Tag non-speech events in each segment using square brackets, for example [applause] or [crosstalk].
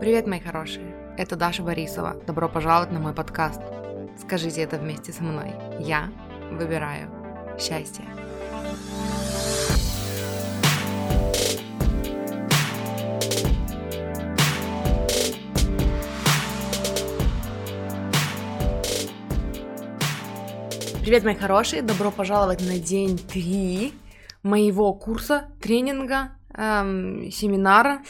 Привет, мои хорошие! Это Даша Борисова. Добро пожаловать на мой подкаст. Скажите это вместе со мной. Я выбираю счастье. Привет, мои хорошие! Добро пожаловать на день 3 моего курса, тренинга, эм, семинара.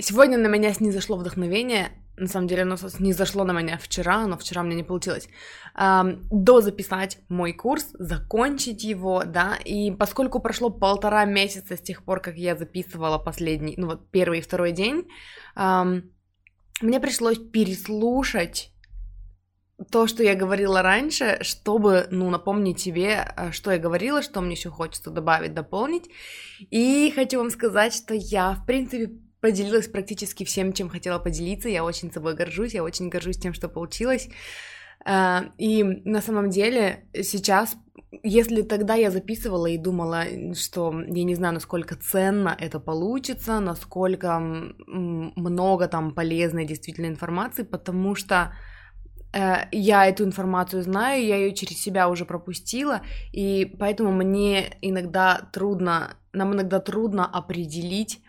Сегодня на меня снизошло вдохновение. На самом деле оно снизошло на меня вчера, но вчера мне не получилось. Эм, до записать мой курс, закончить его, да, и поскольку прошло полтора месяца с тех пор, как я записывала последний, ну вот первый и второй день, эм, мне пришлось переслушать то, что я говорила раньше, чтобы, ну, напомнить себе, э, что я говорила, что мне еще хочется добавить, дополнить. И хочу вам сказать, что я, в принципе, поделилась практически всем, чем хотела поделиться. Я очень собой горжусь, я очень горжусь тем, что получилось. Э, и на самом деле сейчас, если тогда я записывала и думала, что я не знаю, насколько ценно это получится, насколько много там полезной действительно информации, потому что Э, я эту информацию знаю, я ее через себя уже пропустила, и поэтому мне иногда трудно, нам иногда трудно определить,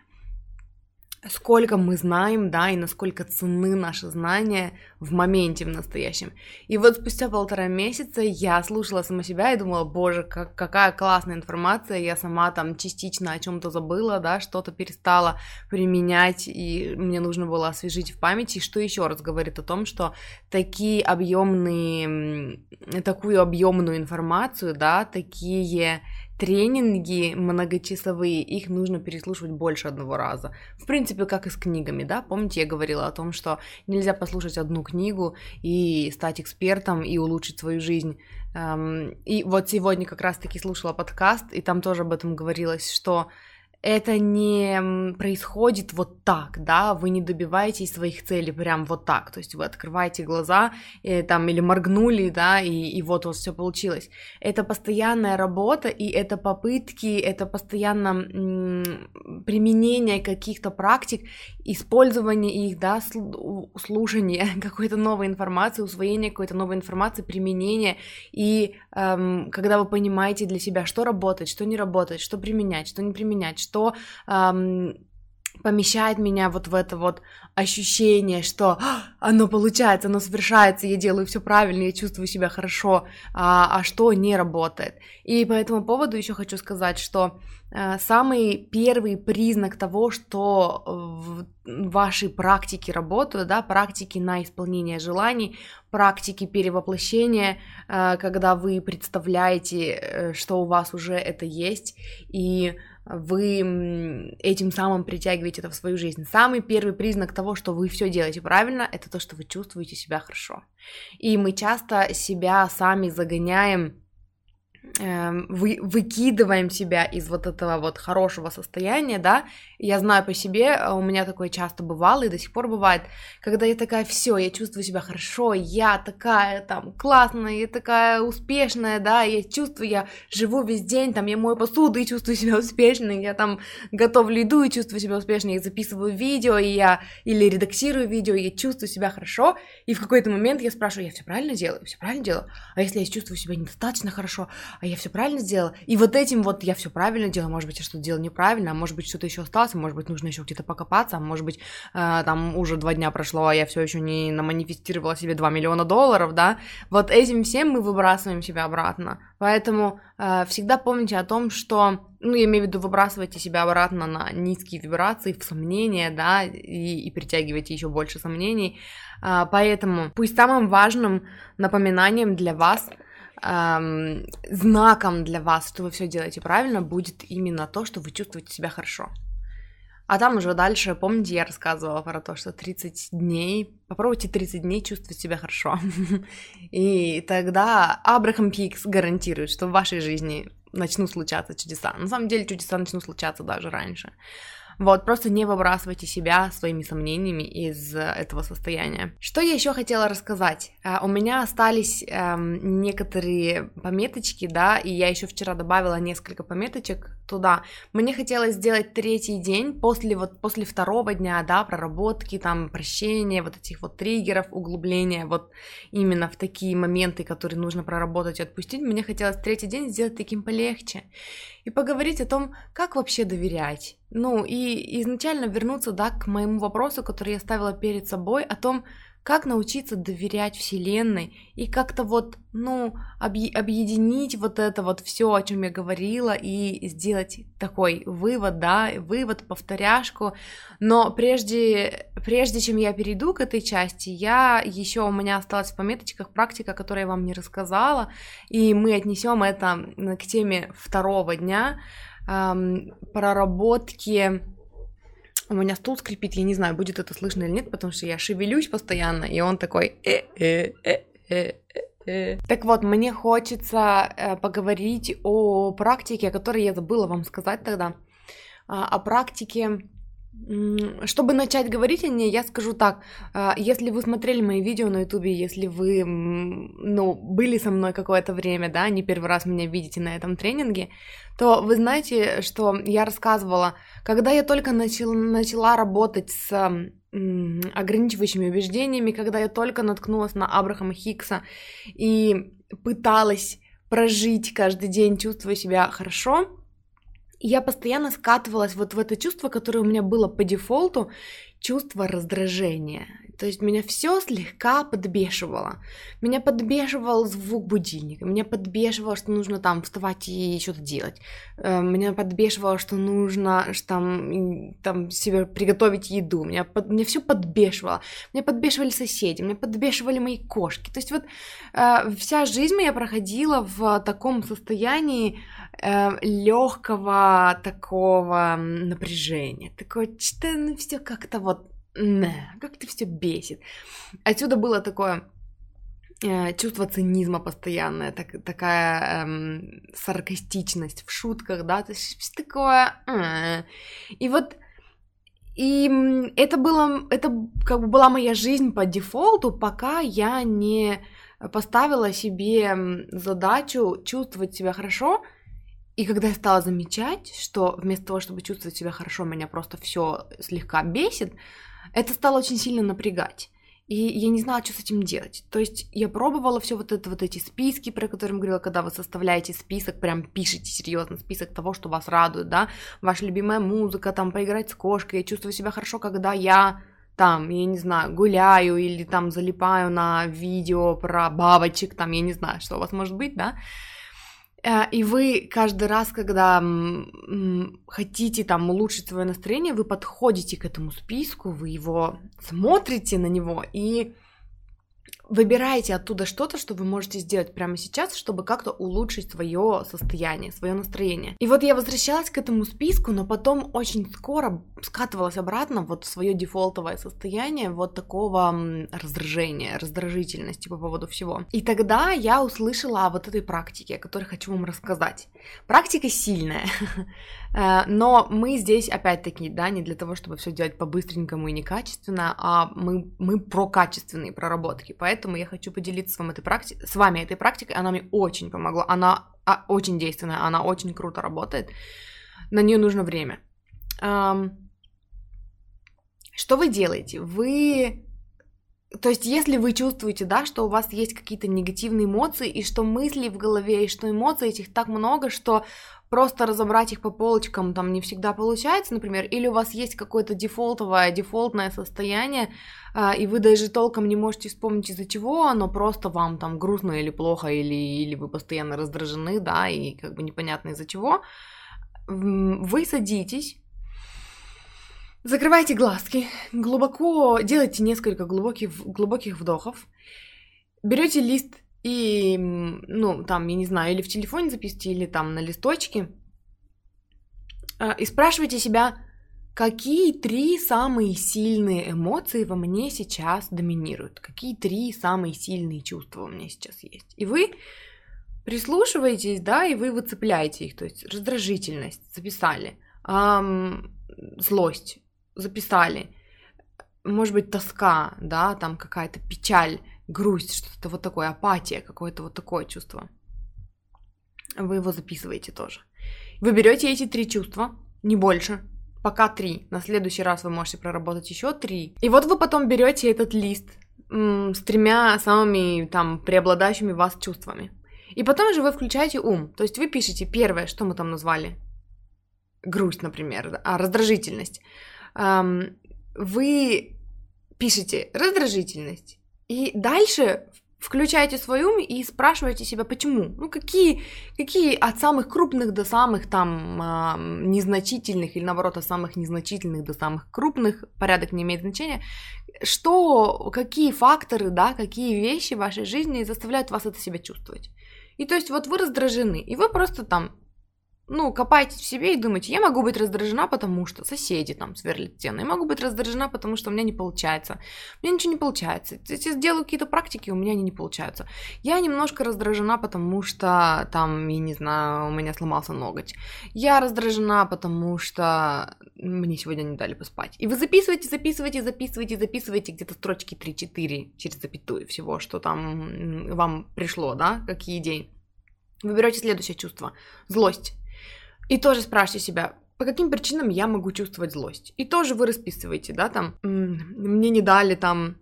сколько мы знаем, да, и насколько ценны наши знания в моменте, в настоящем. И вот спустя полтора месяца я слушала сама себя и думала, боже, как, какая классная информация, я сама там частично о чем-то забыла, да, что-то перестала применять, и мне нужно было освежить в памяти, что еще раз говорит о том, что такие объемные, такую объемную информацию, да, такие тренинги многочасовые, их нужно переслушивать больше одного раза. В принципе, как и с книгами, да, помните, я говорила о том, что нельзя послушать одну книгу и стать экспертом и улучшить свою жизнь. Эм, и вот сегодня как раз-таки слушала подкаст, и там тоже об этом говорилось, что это не происходит вот так, да, вы не добиваетесь своих целей прям вот так, то есть вы открываете глаза и, э, там или моргнули, да, и, и вот у вас все получилось. Это постоянная работа и это попытки, это постоянно м- применение каких-то практик, использование их, да, слушание [laughs] какой-то новой информации, усвоение какой-то новой информации, применение и эм, когда вы понимаете для себя, что работает, что не работает, что применять, что не применять, что эм, помещает меня вот в это вот ощущение, что «А, оно получается, оно совершается, я делаю все правильно, я чувствую себя хорошо, а, а что не работает. И по этому поводу еще хочу сказать, что а, самый первый признак того, что в вашей практике работают, да, практики на исполнение желаний, практики перевоплощения, а, когда вы представляете, э, что у вас уже это есть, и вы этим самым притягиваете это в свою жизнь. Самый первый признак того, что вы все делаете правильно, это то, что вы чувствуете себя хорошо. И мы часто себя сами загоняем вы, выкидываем себя из вот этого вот хорошего состояния, да, я знаю по себе, а у меня такое часто бывало и до сих пор бывает, когда я такая, все, я чувствую себя хорошо, я такая там классная, я такая успешная, да, я чувствую, я живу весь день, там, я мою посуду и чувствую себя успешной, я там готовлю еду и чувствую себя успешной, я записываю видео, и я, или редактирую видео, и я чувствую себя хорошо, и в какой-то момент я спрашиваю, я все правильно делаю, все правильно делаю, а если я чувствую себя недостаточно хорошо, а я все правильно сделала. И вот этим вот я все правильно делала, может быть, я что-то делала неправильно, а может быть, что-то еще осталось, а может быть, нужно еще где-то покопаться, а может быть, э, там уже два дня прошло, а я все еще не наманифестировала себе 2 миллиона долларов, да. Вот этим всем мы выбрасываем себя обратно. Поэтому э, всегда помните о том, что, ну, я имею в виду, выбрасывайте себя обратно на низкие вибрации, в сомнения, да, и, и притягивайте еще больше сомнений. Э, поэтому пусть самым важным напоминанием для вас – эм, знаком для вас, что вы все делаете правильно, будет именно то, что вы чувствуете себя хорошо. А там уже дальше, помните, я рассказывала про то, что 30 дней, попробуйте 30 дней чувствовать себя хорошо. [laughs] И тогда Абрахам Пикс гарантирует, что в вашей жизни начнут случаться чудеса. На самом деле чудеса начнут случаться даже раньше. Вот, просто не выбрасывайте себя своими сомнениями из этого состояния. Что я еще хотела рассказать? У меня остались эм, некоторые пометочки, да, и я еще вчера добавила несколько пометочек туда. Мне хотелось сделать третий день после вот после второго дня, да, проработки, там, прощения, вот этих вот триггеров, углубления, вот именно в такие моменты, которые нужно проработать и отпустить. Мне хотелось третий день сделать таким полегче и поговорить о том, как вообще доверять. Ну, и изначально вернуться, да, к моему вопросу, который я ставила перед собой, о том, как научиться доверять Вселенной и как-то вот, ну, объ- объединить вот это вот все, о чем я говорила, и сделать такой вывод, да, вывод, повторяшку. Но прежде, прежде чем я перейду к этой части, я еще у меня осталась в пометочках практика, которую я вам не рассказала, и мы отнесем это к теме второго дня эм, проработки у меня стул скрипит, я не знаю, будет это слышно или нет, потому что я шевелюсь постоянно, и он такой... Э -э -э. Так вот, мне хочется поговорить о практике, о которой я забыла вам сказать тогда, о практике чтобы начать говорить о ней, я скажу так. А, если вы смотрели мои видео на ютубе, если вы, ну, были со мной какое-то время, да, не первый раз меня видите на этом тренинге, то вы знаете, что я рассказывала, когда я только начала, начала работать с ограничивающими убеждениями, когда я только наткнулась на Абрахама Хикса и пыталась прожить каждый день, чувствуя себя хорошо, я постоянно скатывалась вот в это чувство, которое у меня было по дефолту, чувство раздражения. То есть меня все слегка подбешивало. Меня подбешивал звук будильника, меня подбешивало, что нужно там вставать и что-то делать. Э, меня подбешивало, что нужно что там, там себе приготовить еду. Меня, под, меня все подбешивало. Меня подбешивали соседи, меня подбешивали мои кошки. То есть вот э, вся жизнь моя проходила в таком состоянии э, легкого такого напряжения. Такое, что ну, все как-то вот как ты все бесит. Отсюда было такое э, чувство цинизма постоянное, так, такая эм, саркастичность в шутках, да, то есть такое... И вот и это было, это как бы была моя жизнь по дефолту, пока я не поставила себе задачу чувствовать себя хорошо. И когда я стала замечать, что вместо того, чтобы чувствовать себя хорошо, меня просто все слегка бесит, это стало очень сильно напрягать. И я не знала, что с этим делать. То есть я пробовала все вот это, вот эти списки, про которые я говорила, когда вы составляете список, прям пишите серьезно список того, что вас радует, да, ваша любимая музыка, там, поиграть с кошкой, я чувствую себя хорошо, когда я там, я не знаю, гуляю или там залипаю на видео про бабочек, там, я не знаю, что у вас может быть, да, и вы каждый раз, когда хотите там улучшить свое настроение, вы подходите к этому списку, вы его смотрите на него и выбираете оттуда что-то, что вы можете сделать прямо сейчас, чтобы как-то улучшить свое состояние, свое настроение. И вот я возвращалась к этому списку, но потом очень скоро скатывалась обратно вот в свое дефолтовое состояние вот такого раздражения, раздражительности по поводу всего. И тогда я услышала о вот этой практике, о которой хочу вам рассказать. Практика сильная, [laughs] э, но мы здесь опять-таки, да, не для того, чтобы все делать по-быстренькому и некачественно, а мы, мы про качественные проработки, поэтому поэтому я хочу поделиться с вами этой, практи... с вами этой практикой. Она мне очень помогла. Она а, очень действенная, она очень круто работает. На нее нужно время. Что вы делаете? Вы то есть, если вы чувствуете, да, что у вас есть какие-то негативные эмоции, и что мыслей в голове, и что эмоций этих так много, что просто разобрать их по полочкам там не всегда получается, например, или у вас есть какое-то дефолтовое, дефолтное состояние, а, и вы даже толком не можете вспомнить из-за чего оно, просто вам там грустно или плохо, или, или вы постоянно раздражены, да, и как бы непонятно из-за чего, вы садитесь, Закрывайте глазки, глубоко делайте несколько глубоких, глубоких вдохов, берете лист и, ну, там, я не знаю, или в телефоне записывайте, или там на листочке, а, и спрашивайте себя, какие три самые сильные эмоции во мне сейчас доминируют, какие три самые сильные чувства у меня сейчас есть. И вы прислушиваетесь, да, и вы выцепляете их, то есть раздражительность, записали – злость, записали. Может быть, тоска, да, там какая-то печаль, грусть, что-то вот такое, апатия, какое-то вот такое чувство. Вы его записываете тоже. Вы берете эти три чувства, не больше, пока три. На следующий раз вы можете проработать еще три. И вот вы потом берете этот лист м, с тремя самыми там преобладающими вас чувствами. И потом же вы включаете ум. То есть вы пишете первое, что мы там назвали. Грусть, например, а раздражительность. Вы пишете раздражительность. И дальше включаете свой ум и спрашиваете себя, почему. Ну, какие, какие от самых крупных до самых там э, незначительных, или наоборот, от самых незначительных до самых крупных, порядок не имеет значения, что, какие факторы, да, какие вещи в вашей жизни заставляют вас это себя чувствовать. И то есть вот вы раздражены, и вы просто там ну, копаетесь в себе и думаете, я могу быть раздражена, потому что соседи там сверлят стены, я могу быть раздражена, потому что у меня не получается, у меня ничего не получается, если сделаю какие-то практики, у меня они не получаются. Я немножко раздражена, потому что там, я не знаю, у меня сломался ноготь. Я раздражена, потому что мне сегодня не дали поспать. И вы записываете, записываете, записываете, записываете где-то строчки 3-4 через запятую всего, что там вам пришло, да, какие идеи. Вы берете следующее чувство. Злость. И тоже спрашивайте себя, по каким причинам я могу чувствовать злость. И тоже вы расписываете, да, там, мне не дали там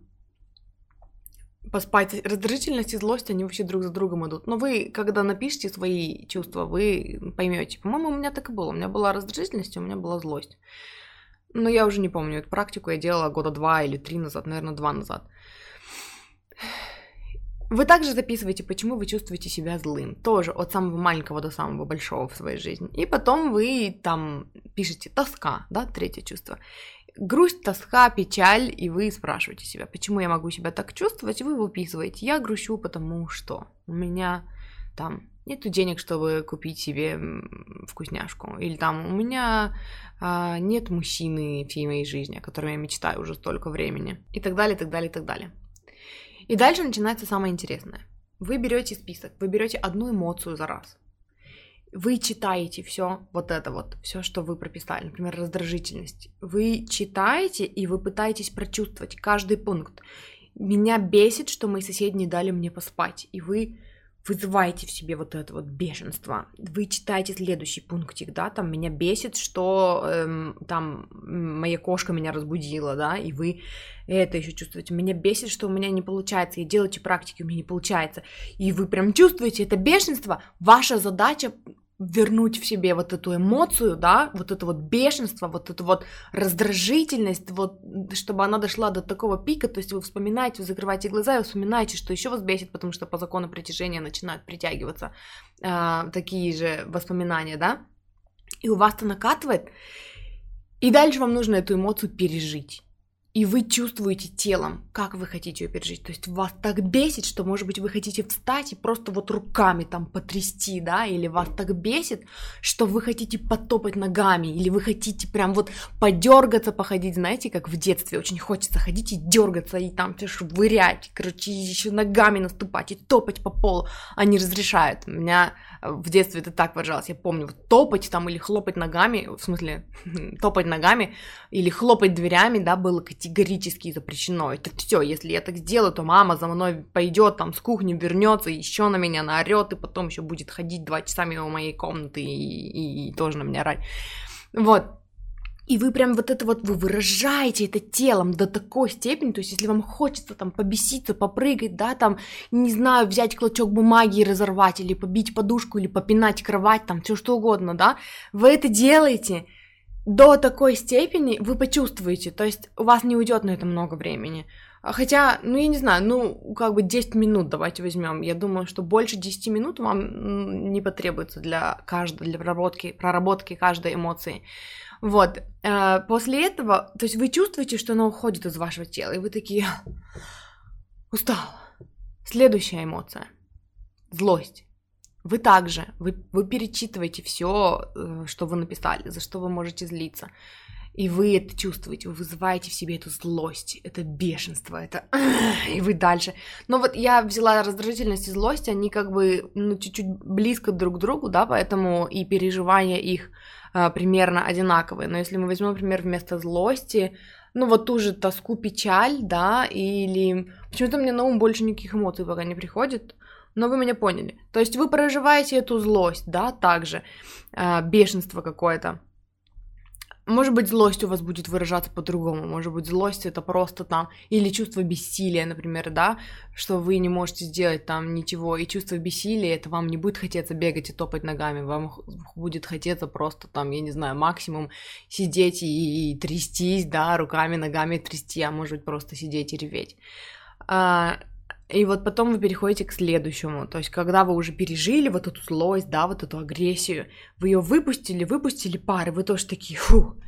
поспать. Раздражительность и злость, они вообще друг за другом идут. Но вы, когда напишите свои чувства, вы поймете. По-моему, у меня так и было. У меня была раздражительность, у меня была злость. Но я уже не помню. Эту практику я делала года два или три назад, наверное, два назад. Вы также записываете, почему вы чувствуете себя злым. Тоже от самого маленького до самого большого в своей жизни. И потом вы там пишете тоска, да, третье чувство. Грусть, тоска, печаль, и вы спрашиваете себя, почему я могу себя так чувствовать, и вы выписываете. Я грущу, потому что у меня там нету денег, чтобы купить себе вкусняшку. Или там у меня а, нет мужчины всей моей жизни, о котором я мечтаю уже столько времени. И так далее, и так далее, и так далее. И дальше начинается самое интересное. Вы берете список, вы берете одну эмоцию за раз. Вы читаете все вот это вот, все, что вы прописали, например, раздражительность. Вы читаете и вы пытаетесь прочувствовать каждый пункт. Меня бесит, что мои соседи не дали мне поспать, и вы вызываете в себе вот это вот бешенство. Вы читаете следующий пунктик, да, там меня бесит, что эм, там моя кошка меня разбудила, да, и вы это еще чувствуете. Меня бесит, что у меня не получается, и делаете практики, у меня не получается. И вы прям чувствуете это бешенство. Ваша задача вернуть в себе вот эту эмоцию, да, вот это вот бешенство, вот эту вот раздражительность, вот, чтобы она дошла до такого пика, то есть вы вспоминаете, вы закрываете глаза и вспоминаете, что еще вас бесит, потому что по закону притяжения начинают притягиваться э, такие же воспоминания, да, и у вас это накатывает, и дальше вам нужно эту эмоцию пережить и вы чувствуете телом, как вы хотите ее пережить. То есть вас так бесит, что, может быть, вы хотите встать и просто вот руками там потрясти, да, или вас так бесит, что вы хотите потопать ногами, или вы хотите прям вот подергаться, походить, знаете, как в детстве очень хочется ходить и дергаться, и там все швырять, короче, еще ногами наступать и топать по полу, они разрешают. У меня в детстве это так выражалось, я помню, вот топать там или хлопать ногами, в смысле, [laughs] топать ногами или хлопать дверями, да, было категорически запрещено. Это все, если я так сделаю, то мама за мной пойдет там с кухни, вернется, еще на меня наорет, и потом еще будет ходить два часа мимо моей комнаты и, и, и тоже на меня орать. Вот, и вы прям вот это вот, вы выражаете это телом до такой степени, то есть если вам хочется там побеситься, попрыгать, да, там, не знаю, взять клочок бумаги и разорвать, или побить подушку, или попинать кровать, там, все что угодно, да, вы это делаете до такой степени, вы почувствуете, то есть у вас не уйдет на это много времени. Хотя, ну, я не знаю, ну, как бы 10 минут давайте возьмем. Я думаю, что больше 10 минут вам не потребуется для каждой, для проработки, проработки каждой эмоции. Вот. Э, после этого, то есть вы чувствуете, что оно уходит из вашего тела, и вы такие, устал. Следующая эмоция. Злость. Вы также, вы, вы перечитываете все, э, что вы написали, за что вы можете злиться. и вы это чувствуете, вы вызываете в себе эту злость, это бешенство, это... [clears throat] И вы дальше. Но вот я взяла раздражительность и злость, они как бы, ну, чуть-чуть близко друг к другу, да, поэтому и переживания их а, примерно одинаковые. Но если мы возьмем, например, вместо злости, ну, вот ту же тоску, печаль, да, или... Почему-то мне на ум больше никаких эмоций пока не приходит, но вы меня поняли. То есть вы проживаете эту злость, да, также, э, бешенство какое-то. Может быть, злость у вас будет выражаться по-другому. Может быть, злость это просто там, или чувство бессилия, например, да, что вы не можете сделать там ничего. И чувство бессилия, это вам не будет хотеться бегать и топать ногами, вам будет хотеться просто там, я не знаю, максимум сидеть и, и трястись, да, руками, ногами трясти, а может быть, просто сидеть и реветь. А, и вот потом вы переходите к следующему. То есть, когда вы уже пережили вот эту злость, да, вот эту агрессию, вы ее выпустили, выпустили пары, вы тоже такие, фу.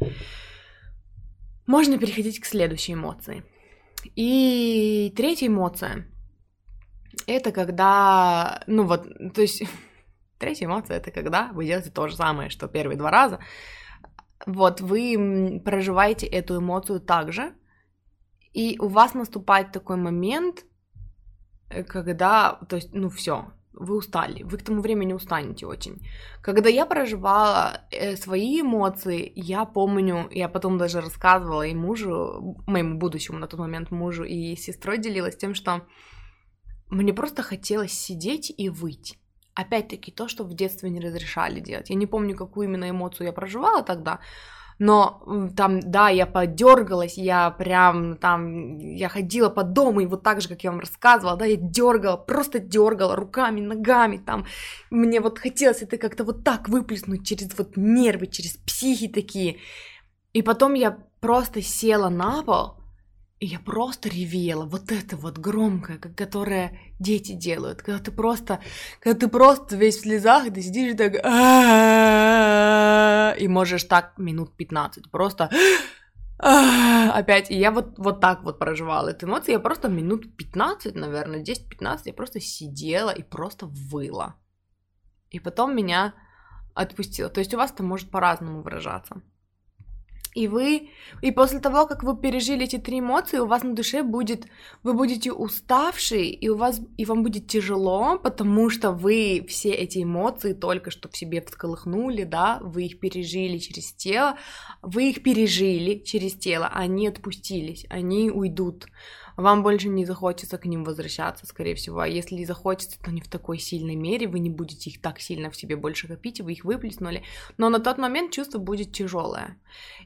Можно переходить к следующей эмоции. И третья эмоция это когда, ну вот, то есть [laughs] третья эмоция это когда вы делаете то же самое, что первые два раза. Вот вы проживаете эту эмоцию также, и у вас наступает такой момент, когда, то есть, ну все, вы устали, вы к тому времени устанете очень. Когда я проживала э, свои эмоции, я помню, я потом даже рассказывала и мужу, моему будущему на тот момент мужу и сестрой делилась тем, что мне просто хотелось сидеть и выть. Опять-таки то, что в детстве не разрешали делать. Я не помню, какую именно эмоцию я проживала тогда, но там, да, я подергалась, я прям там, я ходила по дому, и вот так же, как я вам рассказывала, да, я дергала, просто дергала руками, ногами, там, мне вот хотелось это как-то вот так выплеснуть через вот нервы, через психи такие, и потом я просто села на пол, и я просто ревела, вот это вот громкое, как которое дети делают, когда ты просто, когда ты просто весь в слезах, ты сидишь и так, и можешь так минут 15 просто опять, и я вот, вот так вот проживала эту эмоцию, я просто минут 15, наверное, 10-15, я просто сидела и просто выла. И потом меня отпустила. То есть у вас это может по-разному выражаться. И вы, и после того, как вы пережили эти три эмоции, у вас на душе будет, вы будете уставшие, и у вас, и вам будет тяжело, потому что вы все эти эмоции только что в себе всколыхнули, да, вы их пережили через тело, вы их пережили через тело, они отпустились, они уйдут вам больше не захочется к ним возвращаться, скорее всего. А если и захочется, то не в такой сильной мере, вы не будете их так сильно в себе больше копить, вы их выплеснули. Но на тот момент чувство будет тяжелое.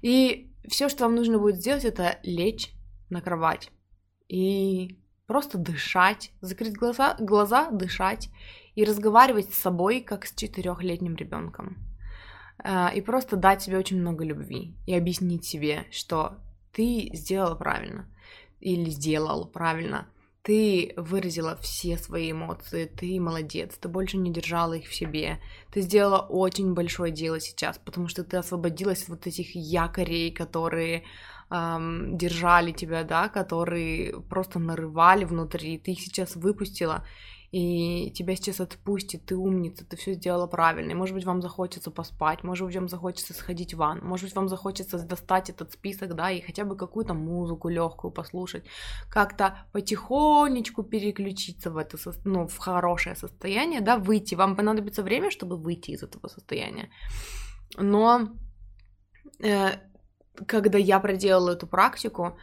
И все, что вам нужно будет сделать, это лечь на кровать и просто дышать, закрыть глаза, глаза, дышать и разговаривать с собой, как с четырехлетним ребенком. А, и просто дать себе очень много любви и объяснить себе, что ты сделала правильно или сделал правильно. Ты выразила все свои эмоции, ты молодец, ты больше не держала их в себе. Ты сделала очень большое дело сейчас, потому что ты освободилась от вот этих якорей, которые эм, держали тебя, да, которые просто нарывали внутри. Ты их сейчас выпустила, и тебя сейчас отпустит, ты умница, ты все сделала правильно. И, может быть, вам захочется поспать, может быть, вам захочется сходить в ванну, может быть, вам захочется достать этот список, да, и хотя бы какую-то музыку легкую послушать, как-то потихонечку переключиться в это, ну, в хорошее состояние, да, выйти. Вам понадобится время, чтобы выйти из этого состояния. Но э, когда я проделала эту практику,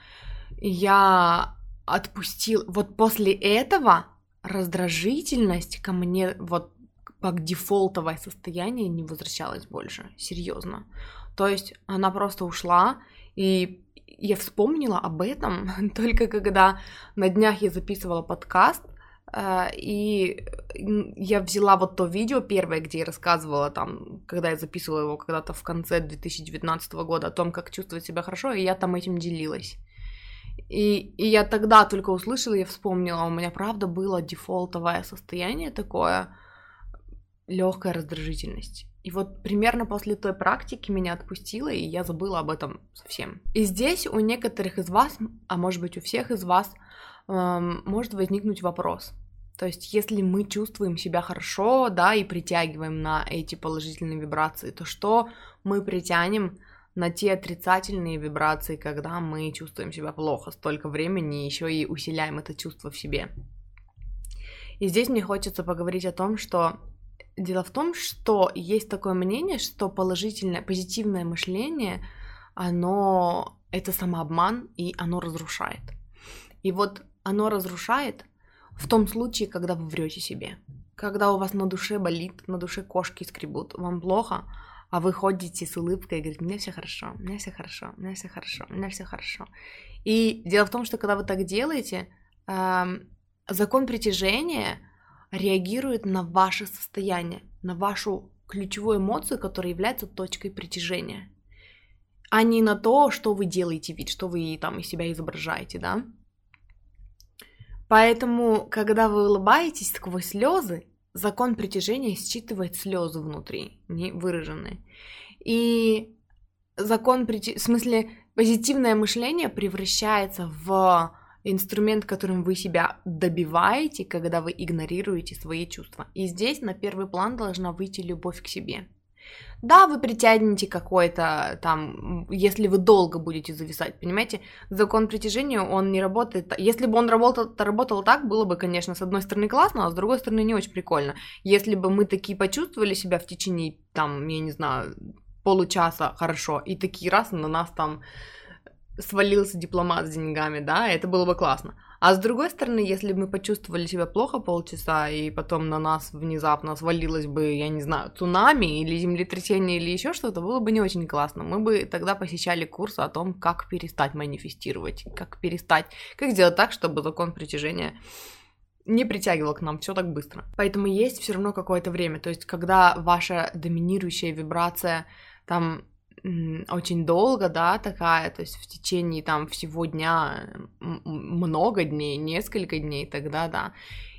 я отпустил, вот после этого раздражительность ко мне вот как дефолтовое состояние не возвращалась больше, серьезно. То есть она просто ушла, и я вспомнила об этом [laughs] только когда на днях я записывала подкаст, э, и я взяла вот то видео первое, где я рассказывала там, когда я записывала его когда-то в конце 2019 года о том, как чувствовать себя хорошо, и я там этим делилась. И, и я тогда только услышала, я вспомнила, у меня правда было дефолтовое состояние такое, легкая раздражительность. И вот примерно после той практики меня отпустило, и я забыла об этом совсем. И здесь у некоторых из вас, а может быть у всех из вас, эм, может возникнуть вопрос. То есть, если мы чувствуем себя хорошо, да, и притягиваем на эти положительные вибрации, то что мы притянем на те отрицательные вибрации, когда мы чувствуем себя плохо столько времени, еще и усиляем это чувство в себе. И здесь мне хочется поговорить о том, что дело в том, что есть такое мнение, что положительное, позитивное мышление, оно это самообман, и оно разрушает. И вот оно разрушает в том случае, когда вы врете себе. Когда у вас на душе болит, на душе кошки скребут, вам плохо, а вы ходите с улыбкой и говорите, мне все хорошо, мне все хорошо, мне все хорошо, мне все хорошо. И дело в том, что когда вы так делаете, закон притяжения реагирует на ваше состояние, на вашу ключевую эмоцию, которая является точкой притяжения, а не на то, что вы делаете вид, что вы там из себя изображаете, да? Поэтому, когда вы улыбаетесь сквозь слезы, закон притяжения считывает слезы внутри, не выраженные. И закон притяжения, в смысле, позитивное мышление превращается в инструмент, которым вы себя добиваете, когда вы игнорируете свои чувства. И здесь на первый план должна выйти любовь к себе. Да, вы притянете какой-то там, если вы долго будете зависать, понимаете? Закон притяжения, он не работает. Если бы он работал, работал так, было бы, конечно, с одной стороны классно, а с другой стороны не очень прикольно. Если бы мы такие почувствовали себя в течение, там, я не знаю, получаса хорошо, и такие раз на нас там свалился дипломат с деньгами, да, это было бы классно. А с другой стороны, если бы мы почувствовали себя плохо полчаса, и потом на нас внезапно свалилось бы, я не знаю, цунами или землетрясение или еще что-то, было бы не очень классно. Мы бы тогда посещали курсы о том, как перестать манифестировать, как перестать, как сделать так, чтобы закон притяжения не притягивал к нам все так быстро. Поэтому есть все равно какое-то время. То есть, когда ваша доминирующая вибрация там очень долго, да, такая, то есть в течение там всего дня, много дней, несколько дней, тогда да.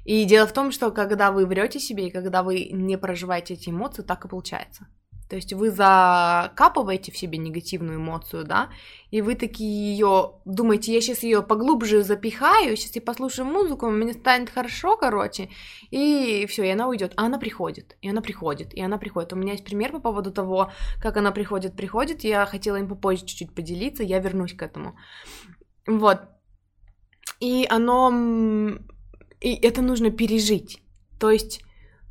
И дело в том, что когда вы врете себе и когда вы не проживаете эти эмоции, так и получается. То есть вы закапываете в себе негативную эмоцию, да, и вы такие ее думаете, я сейчас ее поглубже запихаю, сейчас я послушаю музыку, мне станет хорошо, короче, и все, и она уйдет. А она приходит, и она приходит, и она приходит. У меня есть пример по поводу того, как она приходит, приходит. Я хотела им попозже чуть-чуть поделиться, я вернусь к этому. Вот. И оно... И это нужно пережить. То есть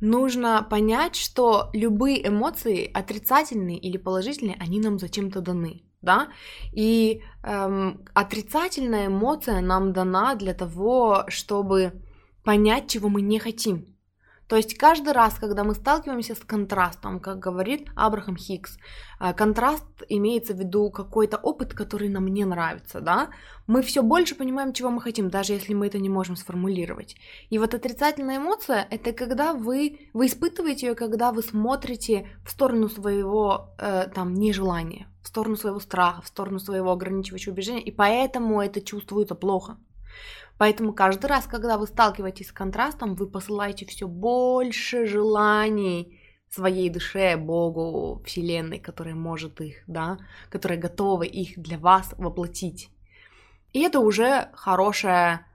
нужно понять, что любые эмоции, отрицательные или положительные, они нам зачем-то даны, да, и эм, отрицательная эмоция нам дана для того, чтобы понять, чего мы не хотим, то есть каждый раз, когда мы сталкиваемся с контрастом, как говорит Абрахам Хикс, а, контраст имеется в виду какой-то опыт, который нам не нравится, да, мы все больше понимаем, чего мы хотим, даже если мы это не можем сформулировать. И вот отрицательная эмоция – это когда вы, вы испытываете ее, когда вы смотрите в сторону своего э, там нежелания, в сторону своего страха, в сторону своего ограничивающего убеждения, и поэтому это чувствуется плохо. Поэтому каждый раз, когда вы сталкиваетесь с контрастом, вы посылаете все больше желаний своей душе, Богу, Вселенной, которая может их, да, которая готова их для вас воплотить. И это уже хорошая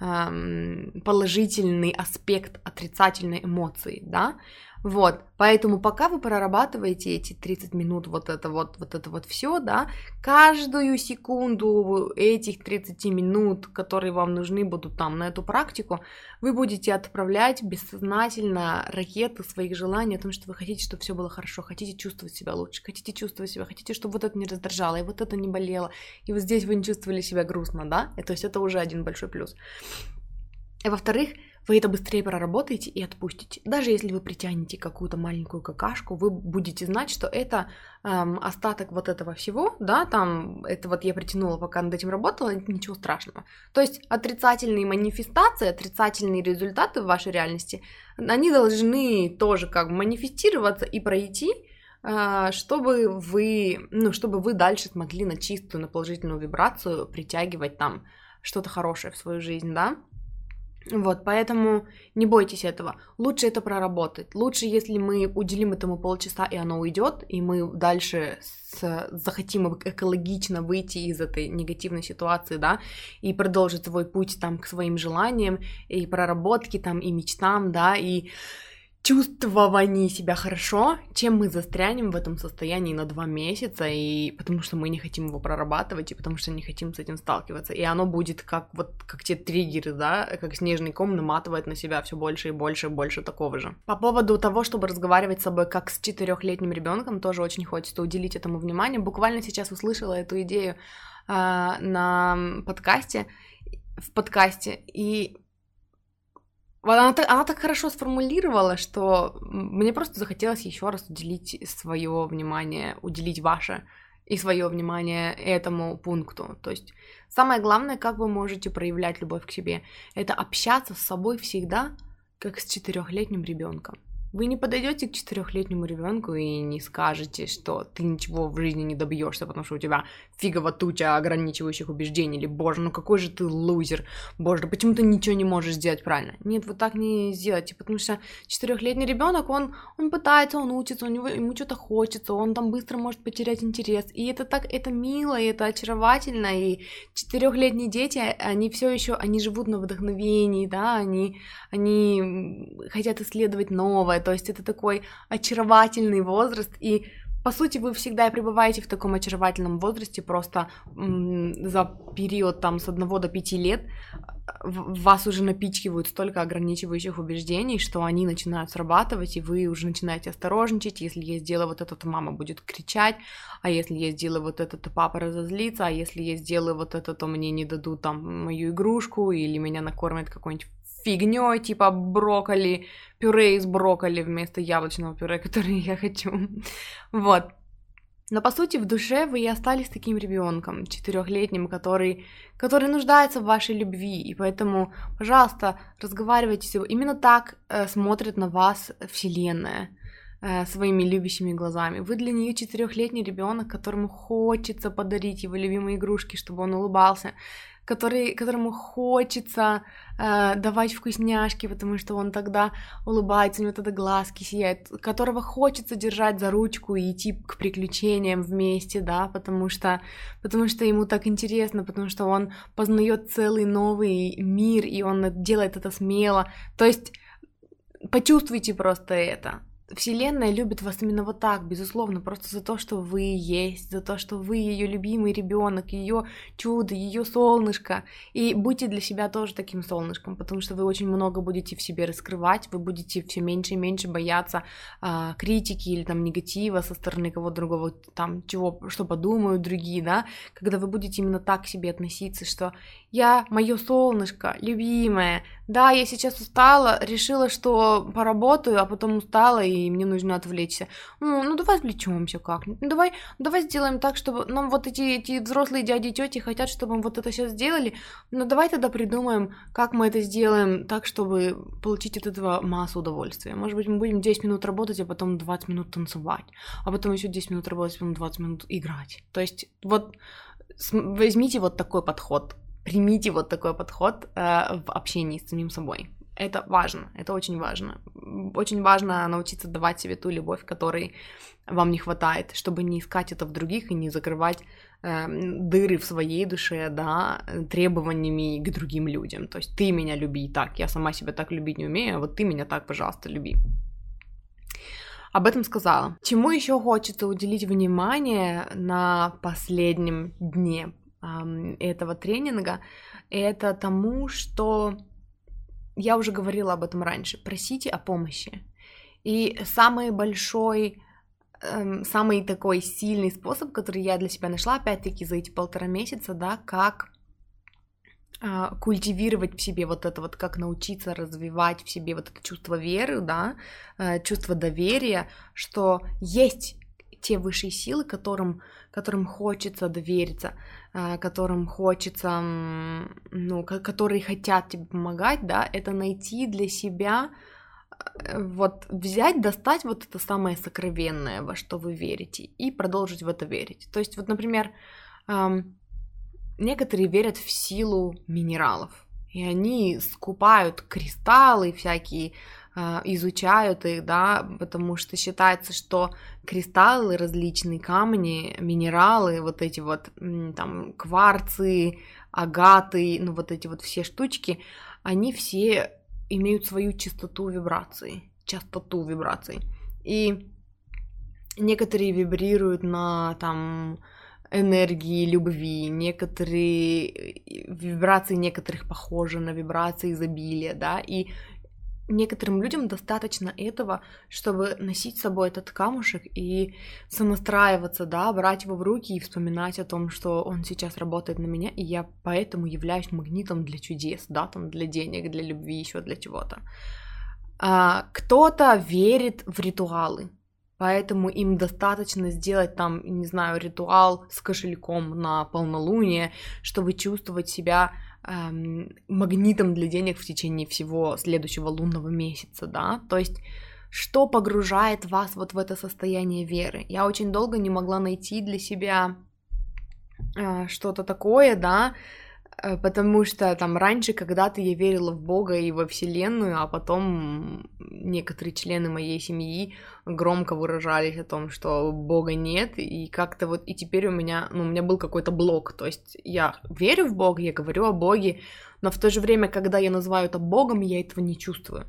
эм, положительный аспект отрицательной эмоции, да, вот, поэтому пока вы прорабатываете эти 30 минут, вот это вот, вот это вот все, да, каждую секунду этих 30 минут, которые вам нужны будут там на эту практику, вы будете отправлять бессознательно ракеты своих желаний о том, что вы хотите, чтобы все было хорошо, хотите чувствовать себя лучше, хотите чувствовать себя, хотите, чтобы вот это не раздражало, и вот это не болело, и вот здесь вы не чувствовали себя грустно, да, и то есть это уже один большой плюс. И во-вторых, вы это быстрее проработаете и отпустите. Даже если вы притянете какую-то маленькую какашку, вы будете знать, что это эм, остаток вот этого всего, да, там, это вот я притянула, пока над этим работала, ничего страшного. То есть отрицательные манифестации, отрицательные результаты в вашей реальности, они должны тоже как бы манифестироваться и пройти, э, чтобы вы, ну, чтобы вы дальше смогли на чистую, на положительную вибрацию притягивать там что-то хорошее в свою жизнь, да. Вот, поэтому не бойтесь этого. Лучше это проработать. Лучше, если мы уделим этому полчаса, и оно уйдет, и мы дальше с, захотим экологично выйти из этой негативной ситуации, да, и продолжить свой путь там к своим желаниям, и проработке там, и мечтам, да, и чувствовании себя хорошо, чем мы застрянем в этом состоянии на два месяца, и потому что мы не хотим его прорабатывать, и потому что не хотим с этим сталкиваться. И оно будет как вот как те триггеры, да, как снежный ком наматывает на себя все больше и больше и больше такого же. По поводу того, чтобы разговаривать с собой как с четырехлетним ребенком, тоже очень хочется уделить этому внимание. Буквально сейчас услышала эту идею э, на подкасте, в подкасте, и она она так хорошо сформулировала, что мне просто захотелось еще раз уделить свое внимание, уделить ваше и свое внимание этому пункту. То есть самое главное, как вы можете проявлять любовь к себе, это общаться с собой всегда, как с четырехлетним ребенком. Вы не подойдете к четырехлетнему ребенку и не скажете, что ты ничего в жизни не добьешься, потому что у тебя фигово туча ограничивающих убеждений, или боже, ну какой же ты лузер, боже, почему ты ничего не можешь сделать правильно? Нет, вот так не сделайте, потому что четырехлетний ребенок, он, он пытается, он учится, у него ему что-то хочется, он там быстро может потерять интерес, и это так, это мило, и это очаровательно, и четырехлетние дети, они все еще, они живут на вдохновении, да, они, они хотят исследовать новое, то есть это такой очаровательный возраст, и по сути, вы всегда пребываете в таком очаровательном возрасте, просто за период там с 1 до 5 лет. Вас уже напичкивают столько ограничивающих убеждений, что они начинают срабатывать, и вы уже начинаете осторожничать, если я сделаю вот это, то мама будет кричать, а если я сделаю вот это, то папа разозлится, а если я сделаю вот это, то мне не дадут там мою игрушку, или меня накормят какой-нибудь фигней, типа брокколи, пюре из брокколи вместо яблочного пюре, [laughs] которое я хочу. Вот. Но по сути в душе вы и остались таким ребенком, четырехлетним, который, который нуждается в вашей любви, и поэтому, пожалуйста, разговаривайте с его. Именно так э, смотрит на вас Вселенная э, своими любящими глазами. Вы для нее четырехлетний ребенок, которому хочется подарить его любимые игрушки, чтобы он улыбался, который, которому хочется э, давать вкусняшки, потому что он тогда улыбается, у него тогда глазки сияют, которого хочется держать за ручку и идти к приключениям вместе, да, потому что, потому что ему так интересно, потому что он познает целый новый мир, и он делает это смело. То есть почувствуйте просто это. Вселенная любит вас именно вот так, безусловно, просто за то, что вы есть, за то, что вы ее любимый ребенок, ее чудо, ее солнышко. И будьте для себя тоже таким солнышком, потому что вы очень много будете в себе раскрывать, вы будете все меньше и меньше бояться а, критики или там негатива со стороны кого-то другого, там чего, что подумают другие, да, когда вы будете именно так к себе относиться, что я мое солнышко, любимое, да, я сейчас устала, решила, что поработаю, а потом устала, и мне нужно отвлечься. Ну, ну давай отвлечемся как-нибудь. Ну, давай, давай сделаем так, чтобы нам вот эти, эти взрослые дяди и тети хотят, чтобы мы вот это сейчас сделали. Ну давай тогда придумаем, как мы это сделаем так, чтобы получить от этого массу удовольствия. Может быть, мы будем 10 минут работать, а потом 20 минут танцевать, а потом еще 10 минут работать, а потом 20 минут играть. То есть вот возьмите вот такой подход примите вот такой подход э, в общении с самим собой. Это важно, это очень важно. Очень важно научиться давать себе ту любовь, которой вам не хватает, чтобы не искать это в других и не закрывать э, дыры в своей душе, да, требованиями к другим людям. То есть ты меня люби так, я сама себя так любить не умею, а вот ты меня так, пожалуйста, люби. Об этом сказала. Чему еще хочется уделить внимание на последнем дне этого тренинга, это тому, что я уже говорила об этом раньше. Просите о помощи. И самый большой, эм, самый такой сильный способ, который я для себя нашла, опять-таки за эти полтора месяца, да, как а, культивировать в себе вот это вот, как научиться развивать в себе вот это чувство веры, да, э, чувство доверия, что есть те высшие силы, которым, которым хочется довериться, которым хочется, ну, которые хотят тебе помогать, да, это найти для себя, э, вот взять, достать вот это самое сокровенное, во что вы верите, и продолжить в это верить. То есть, вот, например, некоторые верят в силу минералов, и они скупают кристаллы всякие, а, изучают их, да, потому что считается, что кристаллы, различные камни, минералы, вот эти вот там кварцы, агаты, ну вот эти вот все штучки, они все имеют свою частоту вибрации. частоту вибраций. И некоторые вибрируют на там энергии любви, некоторые э, вибрации некоторых похожи на вибрации изобилия, да, и некоторым людям достаточно этого, чтобы носить с собой этот камушек и сонастраиваться, да, брать его в руки и вспоминать о том, что он сейчас работает на меня, и я поэтому являюсь магнитом для чудес, да, там, для денег, для любви, еще для чего-то. А, кто-то верит в ритуалы, поэтому им достаточно сделать там, не знаю, ритуал с кошельком на полнолуние, чтобы чувствовать себя эм, магнитом для денег в течение всего следующего лунного месяца, да, то есть что погружает вас вот в это состояние веры. Я очень долго не могла найти для себя э, что-то такое, да, потому что там раньше когда-то я верила в Бога и во Вселенную, а потом некоторые члены моей семьи громко выражались о том, что Бога нет, и как-то вот, и теперь у меня, ну, у меня был какой-то блок, то есть я верю в Бога, я говорю о Боге, но в то же время, когда я называю это Богом, я этого не чувствую.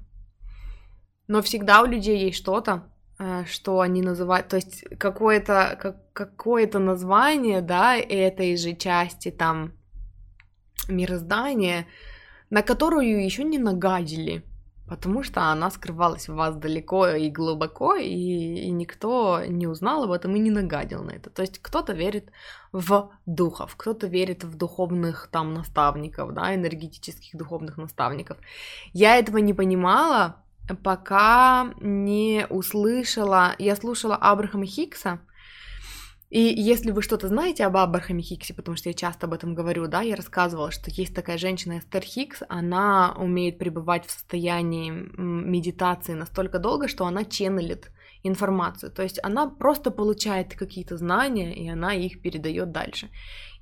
Но всегда у людей есть что-то, э, что они называют, то есть какое-то как, какое-то название, да, этой же части там мироздание, на которую еще не нагадили, потому что она скрывалась в вас далеко и глубоко, и, и никто не узнал об этом и не нагадил на это. То есть кто-то верит в духов, кто-то верит в духовных там наставников, да, энергетических духовных наставников. Я этого не понимала, пока не услышала, я слушала Абрахама Хикса, и если вы что-то знаете об Абрахаме Хиксе, потому что я часто об этом говорю, да, я рассказывала, что есть такая женщина Эстер Хикс, она умеет пребывать в состоянии медитации настолько долго, что она ченнелит информацию. То есть она просто получает какие-то знания, и она их передает дальше.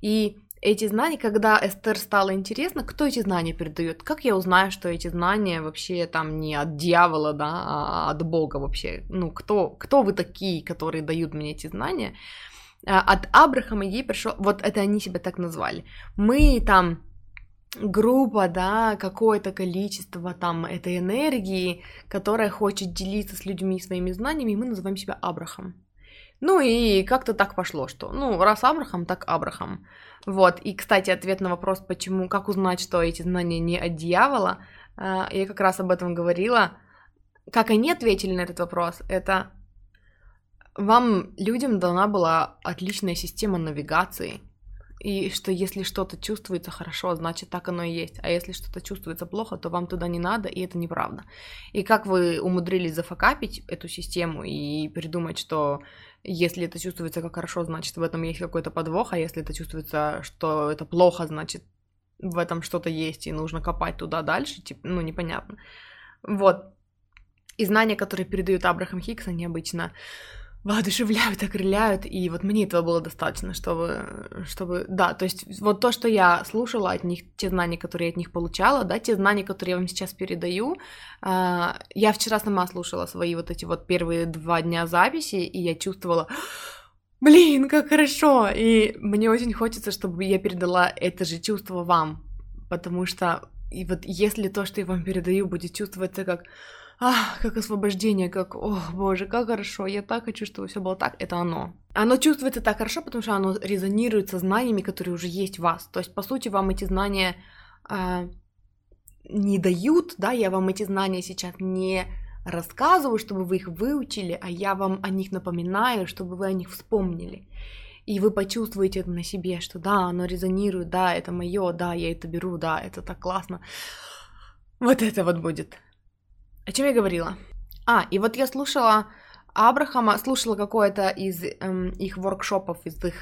И эти знания, когда Эстер стало интересно, кто эти знания передает, как я узнаю, что эти знания вообще там не от дьявола, да, а от Бога вообще, ну, кто, кто вы такие, которые дают мне эти знания, от Абрахама ей пришло, вот это они себя так назвали, мы там группа, да, какое-то количество там этой энергии, которая хочет делиться с людьми своими знаниями, и мы называем себя Абрахам. Ну и как-то так пошло, что, ну, раз Абрахам, так Абрахам. Вот, и, кстати, ответ на вопрос, почему, как узнать, что эти знания не от дьявола, а, я как раз об этом говорила. Как они ответили на этот вопрос, это вам, людям, дана была отличная система навигации, и что если что-то чувствуется хорошо, значит так оно и есть. А если что-то чувствуется плохо, то вам туда не надо, и это неправда. И как вы умудрились зафакапить эту систему и придумать, что если это чувствуется как хорошо, значит в этом есть какой-то подвох, а если это чувствуется, что это плохо, значит в этом что-то есть, и нужно копать туда дальше, типа, ну, непонятно. Вот. И знания, которые передают Абрахам Хикс, они обычно воодушевляют, окрыляют, и вот мне этого было достаточно, чтобы, чтобы, да, то есть вот то, что я слушала от них, те знания, которые я от них получала, да, те знания, которые я вам сейчас передаю, э, я вчера сама слушала свои вот эти вот первые два дня записи, и я чувствовала, блин, как хорошо, и мне очень хочется, чтобы я передала это же чувство вам, потому что, и вот если то, что я вам передаю, будет чувствоваться как ах, как освобождение, как, о, боже, как хорошо, я так хочу, чтобы все было так, это оно. Оно чувствуется так хорошо, потому что оно резонирует со знаниями, которые уже есть в вас. То есть, по сути, вам эти знания э, не дают, да, я вам эти знания сейчас не рассказываю, чтобы вы их выучили, а я вам о них напоминаю, чтобы вы о них вспомнили. И вы почувствуете это на себе, что да, оно резонирует, да, это мое, да, я это беру, да, это так классно. Вот это вот будет. О чем я говорила? А, и вот я слушала Абрахама, слушала какое-то из эм, их воркшопов, из их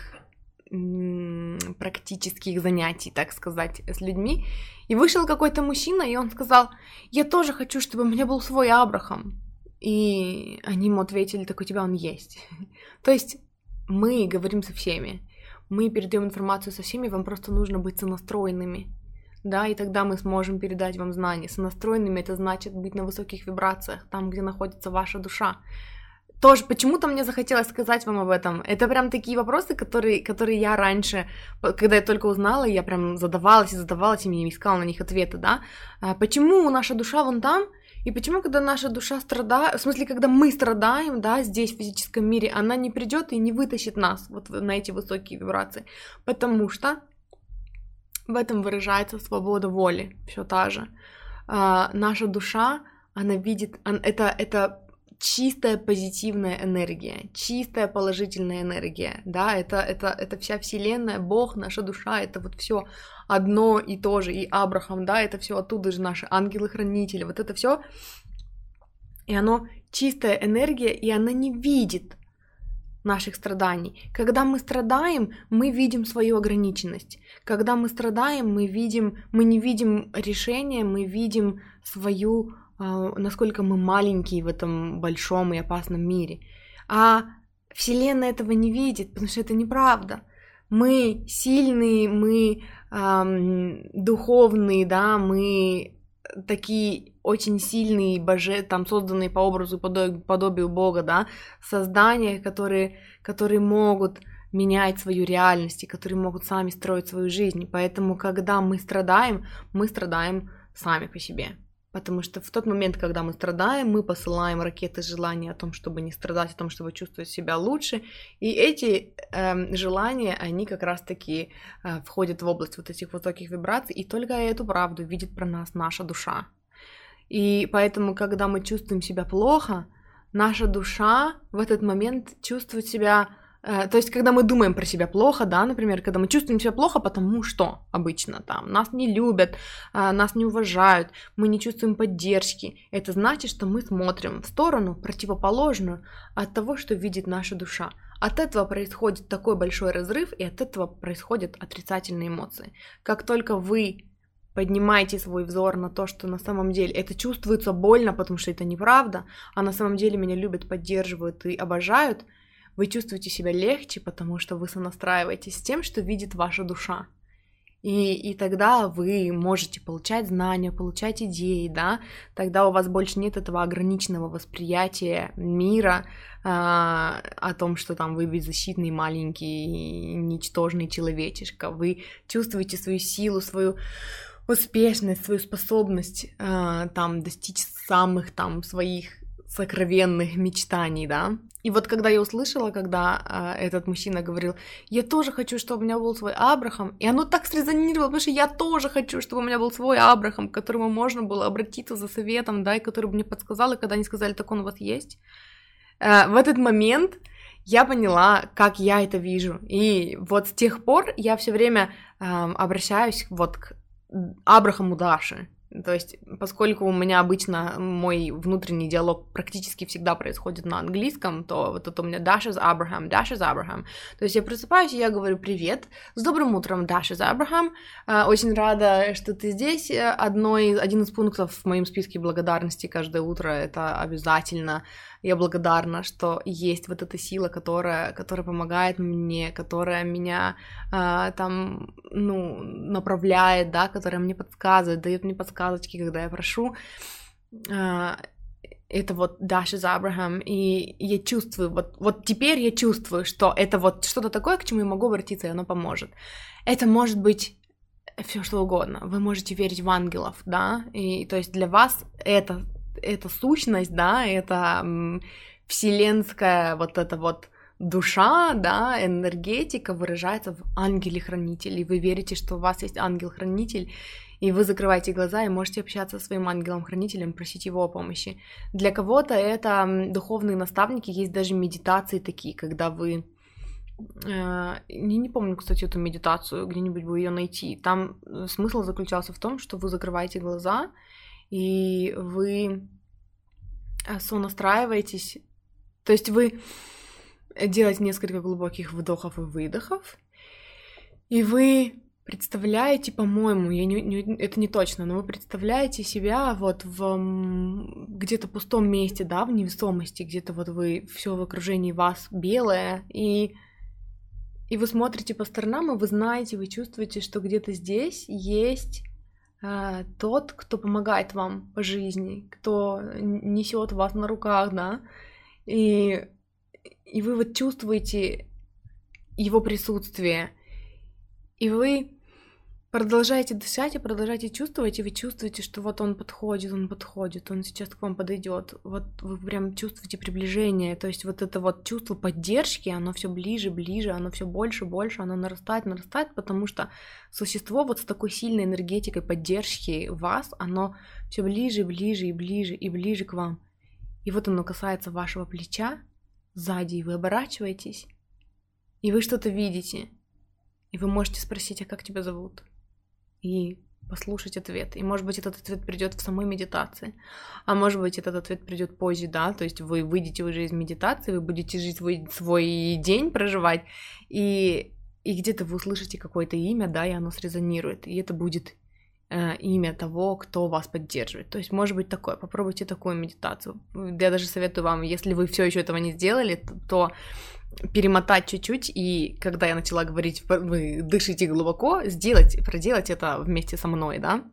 эм, практических занятий, так сказать, с людьми, и вышел какой-то мужчина, и он сказал, я тоже хочу, чтобы у меня был свой Абрахам. И они ему ответили, так у тебя он есть. [laughs] То есть мы говорим со всеми, мы передаем информацию со всеми, вам просто нужно быть сонастроенными да, и тогда мы сможем передать вам знания. Сонастроенными это значит быть на высоких вибрациях, там, где находится ваша душа. Тоже почему-то мне захотелось сказать вам об этом. Это прям такие вопросы, которые, которые я раньше, когда я только узнала, я прям задавалась и задавалась, и мне искала на них ответы, да. А почему наша душа вон там, И почему, когда наша душа страдает, в смысле, когда мы страдаем, да, здесь, в физическом мире, она не придет и не вытащит нас вот на эти высокие вибрации? Потому что в этом выражается свобода воли, все та же. А, наша душа, она видит, это, это чистая позитивная энергия, чистая положительная энергия, да, это, это, это вся вселенная, Бог, наша душа, это вот все одно и то же, и Абрахам, да, это все оттуда же наши ангелы-хранители, вот это все, и оно чистая энергия, и она не видит наших страданий. Когда мы страдаем, мы видим свою ограниченность. Когда мы страдаем, мы видим, мы не видим решения, мы видим свою а, насколько мы маленькие в этом большом и опасном мире. А Вселенная этого не видит, потому что это неправда. Мы сильные, мы эм, духовные, да, мы такие очень сильные боже, там созданные по образу и подобию Бога, да, создания, которые, которые могут менять свою реальность и которые могут сами строить свою жизнь. Поэтому, когда мы страдаем, мы страдаем сами по себе. Потому что в тот момент, когда мы страдаем, мы посылаем ракеты желания о том, чтобы не страдать, о том, чтобы чувствовать себя лучше. И эти э, желания, они как раз-таки э, входят в область вот этих высоких вибраций, и только эту правду видит про нас наша душа. И поэтому, когда мы чувствуем себя плохо, наша душа в этот момент чувствует себя то есть, когда мы думаем про себя плохо, да, например, когда мы чувствуем себя плохо, потому что обычно там нас не любят, э, нас не уважают, мы не чувствуем поддержки, это значит, что мы смотрим в сторону противоположную от того, что видит наша душа. От этого происходит такой большой разрыв, и от этого происходят отрицательные эмоции. Как только вы поднимаете свой взор на то, что на самом деле это чувствуется больно, потому что это неправда, а на самом деле меня любят, поддерживают и обожают – вы чувствуете себя легче, потому что вы сонастраиваетесь с тем, что видит ваша душа. И, и тогда вы можете получать знания, получать идеи, да, тогда у вас больше нет этого ограниченного восприятия мира, а, о том, что там вы беззащитный, маленький, ничтожный человечишка, вы чувствуете свою силу, свою успешность, свою способность а, там достичь самых там своих сокровенных мечтаний, да. И вот когда я услышала, когда а, этот мужчина говорил, я тоже хочу, чтобы у меня был свой Абрахам, и оно так срезонировало, потому что я тоже хочу, чтобы у меня был свой Абрахам, к которому можно было обратиться за советом, да, и который бы мне подсказал, и когда они сказали, так он у вас есть, а, в этот момент я поняла, как я это вижу. И вот с тех пор я все время э, обращаюсь вот к Абрахаму Даши. То есть, поскольку у меня обычно мой внутренний диалог практически всегда происходит на английском, то вот это у меня Dash is Abraham, Dash is Abraham. То есть я просыпаюсь, и я говорю «Привет, с добрым утром, Dash is Abraham. Очень рада, что ты здесь. Одной, один из пунктов в моем списке благодарности каждое утро — это обязательно я благодарна, что есть вот эта сила, которая, которая помогает мне, которая меня э, там, ну, направляет, да, которая мне подсказывает, дает мне подсказочки, когда я прошу. Э, это вот Даша из Абрахам, и я чувствую, вот, вот теперь я чувствую, что это вот что-то такое, к чему я могу обратиться, и оно поможет. Это может быть все что угодно. Вы можете верить в ангелов, да, и то есть для вас это эта сущность, да, это вселенская вот эта вот душа, да, энергетика выражается в ангеле-хранителе. Вы верите, что у вас есть ангел-хранитель, и вы закрываете глаза и можете общаться со своим ангелом-хранителем, просить его о помощи. Для кого-то это духовные наставники, есть даже медитации такие, когда вы э, я не помню, кстати, эту медитацию, где-нибудь бы ее найти. Там э, смысл заключался в том, что вы закрываете глаза, и вы э, сонастраиваетесь, то есть вы делаете несколько глубоких вдохов и выдохов, и вы представляете, по-моему, я не, не, это не точно, но вы представляете себя вот в где-то пустом месте, да, в невесомости, где-то вот вы все в окружении вас белое, и и вы смотрите по сторонам, и вы знаете, вы чувствуете, что где-то здесь есть а, тот, кто помогает вам по жизни, кто несет вас на руках, да, и, и вы вот чувствуете его присутствие, и вы продолжайте дышать и продолжайте чувствовать, и вы чувствуете, что вот он подходит, он подходит, он сейчас к вам подойдет. Вот вы прям чувствуете приближение, то есть вот это вот чувство поддержки, оно все ближе, ближе, оно все больше, больше, оно нарастает, нарастает, потому что существо вот с такой сильной энергетикой поддержки вас, оно все ближе, ближе и ближе и ближе к вам. И вот оно касается вашего плеча сзади, и вы оборачиваетесь, и вы что-то видите, и вы можете спросить, а как тебя зовут? И послушать ответ. И, может быть, этот ответ придет в самой медитации. А может быть, этот ответ придет позже, да, то есть вы выйдете уже из медитации, вы будете жить свой, свой день, проживать, и, и где-то вы услышите какое-то имя, да, и оно срезонирует, и это будет э, имя того, кто вас поддерживает. То есть, может быть, такое. Попробуйте такую медитацию. Я даже советую вам, если вы все еще этого не сделали, то, то перемотать чуть-чуть, и когда я начала говорить, вы дышите глубоко, сделать, проделать это вместе со мной, да.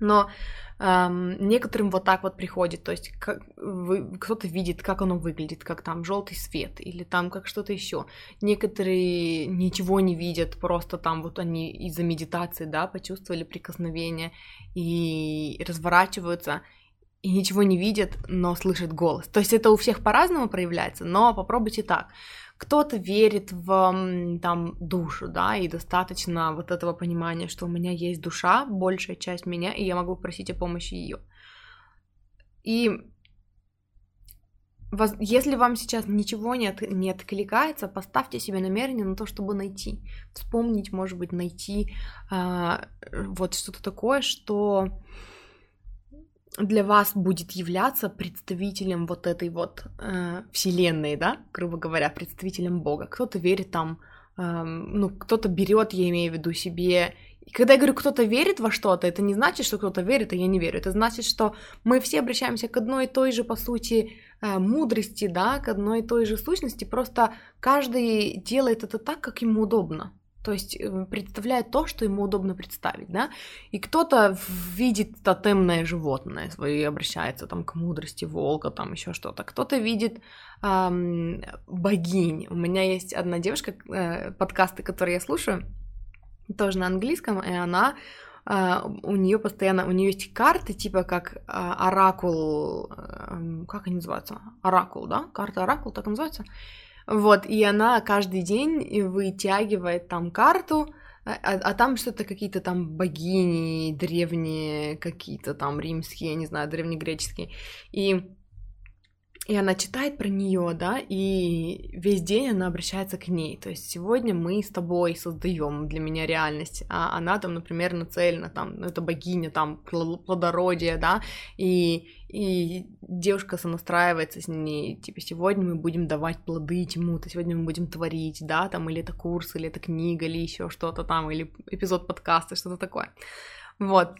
Но эм, некоторым вот так вот приходит, то есть как, вы, кто-то видит, как оно выглядит, как там желтый свет или там как что-то еще. Некоторые ничего не видят, просто там вот они из-за медитации, да, почувствовали прикосновение и разворачиваются и ничего не видят, но слышат голос. То есть это у всех по-разному проявляется, но попробуйте так. Кто-то верит в там душу, да, и достаточно вот этого понимания, что у меня есть душа, большая часть меня, и я могу просить о помощи ее. И если вам сейчас ничего не, от, не откликается, поставьте себе намерение на то, чтобы найти. Вспомнить, может быть, найти э, вот что-то такое, что для вас будет являться представителем вот этой вот э, вселенной, да, грубо говоря, представителем Бога. Кто-то верит там, э, ну, кто-то берет, я имею в виду себе. И когда я говорю, кто-то верит во что-то, это не значит, что кто-то верит, а я не верю. Это значит, что мы все обращаемся к одной и той же, по сути, э, мудрости, да, к одной и той же сущности. Просто каждый делает это так, как ему удобно. То есть э, представляет то, что ему удобно представить, да? И кто-то видит тотемное животное свое и обращается там к мудрости волка, там еще что-то. Кто-то видит эм, богинь. У меня есть одна девушка, э, подкасты, которые я слушаю, тоже на английском, и она Uh, у нее постоянно, у нее есть карты, типа как uh, оракул, uh, как они называются? Оракул, да? Карта оракул, так называется. Вот, и она каждый день вытягивает там карту, а, а, а там что-то какие-то там богини древние, какие-то там римские, я не знаю, древнегреческие. И и она читает про нее, да, и весь день она обращается к ней. То есть сегодня мы с тобой создаем для меня реальность, а она там, например, нацелена, там, ну, это богиня, там, плодородие, да, и, и девушка сонастраивается с ней, типа, сегодня мы будем давать плоды чему-то, сегодня мы будем творить, да, там, или это курс, или это книга, или еще что-то там, или эпизод подкаста, что-то такое. Вот.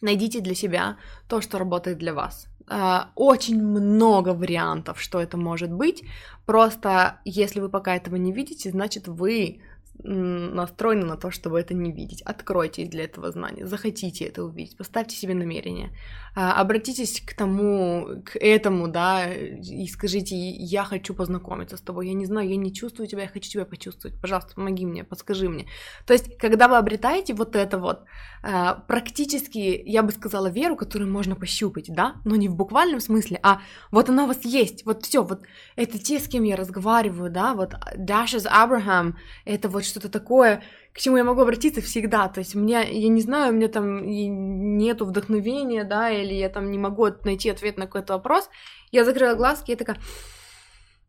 Найдите для себя то, что работает для вас. Uh, очень много вариантов, что это может быть. Просто если вы пока этого не видите, значит вы настроены на то, чтобы это не видеть. Откройтесь для этого знания, захотите это увидеть, поставьте себе намерение, а, обратитесь к тому, к этому, да, и скажите, я хочу познакомиться с тобой, я не знаю, я не чувствую тебя, я хочу тебя почувствовать, пожалуйста, помоги мне, подскажи мне. То есть, когда вы обретаете вот это вот, а, практически, я бы сказала, веру, которую можно пощупать, да, но не в буквальном смысле, а вот она у вас есть, вот все, вот это те, с кем я разговариваю, да, вот Dashes Abraham, это вот что-то такое, к чему я могу обратиться всегда. То есть меня, я не знаю, у меня там нету вдохновения, да, или я там не могу найти ответ на какой-то вопрос. Я закрыла глазки и такая,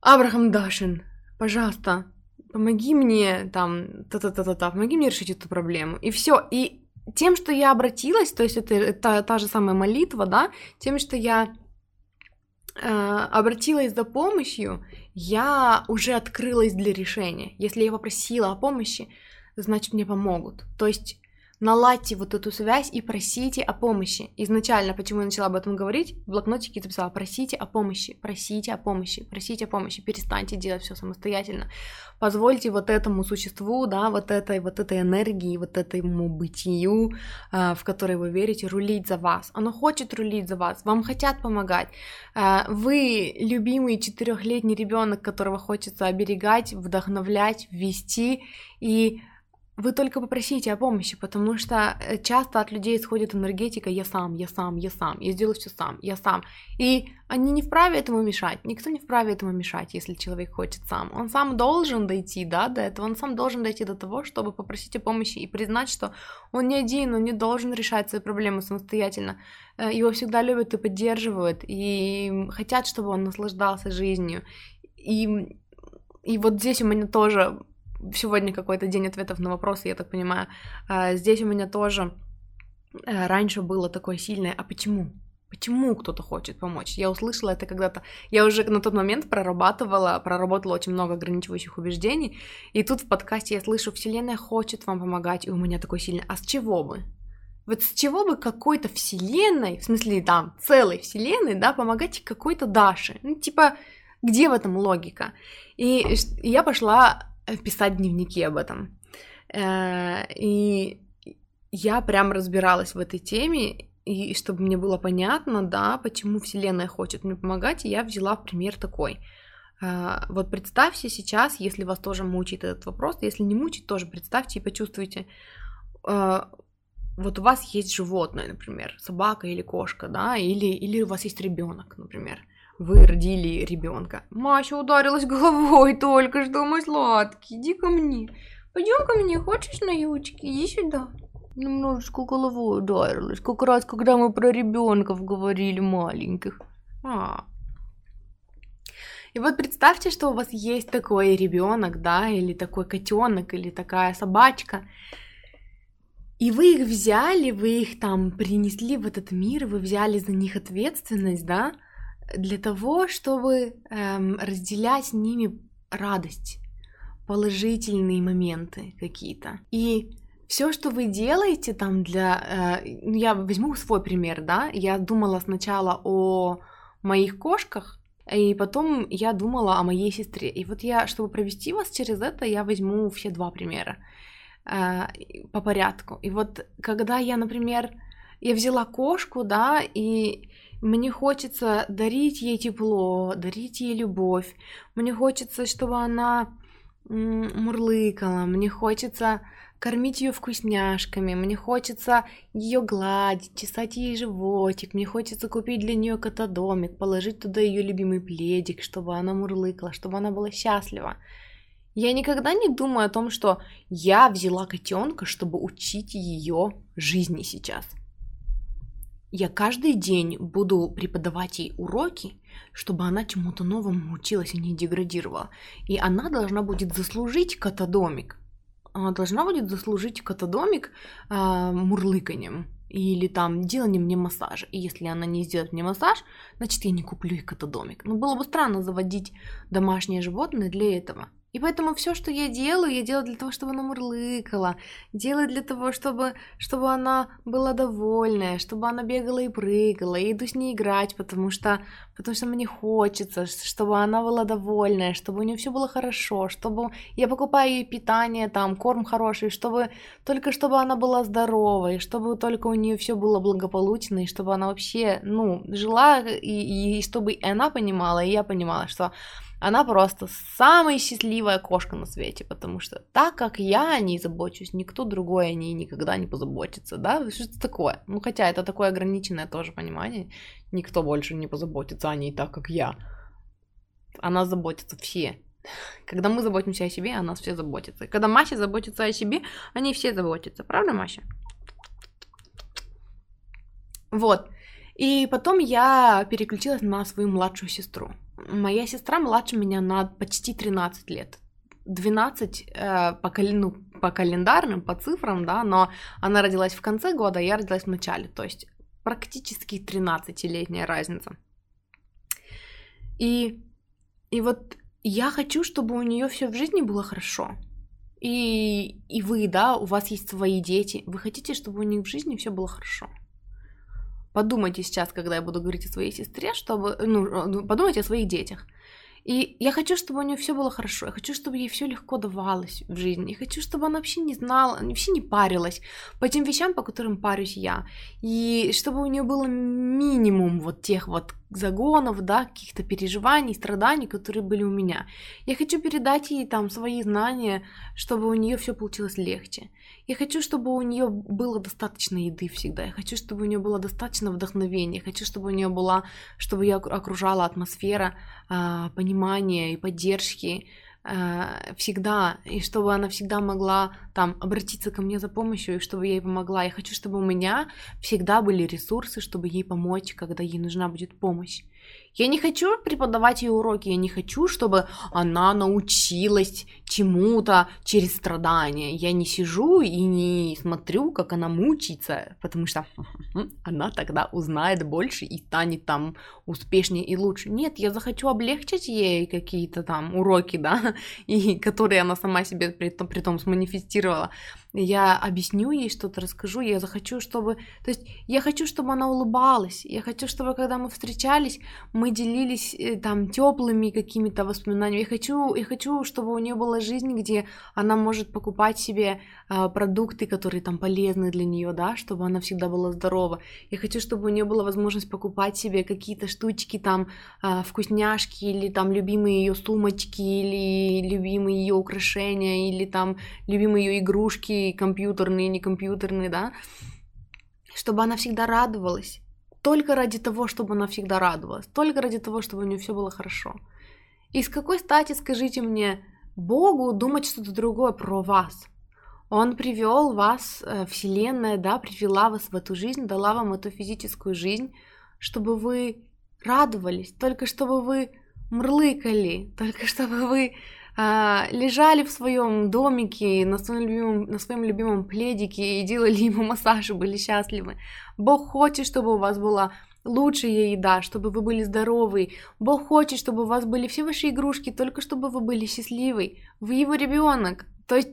Абрахам Дашин, пожалуйста, помоги мне там, та-та-та-та-та, помоги мне решить эту проблему. И все. И тем, что я обратилась, то есть это, это та же самая молитва, да, тем, что я э, обратилась за помощью, я уже открылась для решения. Если я попросила о помощи, значит мне помогут. То есть наладьте вот эту связь и просите о помощи. Изначально, почему я начала об этом говорить, в блокнотике записала, просите о помощи, просите о помощи, просите о помощи, перестаньте делать все самостоятельно. Позвольте вот этому существу, да, вот этой, вот этой энергии, вот этому бытию, э, в которой вы верите, рулить за вас. Оно хочет рулить за вас, вам хотят помогать. Э, вы любимый четырехлетний ребенок, которого хочется оберегать, вдохновлять, ввести и вы только попросите о помощи, потому что э, часто от людей исходит энергетика «я сам, я сам, я сам, я сделаю все сам, я сам». И они не вправе этому мешать, никто не вправе этому мешать, если человек хочет сам. Он сам должен дойти, да, до этого, он сам должен дойти до того, чтобы попросить о помощи и признать, что он не один, он не должен решать свои проблемы самостоятельно. Э, его всегда любят и поддерживают, и хотят, чтобы он наслаждался жизнью. И, и вот здесь у меня тоже сегодня какой-то день ответов на вопросы, я так понимаю. А, здесь у меня тоже э, раньше было такое сильное «а почему?». Почему кто-то хочет помочь? Я услышала это когда-то. Я уже на тот момент прорабатывала, проработала очень много ограничивающих убеждений, и тут в подкасте я слышу «Вселенная хочет вам помогать», и у меня такой сильный «а с чего бы?». Вот с чего бы какой-то вселенной, в смысле там целой вселенной, да, помогать какой-то Даше? Ну, типа, где в этом логика? И я пошла писать дневники об этом. Э, и я прям разбиралась в этой теме, и чтобы мне было понятно, да, почему Вселенная хочет мне помогать, я взяла пример такой. Э, вот представьте сейчас, если вас тоже мучает этот вопрос, если не мучит, тоже представьте и почувствуйте. Э, вот у вас есть животное, например, собака или кошка, да, или, или у вас есть ребенок, например вы родили ребенка. Мася ударилась головой [laughs] только что, мой сладкий, иди ко мне. Пойдем ко мне, хочешь на ючке? Иди сюда. Немножечко головой ударилась, как раз когда мы про ребенков говорили маленьких. А. И вот представьте, что у вас есть такой ребенок, да, или такой котенок, или такая собачка. И вы их взяли, вы их там принесли в этот мир, вы взяли за них ответственность, да, для того, чтобы эм, разделять с ними радость, положительные моменты какие-то. И все, что вы делаете там для... Э, ну, я возьму свой пример, да, я думала сначала о моих кошках, и потом я думала о моей сестре. И вот я, чтобы провести вас через это, я возьму все два примера э, по порядку. И вот когда я, например, я взяла кошку, да, и мне хочется дарить ей тепло, дарить ей любовь. Мне хочется, чтобы она мурлыкала. Мне хочется кормить ее вкусняшками. Мне хочется ее гладить, чесать ей животик. Мне хочется купить для нее котодомик, положить туда ее любимый пледик, чтобы она мурлыкала, чтобы она была счастлива. Я никогда не думаю о том, что я взяла котенка, чтобы учить ее жизни сейчас я каждый день буду преподавать ей уроки, чтобы она чему-то новому училась и не деградировала. И она должна будет заслужить котодомик. Она должна будет заслужить котодомик э, мурлыканьем или там деланием мне массажа. И если она не сделает мне массаж, значит я не куплю ей котодомик. Ну было бы странно заводить домашнее животное для этого. И поэтому все, что я делаю, я делаю для того, чтобы она мурлыкала, делаю для того, чтобы, чтобы она была довольная, чтобы она бегала и прыгала, и иду с ней играть, потому что, потому что мне хочется, чтобы она была довольная, чтобы у нее все было хорошо, чтобы я покупаю ей питание, там, корм хороший, чтобы только чтобы она была здоровой, чтобы только у нее все было благополучно, и чтобы она вообще, ну, жила, и, и чтобы и она понимала, и я понимала, что она просто самая счастливая кошка на свете, потому что так как я о ней забочусь, никто другой о ней никогда не позаботится, да? Что это такое? Ну, хотя это такое ограниченное тоже понимание. Никто больше не позаботится о ней так, как я. Она заботится все. Когда мы заботимся о себе, о нас все заботятся. когда Мася заботится о себе, они все заботятся. Правда, Мася? Вот. И потом я переключилась на свою младшую сестру. Моя сестра младше меня на почти 13 лет. 12 э, по, ну, по календарным, по цифрам, да, но она родилась в конце года, а я родилась в начале, то есть практически 13-летняя разница. И, и вот я хочу, чтобы у нее все в жизни было хорошо. И, и вы, да, у вас есть свои дети, вы хотите, чтобы у них в жизни все было хорошо. Подумайте сейчас, когда я буду говорить о своей сестре, чтобы, ну, ну, подумайте о своих детях. И я хочу, чтобы у нее все было хорошо. Я хочу, чтобы ей все легко давалось в жизни. Я хочу, чтобы она вообще не знала, вообще не парилась по тем вещам, по которым парюсь я. И чтобы у нее было минимум вот тех вот загонов, да, каких-то переживаний, страданий, которые были у меня. Я хочу передать ей там свои знания, чтобы у нее все получилось легче. Я хочу, чтобы у нее было достаточно еды всегда. Я хочу, чтобы у нее было достаточно вдохновения. Я хочу, чтобы у нее была, чтобы ее окружала атмосфера э, понимания и поддержки, Э, всегда, и чтобы она всегда могла там обратиться ко мне за помощью, и чтобы я ей помогла. Я хочу, чтобы у меня всегда были ресурсы, чтобы ей помочь, когда ей нужна будет помощь. Я не хочу преподавать ей уроки, я не хочу, чтобы она научилась чему-то через страдания. Я не сижу и не смотрю, как она мучается, потому что она тогда узнает больше и станет там успешнее и лучше. Нет, я захочу облегчить ей какие-то там уроки, да, [laughs] и которые она сама себе при том, при том сманифестировала я объясню ей что-то, расскажу, я захочу, чтобы... То есть я хочу, чтобы она улыбалась, я хочу, чтобы когда мы встречались, мы делились э, там теплыми какими-то воспоминаниями. Я хочу, я хочу, чтобы у нее была жизнь, где она может покупать себе продукты, которые там полезны для нее, да, чтобы она всегда была здорова. Я хочу, чтобы у нее была возможность покупать себе какие-то штучки, там, э, вкусняшки, или там любимые ее сумочки, или любимые ее украшения, или там любимые ее игрушки, компьютерные, не компьютерные, да, чтобы она всегда радовалась. Только ради того, чтобы она всегда радовалась. Только ради того, чтобы у нее все было хорошо. И с какой стати, скажите мне, Богу думать что-то другое про вас? Он привел вас, э, Вселенная, да, привела вас в эту жизнь, дала вам эту физическую жизнь, чтобы вы радовались, только чтобы вы мрлыкали, только [laughs] чтобы вы а, лежали в своем домике на своем, любимом, на своем любимом пледике и делали ему [laughs] массаж и были счастливы. Бог хочет, чтобы у вас была лучшая еда, чтобы вы были здоровы. Бог хочет, чтобы у вас были все ваши игрушки, только чтобы вы были счастливы. Вы его ребенок. То есть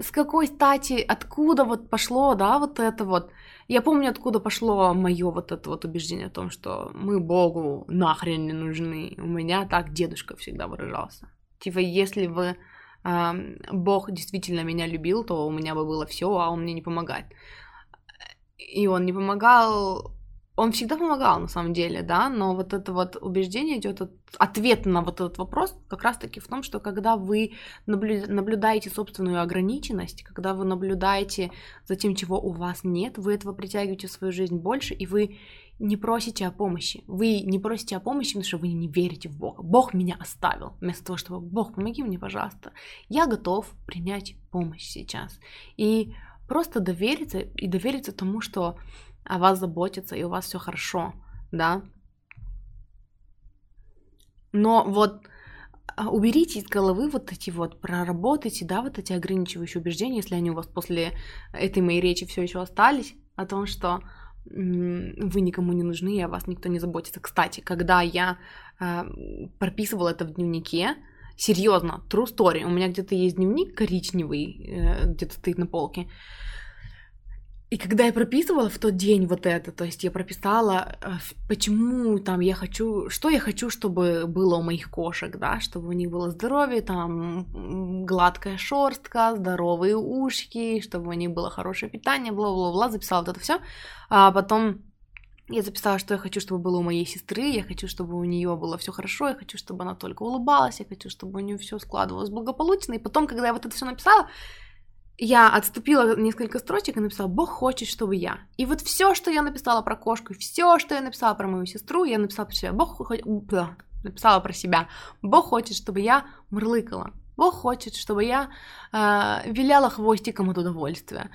с какой стати, откуда вот пошло, да, вот это вот. Я помню, откуда пошло мое вот это вот убеждение о том, что мы Богу нахрен не нужны. У меня так дедушка всегда выражался. Типа, если бы э, Бог действительно меня любил, то у меня бы было все, а он мне не помогает. И он не помогал, он всегда помогал на самом деле, да, но вот это вот убеждение идет от, ответ на вот этот вопрос как раз-таки в том, что когда вы наблю, наблюдаете собственную ограниченность, когда вы наблюдаете за тем, чего у вас нет, вы этого притягиваете в свою жизнь больше, и вы не просите о помощи. Вы не просите о помощи, потому что вы не верите в Бога. Бог меня оставил. Вместо того, чтобы Бог, помоги мне, пожалуйста. Я готов принять помощь сейчас. И просто довериться и довериться тому, что о вас заботятся и у вас все хорошо, да. Но вот а, уберите из головы вот эти вот, проработайте, да, вот эти ограничивающие убеждения, если они у вас после этой моей речи все еще остались, о том, что вы никому не нужны, и о вас никто не заботится. Кстати, когда я э, прописывала это в дневнике, серьезно, true story, у меня где-то есть дневник коричневый, э, где-то стоит на полке, и когда я прописывала в тот день вот это, то есть я прописала, э, почему там я хочу, что я хочу, чтобы было у моих кошек, да, чтобы у них было здоровье, там гладкая шерстка, здоровые ушки, чтобы у них было хорошее питание, бла-бла-бла, записала вот это все, а потом я записала, что я хочу, чтобы было у моей сестры, я хочу, чтобы у нее было все хорошо, я хочу, чтобы она только улыбалась, я хочу, чтобы у нее все складывалось благополучно. И потом, когда я вот это все написала, я отступила несколько строчек и написала «Бог хочет, чтобы я». И вот все, что я написала про кошку, все, что я написала про мою сестру, я написала про себя. Бог хочет... написала про себя. Бог хочет, чтобы я мурлыкала. Бог хочет, чтобы я э, виляла хвостиком от удовольствия.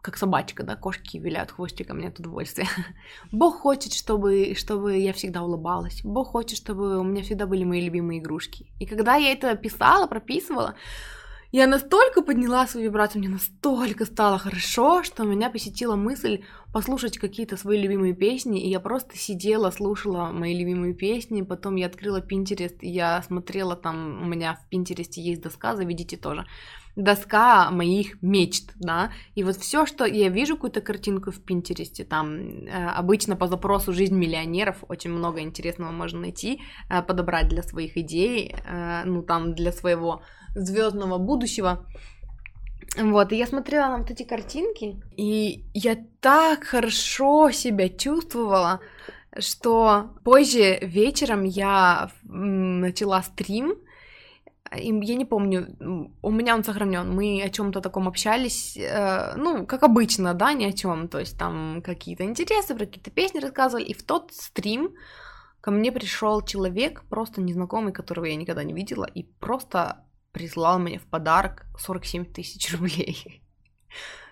Как собачка, да, кошки виляют хвостиком от удовольствия. [laughs] Бог хочет, чтобы, чтобы я всегда улыбалась. Бог хочет, чтобы у меня всегда были мои любимые игрушки. И когда я это писала, прописывала, я настолько подняла свою вибрацию, мне настолько стало хорошо, что меня посетила мысль послушать какие-то свои любимые песни, и я просто сидела, слушала мои любимые песни, потом я открыла и я смотрела там, у меня в Пинтересте есть доска, заведите тоже, доска моих мечт, да, и вот все, что я вижу какую-то картинку в Пинтересте, там э, обычно по запросу «Жизнь миллионеров» очень много интересного можно найти, э, подобрать для своих идей, э, ну там для своего звездного будущего. Вот, и я смотрела на вот эти картинки, и я так хорошо себя чувствовала, что позже вечером я начала стрим, я не помню, у меня он сохранен, мы о чем-то таком общались, э, ну, как обычно, да, ни о чем, то есть там какие-то интересы, про какие-то песни рассказывали, и в тот стрим ко мне пришел человек, просто незнакомый, которого я никогда не видела, и просто прислал мне в подарок 47 тысяч [laughs] рублей.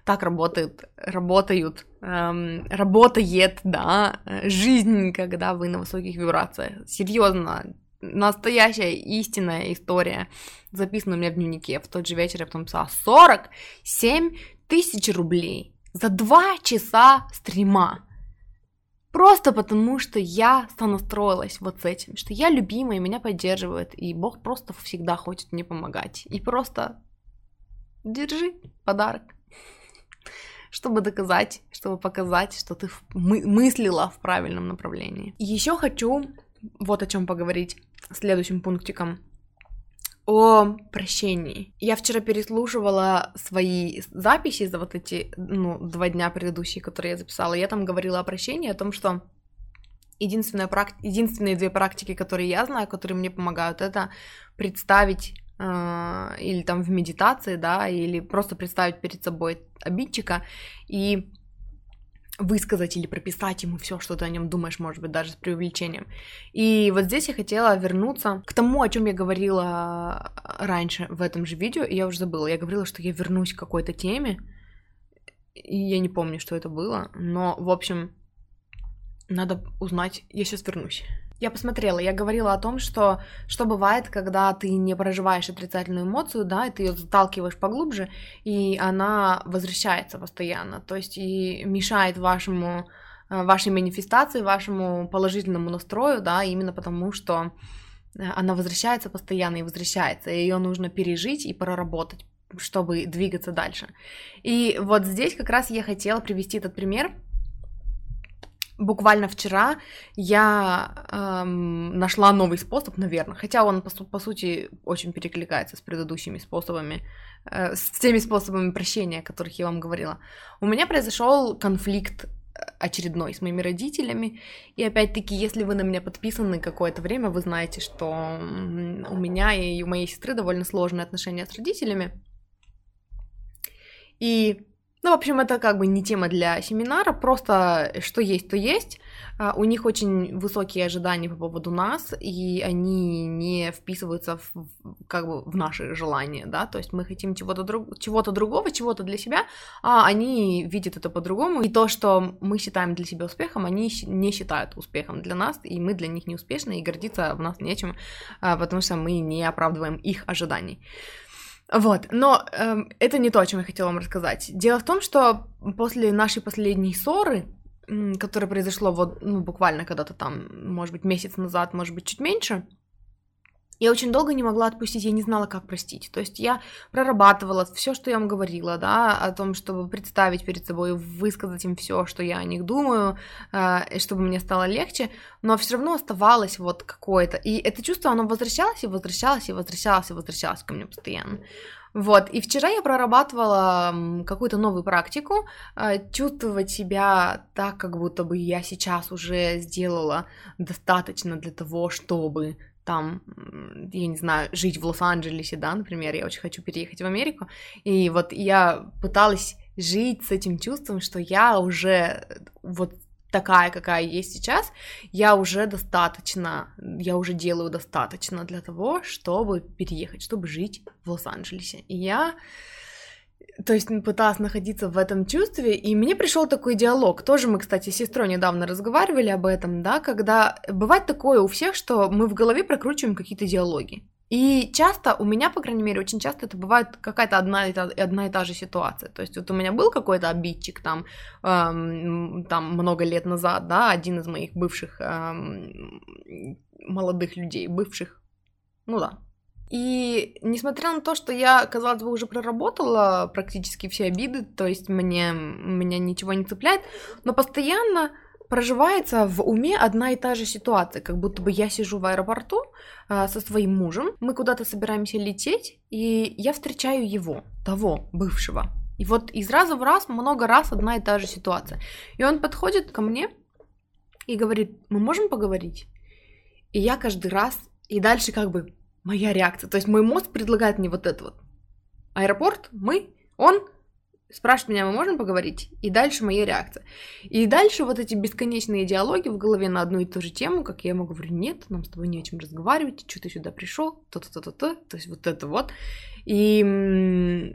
Так работает, работают, эм, работает, да, жизнь, когда вы на высоких вибрациях. Серьезно, настоящая истинная история, записана у меня в дневнике. В тот же вечер я потом писала 47 тысяч рублей за два часа стрима. Просто потому, что я сонастроилась вот с этим, что я любимая, меня поддерживают, и Бог просто всегда хочет мне помогать. И просто держи подарок, чтобы доказать, чтобы показать, что ты мы- мыслила в правильном направлении. Еще хочу вот о чем поговорить следующим пунктиком о прощении. Я вчера переслушивала свои записи за вот эти, ну, два дня предыдущие, которые я записала. Я там говорила о прощении, о том, что единственная практи... единственные две практики, которые я знаю, которые мне помогают, это представить э, или там в медитации, да, или просто представить перед собой обидчика и высказать или прописать ему все, что ты о нем думаешь, может быть, даже с преувеличением. И вот здесь я хотела вернуться к тому, о чем я говорила раньше в этом же видео, и я уже забыла. Я говорила, что я вернусь к какой-то теме, и я не помню, что это было, но, в общем, надо узнать. Я сейчас вернусь. Я посмотрела, я говорила о том, что что бывает, когда ты не проживаешь отрицательную эмоцию, да, и ты ее заталкиваешь поглубже, и она возвращается постоянно, то есть и мешает вашему э, вашей манифестации, вашему положительному настрою, да, именно потому что э, она возвращается постоянно и возвращается, и ее нужно пережить и проработать, чтобы двигаться дальше. И вот здесь как раз я хотела привести этот пример, буквально вчера я эм, нашла новый способ, наверное, хотя он по, по сути очень перекликается с предыдущими способами, э, с теми способами прощения, о которых я вам говорила. У меня произошел конфликт э, очередной с моими родителями. И опять-таки, если вы на меня подписаны какое-то время, вы знаете, что у меня и у моей сестры довольно сложные отношения с родителями. И ну, в общем, это как бы не тема для семинара, просто что есть, то есть. А, у них очень высокие ожидания по поводу нас, и они не вписываются в, как бы в наши желания, да, то есть мы хотим чего-то, друг, чего-то другого, чего-то для себя, а они видят это по-другому, и то, что мы считаем для себя успехом, они не считают успехом для нас, и мы для них не успешны, и гордиться в нас нечем, а, потому что мы не оправдываем их ожиданий. Вот, но эм, это не то, о чем я хотела вам рассказать. Дело в том, что после нашей последней ссоры, которая произошло вот, ну, буквально когда-то там, может быть, месяц назад, может быть, чуть меньше, я очень долго не могла отпустить, я не знала, как простить. То есть я прорабатывала все, что я вам говорила, да, о том, чтобы представить перед собой, высказать им все, что я о них думаю, э, чтобы мне стало легче, но все равно оставалось вот какое-то. И это чувство, оно возвращалось и возвращалось и возвращалось и возвращалось ко мне постоянно. Вот, и вчера я прорабатывала какую-то новую практику, э, чувствовать себя так, как будто бы я сейчас уже сделала достаточно для того, чтобы там, я не знаю, жить в Лос-Анджелесе, да, например, я очень хочу переехать в Америку, и вот я пыталась жить с этим чувством, что я уже вот такая, какая есть сейчас, я уже достаточно, я уже делаю достаточно для того, чтобы переехать, чтобы жить в Лос-Анджелесе. И я то есть пыталась находиться в этом чувстве, и мне пришел такой диалог. Тоже мы, кстати, с сестрой недавно разговаривали об этом, да, когда бывает такое у всех, что мы в голове прокручиваем какие-то диалоги. И часто, у меня, по крайней мере, очень часто это бывает какая-то одна и одна и та же ситуация. То есть вот у меня был какой-то обидчик там, эм, там много лет назад, да, один из моих бывших эм, молодых людей, бывших, ну да, и несмотря на то, что я, казалось бы, уже проработала практически все обиды, то есть мне меня ничего не цепляет, но постоянно проживается в уме одна и та же ситуация, как будто бы я сижу в аэропорту э, со своим мужем, мы куда-то собираемся лететь, и я встречаю его, того бывшего. И вот из раза в раз, много раз одна и та же ситуация. И он подходит ко мне и говорит, мы можем поговорить? И я каждый раз, и дальше как бы моя реакция. То есть мой мозг предлагает мне вот это вот. Аэропорт, мы, он, спрашивает меня, мы можем поговорить? И дальше моя реакция. И дальше вот эти бесконечные диалоги в голове на одну и ту же тему, как я ему говорю, нет, нам с тобой не о чем разговаривать, что ты сюда пришел, то-то-то-то, то есть вот это вот. И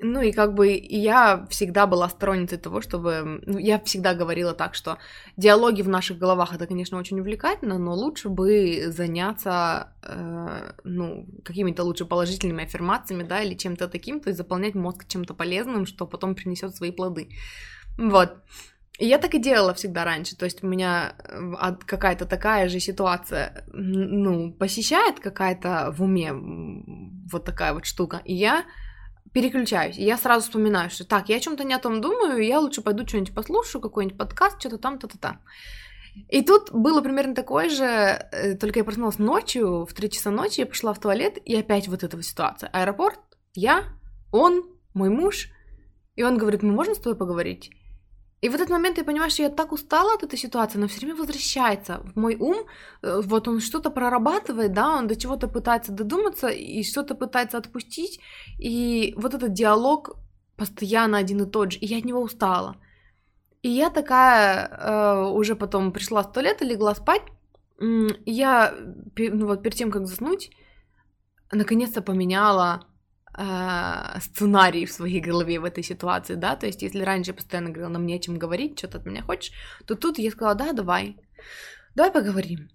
ну и как бы я всегда была сторонницей того, чтобы... Ну, я всегда говорила так, что диалоги в наших головах это, конечно, очень увлекательно, но лучше бы заняться, э, ну, какими-то лучше положительными аффирмациями, да, или чем-то таким, то есть заполнять мозг чем-то полезным, что потом принесет свои плоды. Вот. И я так и делала всегда раньше, то есть у меня э, какая-то такая же ситуация, ну, посещает какая-то в уме вот такая вот штука, и я переключаюсь. И я сразу вспоминаю, что так, я о чем-то не о том думаю, я лучше пойду что-нибудь послушаю, какой-нибудь подкаст, что-то там, то-то там. И тут было примерно такое же, э, только я проснулась ночью, в 3 часа ночи, я пошла в туалет, и опять вот эта ситуация. Аэропорт, я, он, мой муж, и он говорит, мы можем с тобой поговорить? И в этот момент я понимаю, что я так устала от этой ситуации, она все время возвращается в мой ум, э, вот он что-то прорабатывает, да, он до чего-то пытается додуматься и что-то пытается отпустить, и вот этот диалог постоянно один и тот же, и я от него устала. И я такая э, уже потом пришла с туалета, легла спать, я ну вот перед тем, как заснуть, наконец-то поменяла э, сценарий в своей голове в этой ситуации, да, то есть если раньше я постоянно говорила, нам не о чем говорить, что ты от меня хочешь, то тут я сказала, да, давай, давай поговорим.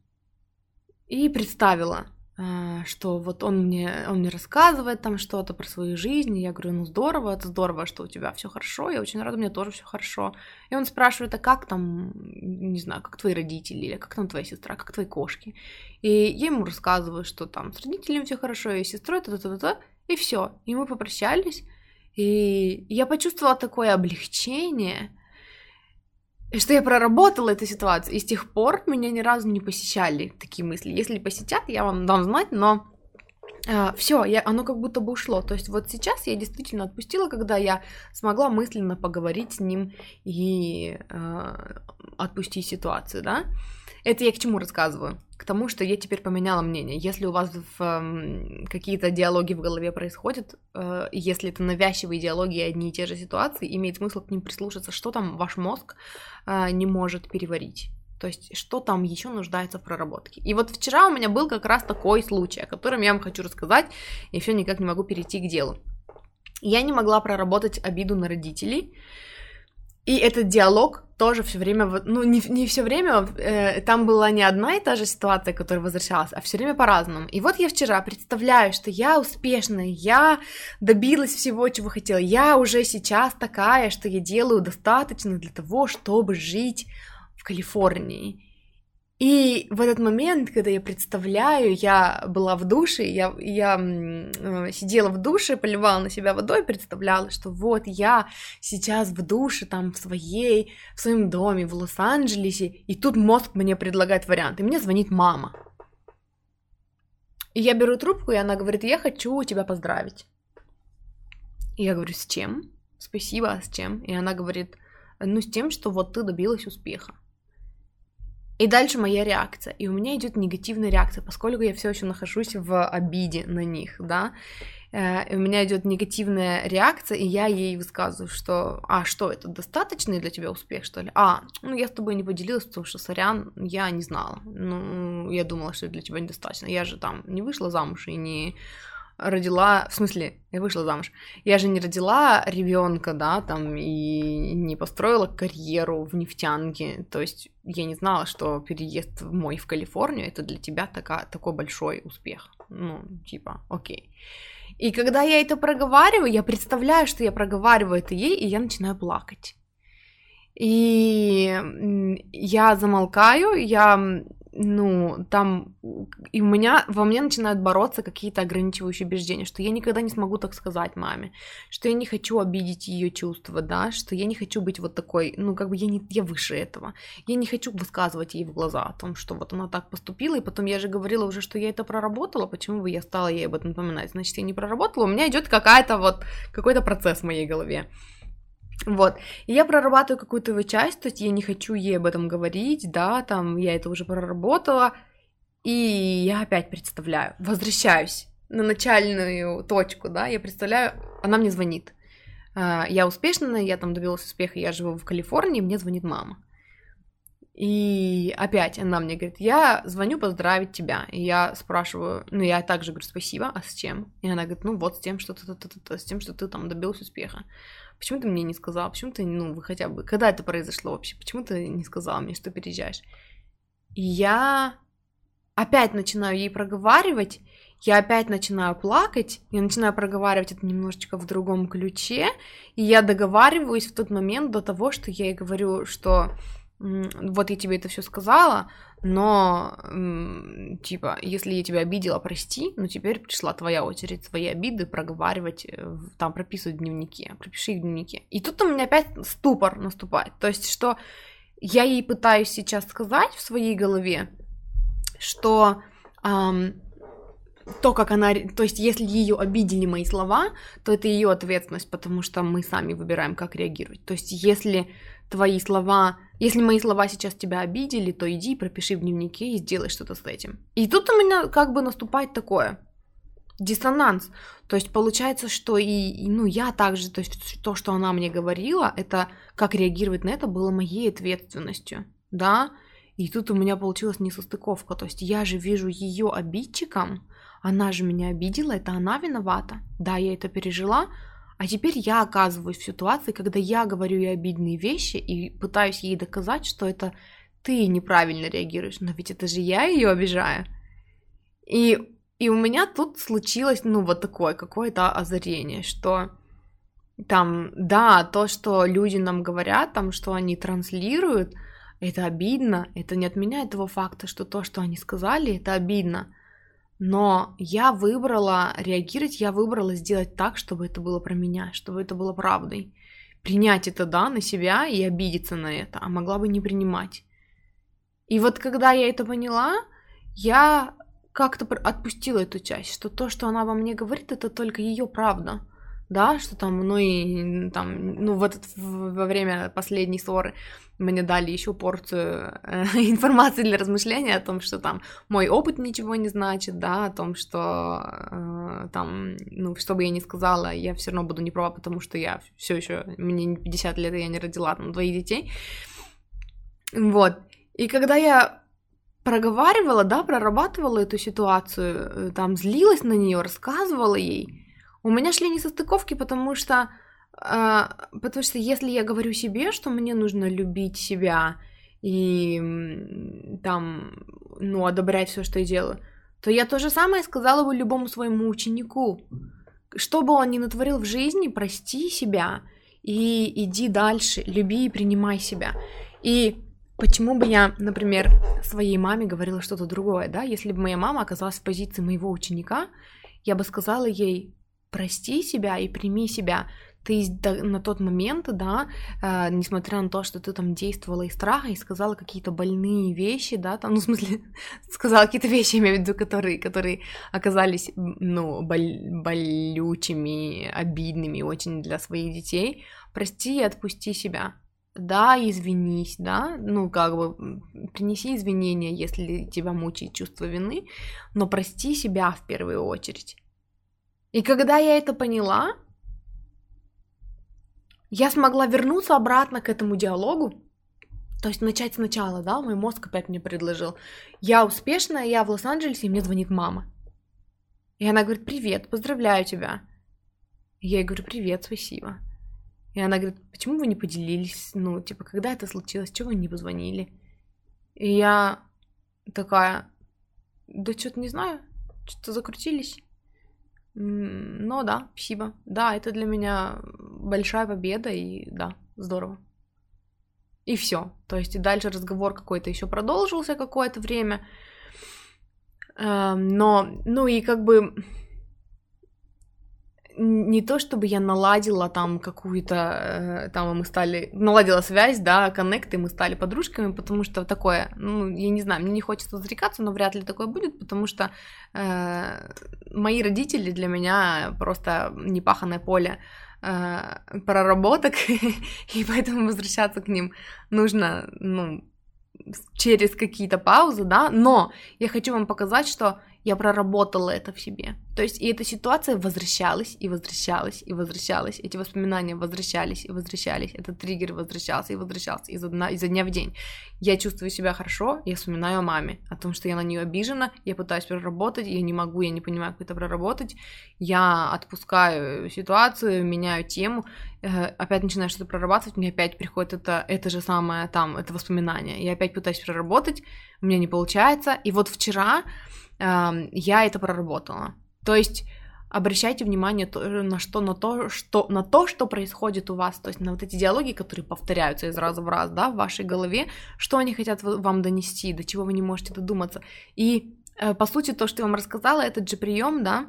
И представила, э, что вот он мне, он мне рассказывает там что-то про свою жизнь, и я говорю, ну здорово, это здорово, что у тебя все хорошо, я очень рада, у меня тоже все хорошо. И он спрашивает, а как там, не знаю, как твои родители, или как там твоя сестра, как твои кошки. И я ему рассказываю, что там с родителями все хорошо, и с сестрой, та-та-та-та, и все. И мы попрощались. И я почувствовала такое облегчение, что я проработала эту ситуацию. И с тех пор меня ни разу не посещали такие мысли. Если посетят, я вам дам знать, но Uh, все, я, оно как будто бы ушло. То есть вот сейчас я действительно отпустила, когда я смогла мысленно поговорить с ним и uh, отпустить ситуацию, да. Это я к чему рассказываю? К тому, что я теперь поменяла мнение. Если у вас э, какие-то диалоги в голове происходят, э, если это навязчивые диалоги и одни и те же ситуации, имеет смысл к ним прислушаться, что там ваш мозг э, не может переварить. То есть, что там еще нуждается в проработке. И вот вчера у меня был как раз такой случай, о котором я вам хочу рассказать, и все никак не могу перейти к делу. Я не могла проработать обиду на родителей, и этот диалог тоже все время, ну не, не все время, э, там была не одна и та же ситуация, которая возвращалась, а все время по-разному. И вот я вчера представляю, что я успешная, я добилась всего, чего хотела, я уже сейчас такая, что я делаю достаточно для того, чтобы жить в Калифорнии. И в этот момент, когда я представляю, я была в душе, я, я э, сидела в душе, поливала на себя водой, представляла, что вот я сейчас в душе, там, в своей, в своем доме в Лос-Анджелесе, и тут мозг мне предлагает вариант, и мне звонит мама. И я беру трубку, и она говорит, я хочу тебя поздравить. И я говорю, с чем? Спасибо, а с чем? И она говорит, ну, с тем, что вот ты добилась успеха. И дальше моя реакция. И у меня идет негативная реакция, поскольку я все еще нахожусь в обиде на них, да. Э, и у меня идет негативная реакция, и я ей высказываю, что, а что, это достаточный для тебя успех, что ли? А, ну я с тобой не поделилась, потому что, сорян, я не знала. Ну, я думала, что для тебя недостаточно. Я же там не вышла замуж и не родила, в смысле, я вышла замуж. Я же не родила ребенка, да, там, и не построила карьеру в нефтянке. То есть я не знала, что переезд мой в Калифорнию это для тебя така, такой большой успех. Ну, типа, окей. И когда я это проговариваю, я представляю, что я проговариваю это ей, и я начинаю плакать. И я замолкаю, я ну, там и у меня, во мне начинают бороться какие-то ограничивающие убеждения, что я никогда не смогу так сказать маме, что я не хочу обидеть ее чувства, да, что я не хочу быть вот такой, ну, как бы я не, я выше этого, я не хочу высказывать ей в глаза о том, что вот она так поступила, и потом я же говорила уже, что я это проработала, почему бы я стала ей об этом напоминать, значит, я не проработала, у меня идет какая-то вот, какой-то процесс в моей голове. Вот. И я прорабатываю какую-то его часть, то есть я не хочу ей об этом говорить, да, там я это уже проработала, и я опять представляю, возвращаюсь на начальную точку, да, я представляю, она мне звонит. А, я успешная, я там добилась успеха, я живу в Калифорнии, мне звонит мама. И опять она мне говорит, я звоню поздравить тебя. И я спрашиваю, ну я также говорю, спасибо, а с чем? И она говорит, ну вот с тем, что ты, ты, ты, ты, с тем, что ты там добился успеха. Почему ты мне не сказала? Почему ты, ну, вы хотя бы, когда это произошло вообще? Почему ты не сказала мне, что переезжаешь? И я опять начинаю ей проговаривать, я опять начинаю плакать, я начинаю проговаривать это немножечко в другом ключе, и я договариваюсь в тот момент до того, что я ей говорю, что вот я тебе это все сказала, но типа, если я тебя обидела, прости, но теперь пришла твоя очередь свои обиды проговаривать, э, там прописывать в дневнике, пропиши их в дневнике. И тут у меня опять ступор наступает, то есть, что я ей пытаюсь сейчас сказать в своей голове, что эм, то, как она, то есть, если ее обидели мои слова, то это ее ответственность, потому что мы сами выбираем, как реагировать. То есть, если твои слова, если мои слова сейчас тебя обидели, то иди пропиши в дневнике и сделай что-то с этим. И тут у меня как бы наступает такое диссонанс. То есть получается, что и, ну я также, то есть то, что она мне говорила, это как реагировать на это было моей ответственностью, да. И тут у меня получилась несостыковка. То есть я же вижу ее обидчиком, она же меня обидела, это она виновата. Да, я это пережила, а теперь я оказываюсь в ситуации, когда я говорю ей обидные вещи и пытаюсь ей доказать, что это ты неправильно реагируешь, но ведь это же я ее обижаю. И, и у меня тут случилось, ну, вот такое какое-то озарение, что там, да, то, что люди нам говорят, там, что они транслируют, это обидно, это не отменяет того факта, что то, что они сказали, это обидно. Но я выбрала реагировать, я выбрала сделать так, чтобы это было про меня, чтобы это было правдой. Принять это, да, на себя и обидеться на это, а могла бы не принимать. И вот когда я это поняла, я как-то отпустила эту часть, что то, что она во мне говорит, это только ее правда да, что там, ну и там, ну в этот, во время последней ссоры мне дали еще порцию э, [laughs] информации для размышления о том, что там мой опыт ничего не значит, да, о том, что э, там, ну, что бы я ни сказала, я все равно буду не права, потому что я все еще, мне не 50 лет, и я не родила там двоих детей. Вот. И когда я проговаривала, да, прорабатывала эту ситуацию, э, там, злилась на нее, рассказывала ей, у меня шли несостыковки, потому что, э, потому что если я говорю себе, что мне нужно любить себя и там, ну, одобрять все, что я делаю, то я то же самое сказала бы любому своему ученику. Что бы он ни натворил в жизни, прости себя и иди дальше, люби и принимай себя. И почему бы я, например, своей маме говорила что-то другое, да? Если бы моя мама оказалась в позиции моего ученика, я бы сказала ей, прости себя и прими себя. Ты на тот момент, да, э, несмотря на то, что ты там действовала из страха и сказала какие-то больные вещи, да, там, [laughs] ну, в смысле, сказала какие-то вещи, я имею в виду, которые, которые оказались, ну, боль, болючими, обидными очень для своих детей, прости и отпусти себя. Да, извинись, да, ну, как бы, принеси извинения, если тебя мучает чувство вины, но прости себя в первую очередь. И когда я это поняла, я смогла вернуться обратно к этому диалогу, то есть начать сначала, да, мой мозг опять мне предложил. Я успешная, я в Лос-Анджелесе, и мне звонит мама. И она говорит, привет, поздравляю тебя. И я ей говорю, привет, спасибо. И она говорит, почему вы не поделились, ну, типа, когда это случилось, чего вы не позвонили? И я такая, да что-то не знаю, что-то закрутились. Но да, спасибо. Да, это для меня большая победа, и да, здорово. И все. То есть и дальше разговор какой-то еще продолжился какое-то время. Эм, но, ну и как бы не то чтобы я наладила там какую-то, э, там мы стали, наладила связь, да, коннект, и мы стали подружками, потому что такое, ну, я не знаю, мне не хочется зарекаться, но вряд ли такое будет, потому что э, мои родители для меня просто непаханное поле э, проработок, [laughs] и поэтому возвращаться к ним нужно, ну, через какие-то паузы, да, но я хочу вам показать, что я проработала это в себе. То есть и эта ситуация возвращалась и возвращалась и возвращалась, эти воспоминания возвращались и возвращались, этот триггер возвращался и возвращался изо дня, изо дня в день. Я чувствую себя хорошо, я вспоминаю о маме, о том, что я на нее обижена, я пытаюсь проработать, я не могу, я не понимаю, как это проработать, я отпускаю ситуацию, меняю тему, э, опять начинаю что-то прорабатывать, мне опять приходит это, это же самое там, это воспоминание, я опять пытаюсь проработать, у меня не получается, и вот вчера я это проработала. То есть обращайте внимание на что, на то, что, на то, что происходит у вас, то есть на вот эти диалоги, которые повторяются из раза в раз, да, в вашей голове, что они хотят вам донести, до чего вы не можете додуматься. И э, по сути то, что я вам рассказала, этот же прием, да,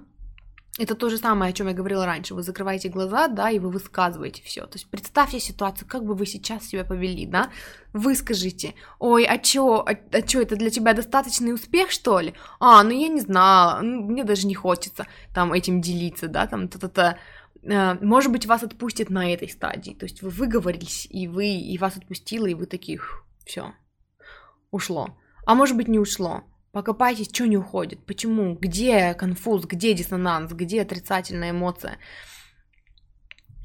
это то же самое, о чем я говорила раньше. Вы закрываете глаза, да, и вы высказываете все. То есть представьте ситуацию, как бы вы сейчас себя повели, да. Выскажите. Ой, а чё, а, а чё, это для тебя достаточный успех, что ли? А, ну я не знала, ну, мне даже не хочется там этим делиться, да, там та-та-та. Э, может быть, вас отпустит на этой стадии. То есть вы выговорились, и вы, и вас отпустило, и вы таких, все, ушло. А может быть, не ушло. Покопайтесь, что не уходит, почему, где конфуз, где диссонанс, где отрицательная эмоция.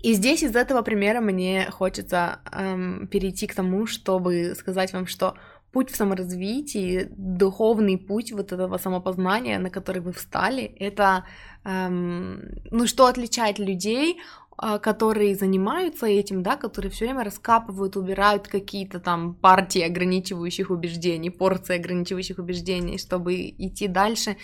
И здесь из этого примера мне хочется эм, перейти к тому, чтобы сказать вам, что путь в саморазвитии, духовный путь вот этого самопознания, на который вы встали, это, эм, ну, что отличает людей а, которые занимаются этим, да, которые все время раскапывают, убирают какие-то там партии ограничивающих убеждений, порции ограничивающих убеждений, чтобы идти дальше. Э,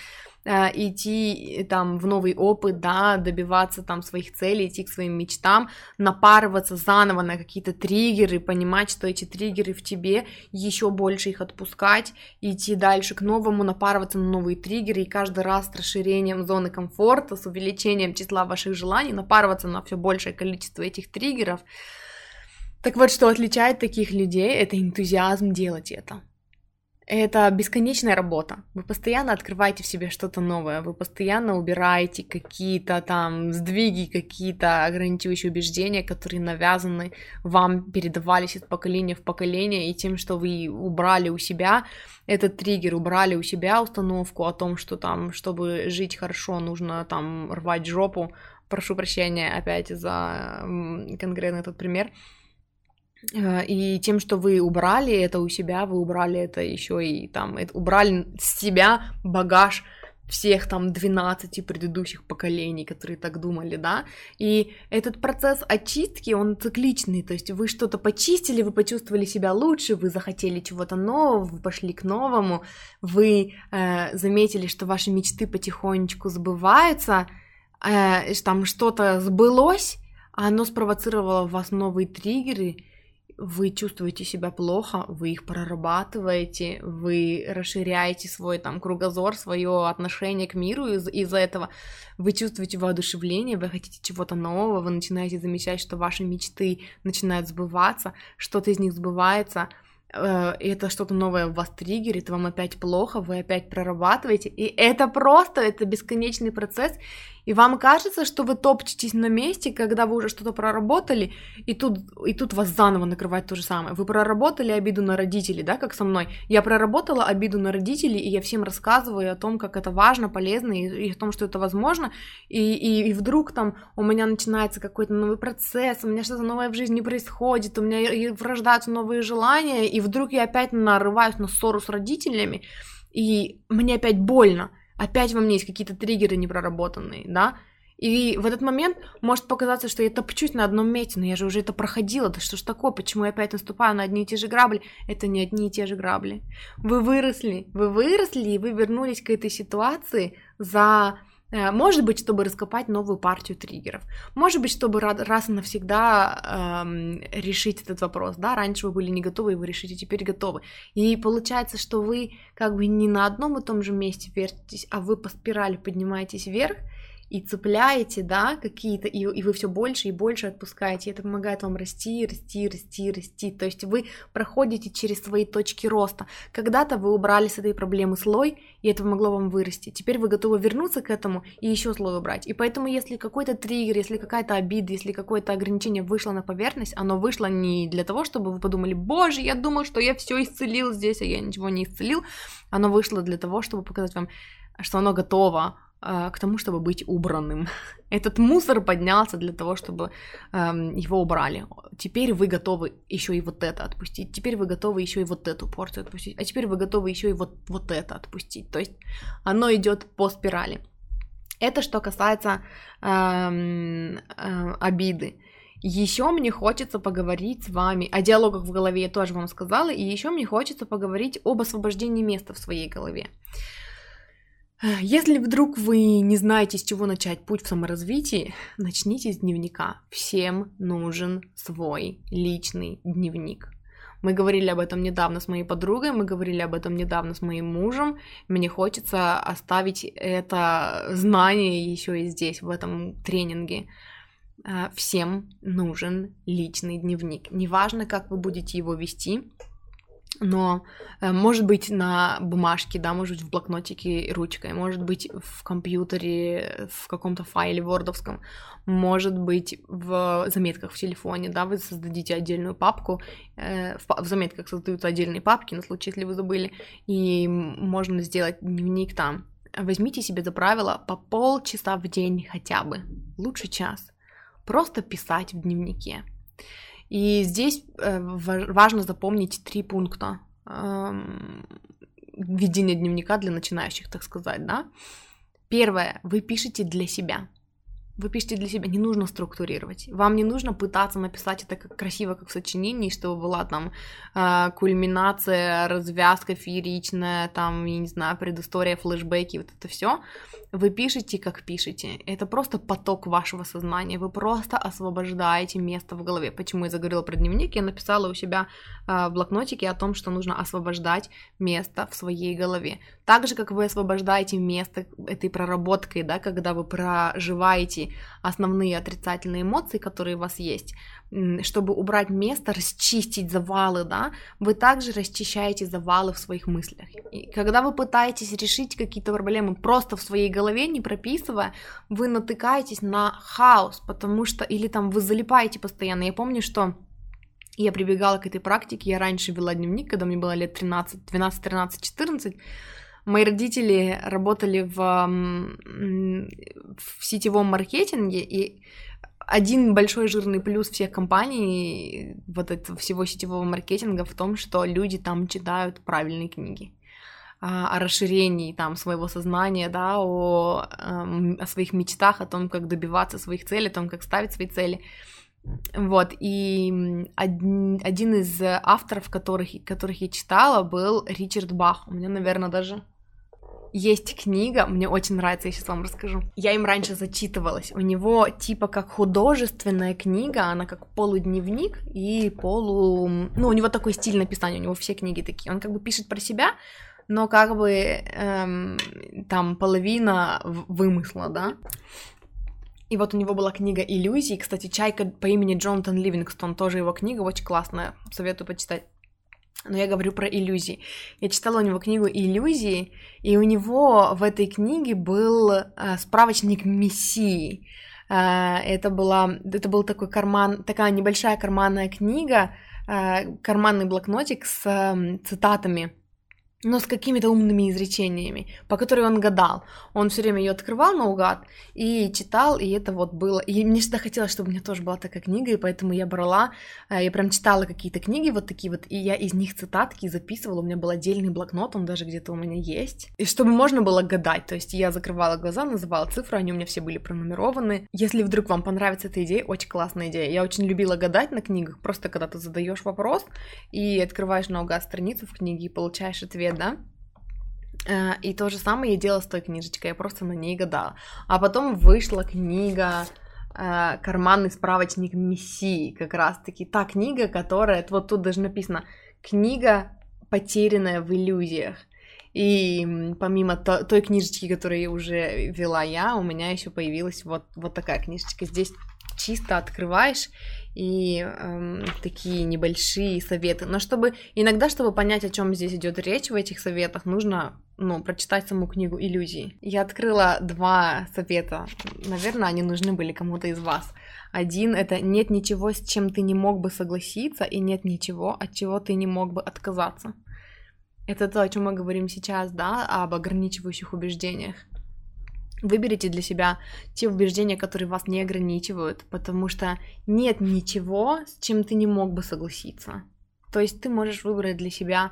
идти там в новый опыт, да, добиваться там своих целей, идти к своим мечтам, напарываться заново на какие-то триггеры, понимать, что эти триггеры в тебе, еще больше их отпускать, идти дальше к новому, напарываться на новые триггеры, и каждый раз с расширением зоны комфорта, с увеличением числа ваших желаний, напарываться на все большее количество этих триггеров. Так вот, что отличает таких людей, это энтузиазм делать это. Это бесконечная работа. Вы постоянно открываете в себе что-то новое, вы постоянно убираете какие-то там сдвиги, какие-то ограничивающие убеждения, которые навязаны вам, передавались из поколения в поколение, и тем, что вы убрали у себя этот триггер, убрали у себя установку о том, что там, чтобы жить хорошо, нужно там рвать жопу. Прошу прощения опять за конкретно этот пример и тем, что вы убрали это у себя, вы убрали это еще и там, убрали с себя багаж всех там 12 предыдущих поколений, которые так думали, да, и этот процесс очистки, он цикличный, то есть вы что-то почистили, вы почувствовали себя лучше, вы захотели чего-то нового, вы пошли к новому, вы э, заметили, что ваши мечты потихонечку сбываются, э, там что-то сбылось, а оно спровоцировало в вас новые триггеры, вы чувствуете себя плохо, вы их прорабатываете, вы расширяете свой там кругозор, свое отношение к миру из- из-за этого, вы чувствуете воодушевление, вы хотите чего-то нового, вы начинаете замечать, что ваши мечты начинают сбываться, что-то из них сбывается, э, это что-то новое вас триггерит, вам опять плохо, вы опять прорабатываете, и это просто, это бесконечный процесс, и вам кажется, что вы топчетесь на месте, когда вы уже что-то проработали, и тут, и тут вас заново накрывает то же самое. Вы проработали обиду на родителей, да, как со мной. Я проработала обиду на родителей, и я всем рассказываю о том, как это важно, полезно, и, и о том, что это возможно. И, и, и вдруг там у меня начинается какой-то новый процесс, у меня что-то новое в жизни происходит, у меня рождаются новые желания, и вдруг я опять нарываюсь на ссору с родителями, и мне опять больно опять во мне есть какие-то триггеры непроработанные, да, и в этот момент может показаться, что я топчусь на одном месте, но я же уже это проходила, да что ж такое, почему я опять наступаю на одни и те же грабли? Это не одни и те же грабли. Вы выросли, вы выросли, и вы вернулись к этой ситуации за может быть, чтобы раскопать новую партию триггеров. Может быть, чтобы раз и навсегда эм, решить этот вопрос. Да, раньше вы были не готовы, и вы решите, теперь готовы. И получается, что вы как бы не на одном и том же месте вертитесь, а вы по спирали поднимаетесь вверх, и цепляете, да, какие-то, и, и вы все больше и больше отпускаете, и это помогает вам расти, расти, расти, расти, то есть вы проходите через свои точки роста. Когда-то вы убрали с этой проблемы слой, и это помогло вам вырасти. Теперь вы готовы вернуться к этому и еще слой убрать. И поэтому, если какой-то триггер, если какая-то обида, если какое-то ограничение вышло на поверхность, оно вышло не для того, чтобы вы подумали, боже, я думал, что я все исцелил здесь, а я ничего не исцелил. Оно вышло для того, чтобы показать вам, что оно готово к тому, чтобы быть убранным. [laughs] Этот мусор поднялся для того, чтобы э, его убрали. Теперь вы готовы еще и вот это отпустить. Теперь вы готовы еще и вот эту порцию отпустить. А теперь вы готовы еще и вот, вот это отпустить. То есть оно идет по спирали. Это что касается э, э, обиды. Еще мне хочется поговорить с вами о диалогах в голове, я тоже вам сказала, и еще мне хочется поговорить об освобождении места в своей голове. Если вдруг вы не знаете, с чего начать путь в саморазвитии, начните с дневника. Всем нужен свой личный дневник. Мы говорили об этом недавно с моей подругой, мы говорили об этом недавно с моим мужем. Мне хочется оставить это знание еще и здесь, в этом тренинге. А, всем нужен личный дневник. Неважно, как вы будете его вести, но э, может быть на бумажке, да, может быть в блокнотике ручкой, может быть в компьютере, в каком-то файле вордовском, может быть в заметках в телефоне, да, вы создадите отдельную папку, э, в, заметках создаются отдельные папки на случай, если вы забыли, и можно сделать дневник там. Возьмите себе за правило по полчаса в день хотя бы, лучше час, просто писать в дневнике. И здесь э, важно запомнить три пункта эм, ведения дневника для начинающих, так сказать, да. Первое, вы пишете для себя. Вы пишете для себя, не нужно структурировать. Вам не нужно пытаться написать это как красиво, как в сочинении, чтобы была там э, кульминация, развязка фееричная, там, я не знаю, предыстория, флешбеки, вот это все. Вы пишете, как пишете. Это просто поток вашего сознания. Вы просто освобождаете место в голове. Почему я заговорила про дневник? Я написала у себя э, в блокнотике о том, что нужно освобождать место в своей голове. Так же, как вы освобождаете место этой проработкой, да, когда вы проживаете основные отрицательные эмоции, которые у вас есть, чтобы убрать место, расчистить завалы, да, вы также расчищаете завалы в своих мыслях. И когда вы пытаетесь решить какие-то проблемы просто в своей голове, не прописывая, вы натыкаетесь на хаос, потому что, или там вы залипаете постоянно. Я помню, что я прибегала к этой практике, я раньше вела дневник, когда мне было лет 13, 12, 13, 14, Мои родители работали в, в сетевом маркетинге, и один большой жирный плюс всех компаний, вот этого всего сетевого маркетинга в том, что люди там читают правильные книги а, о расширении там своего сознания, да, о, эм, о своих мечтах, о том, как добиваться своих целей, о том, как ставить свои цели. Вот, и один, один из авторов, которых, которых я читала, был Ричард Бах. У меня, наверное, даже есть книга, мне очень нравится, я сейчас вам расскажу. Я им раньше зачитывалась. У него типа как художественная книга, она как полудневник и полу... Ну, у него такой стиль написания, у него все книги такие. Он как бы пишет про себя, но как бы эм, там половина вымысла, да. И вот у него была книга «Иллюзии». Кстати, «Чайка» по имени Джонатан Ливингстон, тоже его книга, очень классная, советую почитать но я говорю про иллюзии. Я читала у него книгу «Иллюзии», и у него в этой книге был э, справочник Мессии. Э, это, была, это был такой карман, такая небольшая карманная книга, э, карманный блокнотик с э, цитатами но с какими-то умными изречениями, по которым он гадал. Он все время ее открывал наугад и читал, и это вот было. И мне всегда хотелось, чтобы у меня тоже была такая книга, и поэтому я брала, э, я прям читала какие-то книги вот такие вот, и я из них цитатки записывала. У меня был отдельный блокнот, он даже где-то у меня есть. И чтобы можно было гадать, то есть я закрывала глаза, называла цифры, они у меня все были пронумерованы. Если вдруг вам понравится эта идея, очень классная идея. Я очень любила гадать на книгах, просто когда ты задаешь вопрос и открываешь наугад страницу в книге и получаешь ответ да? Э, и то же самое я делала с той книжечкой, я просто на ней гадала. А потом вышла книга э, «Карманный справочник Мессии», как раз-таки та книга, которая, вот тут даже написано, книга, потерянная в иллюзиях. И помимо то, той книжечки, которую уже вела я, у меня еще появилась вот, вот такая книжечка. Здесь чисто открываешь и эм, такие небольшие советы. Но чтобы иногда, чтобы понять, о чем здесь идет речь в этих советах, нужно ну, прочитать саму книгу иллюзий. Я открыла два совета. Наверное, они нужны были кому-то из вас. Один это нет ничего, с чем ты не мог бы согласиться, и нет ничего, от чего ты не мог бы отказаться. Это то, о чем мы говорим сейчас, да, об ограничивающих убеждениях. Выберите для себя те убеждения, которые вас не ограничивают, потому что нет ничего, с чем ты не мог бы согласиться. То есть ты можешь выбрать для себя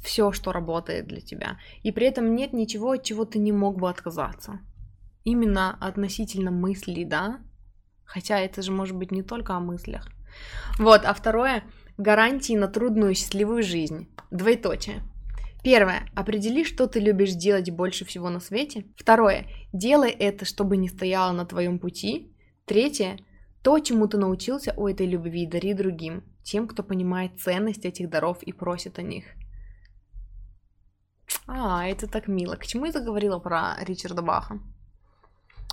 все, что работает для тебя. И при этом нет ничего, от чего ты не мог бы отказаться. Именно относительно мыслей, да? Хотя это же может быть не только о мыслях. Вот, а второе, гарантии на трудную счастливую жизнь. Двоеточие. Первое. Определи, что ты любишь делать больше всего на свете. Второе. Делай это, чтобы не стояло на твоем пути. Третье. То, чему ты научился у этой любви, дари другим, тем, кто понимает ценность этих даров и просит о них. А, это так мило. К чему я заговорила про Ричарда Баха?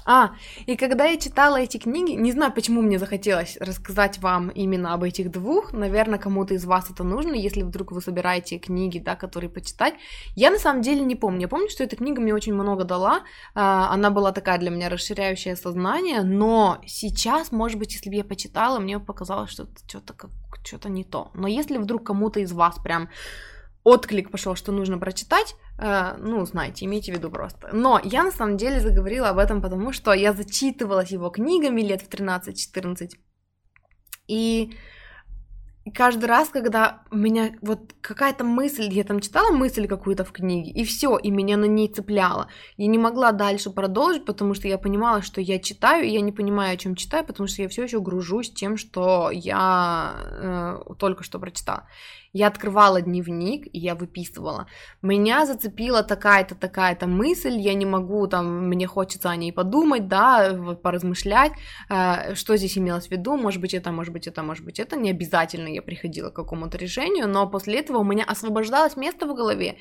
А, и когда я читала эти книги, не знаю, почему мне захотелось рассказать вам именно об этих двух, наверное, кому-то из вас это нужно, если вдруг вы собираете книги, да, которые почитать. Я на самом деле не помню. Я помню, что эта книга мне очень много дала, а, она была такая для меня расширяющая сознание, но сейчас, может быть, если бы я почитала, мне показалось, что что-то как что-то не то. Но если вдруг кому-то из вас прям отклик пошел, что нужно прочитать, э, ну, знаете, имейте в виду просто. Но я на самом деле заговорила об этом, потому что я зачитывалась его книгами лет в 13-14. И каждый раз, когда меня вот какая-то мысль, я там читала мысль какую-то в книге, и все, и меня на ней цепляло. Я не могла дальше продолжить, потому что я понимала, что я читаю, и я не понимаю, о чем читаю, потому что я все еще гружусь тем, что я э, только что прочитала. Я открывала дневник, и я выписывала. Меня зацепила такая-то, такая-то мысль, я не могу, там, мне хочется о ней подумать, да, вот, поразмышлять, э, что здесь имелось в виду, может быть это, может быть это, может быть это, не обязательно я приходила к какому-то решению, но после этого у меня освобождалось место в голове,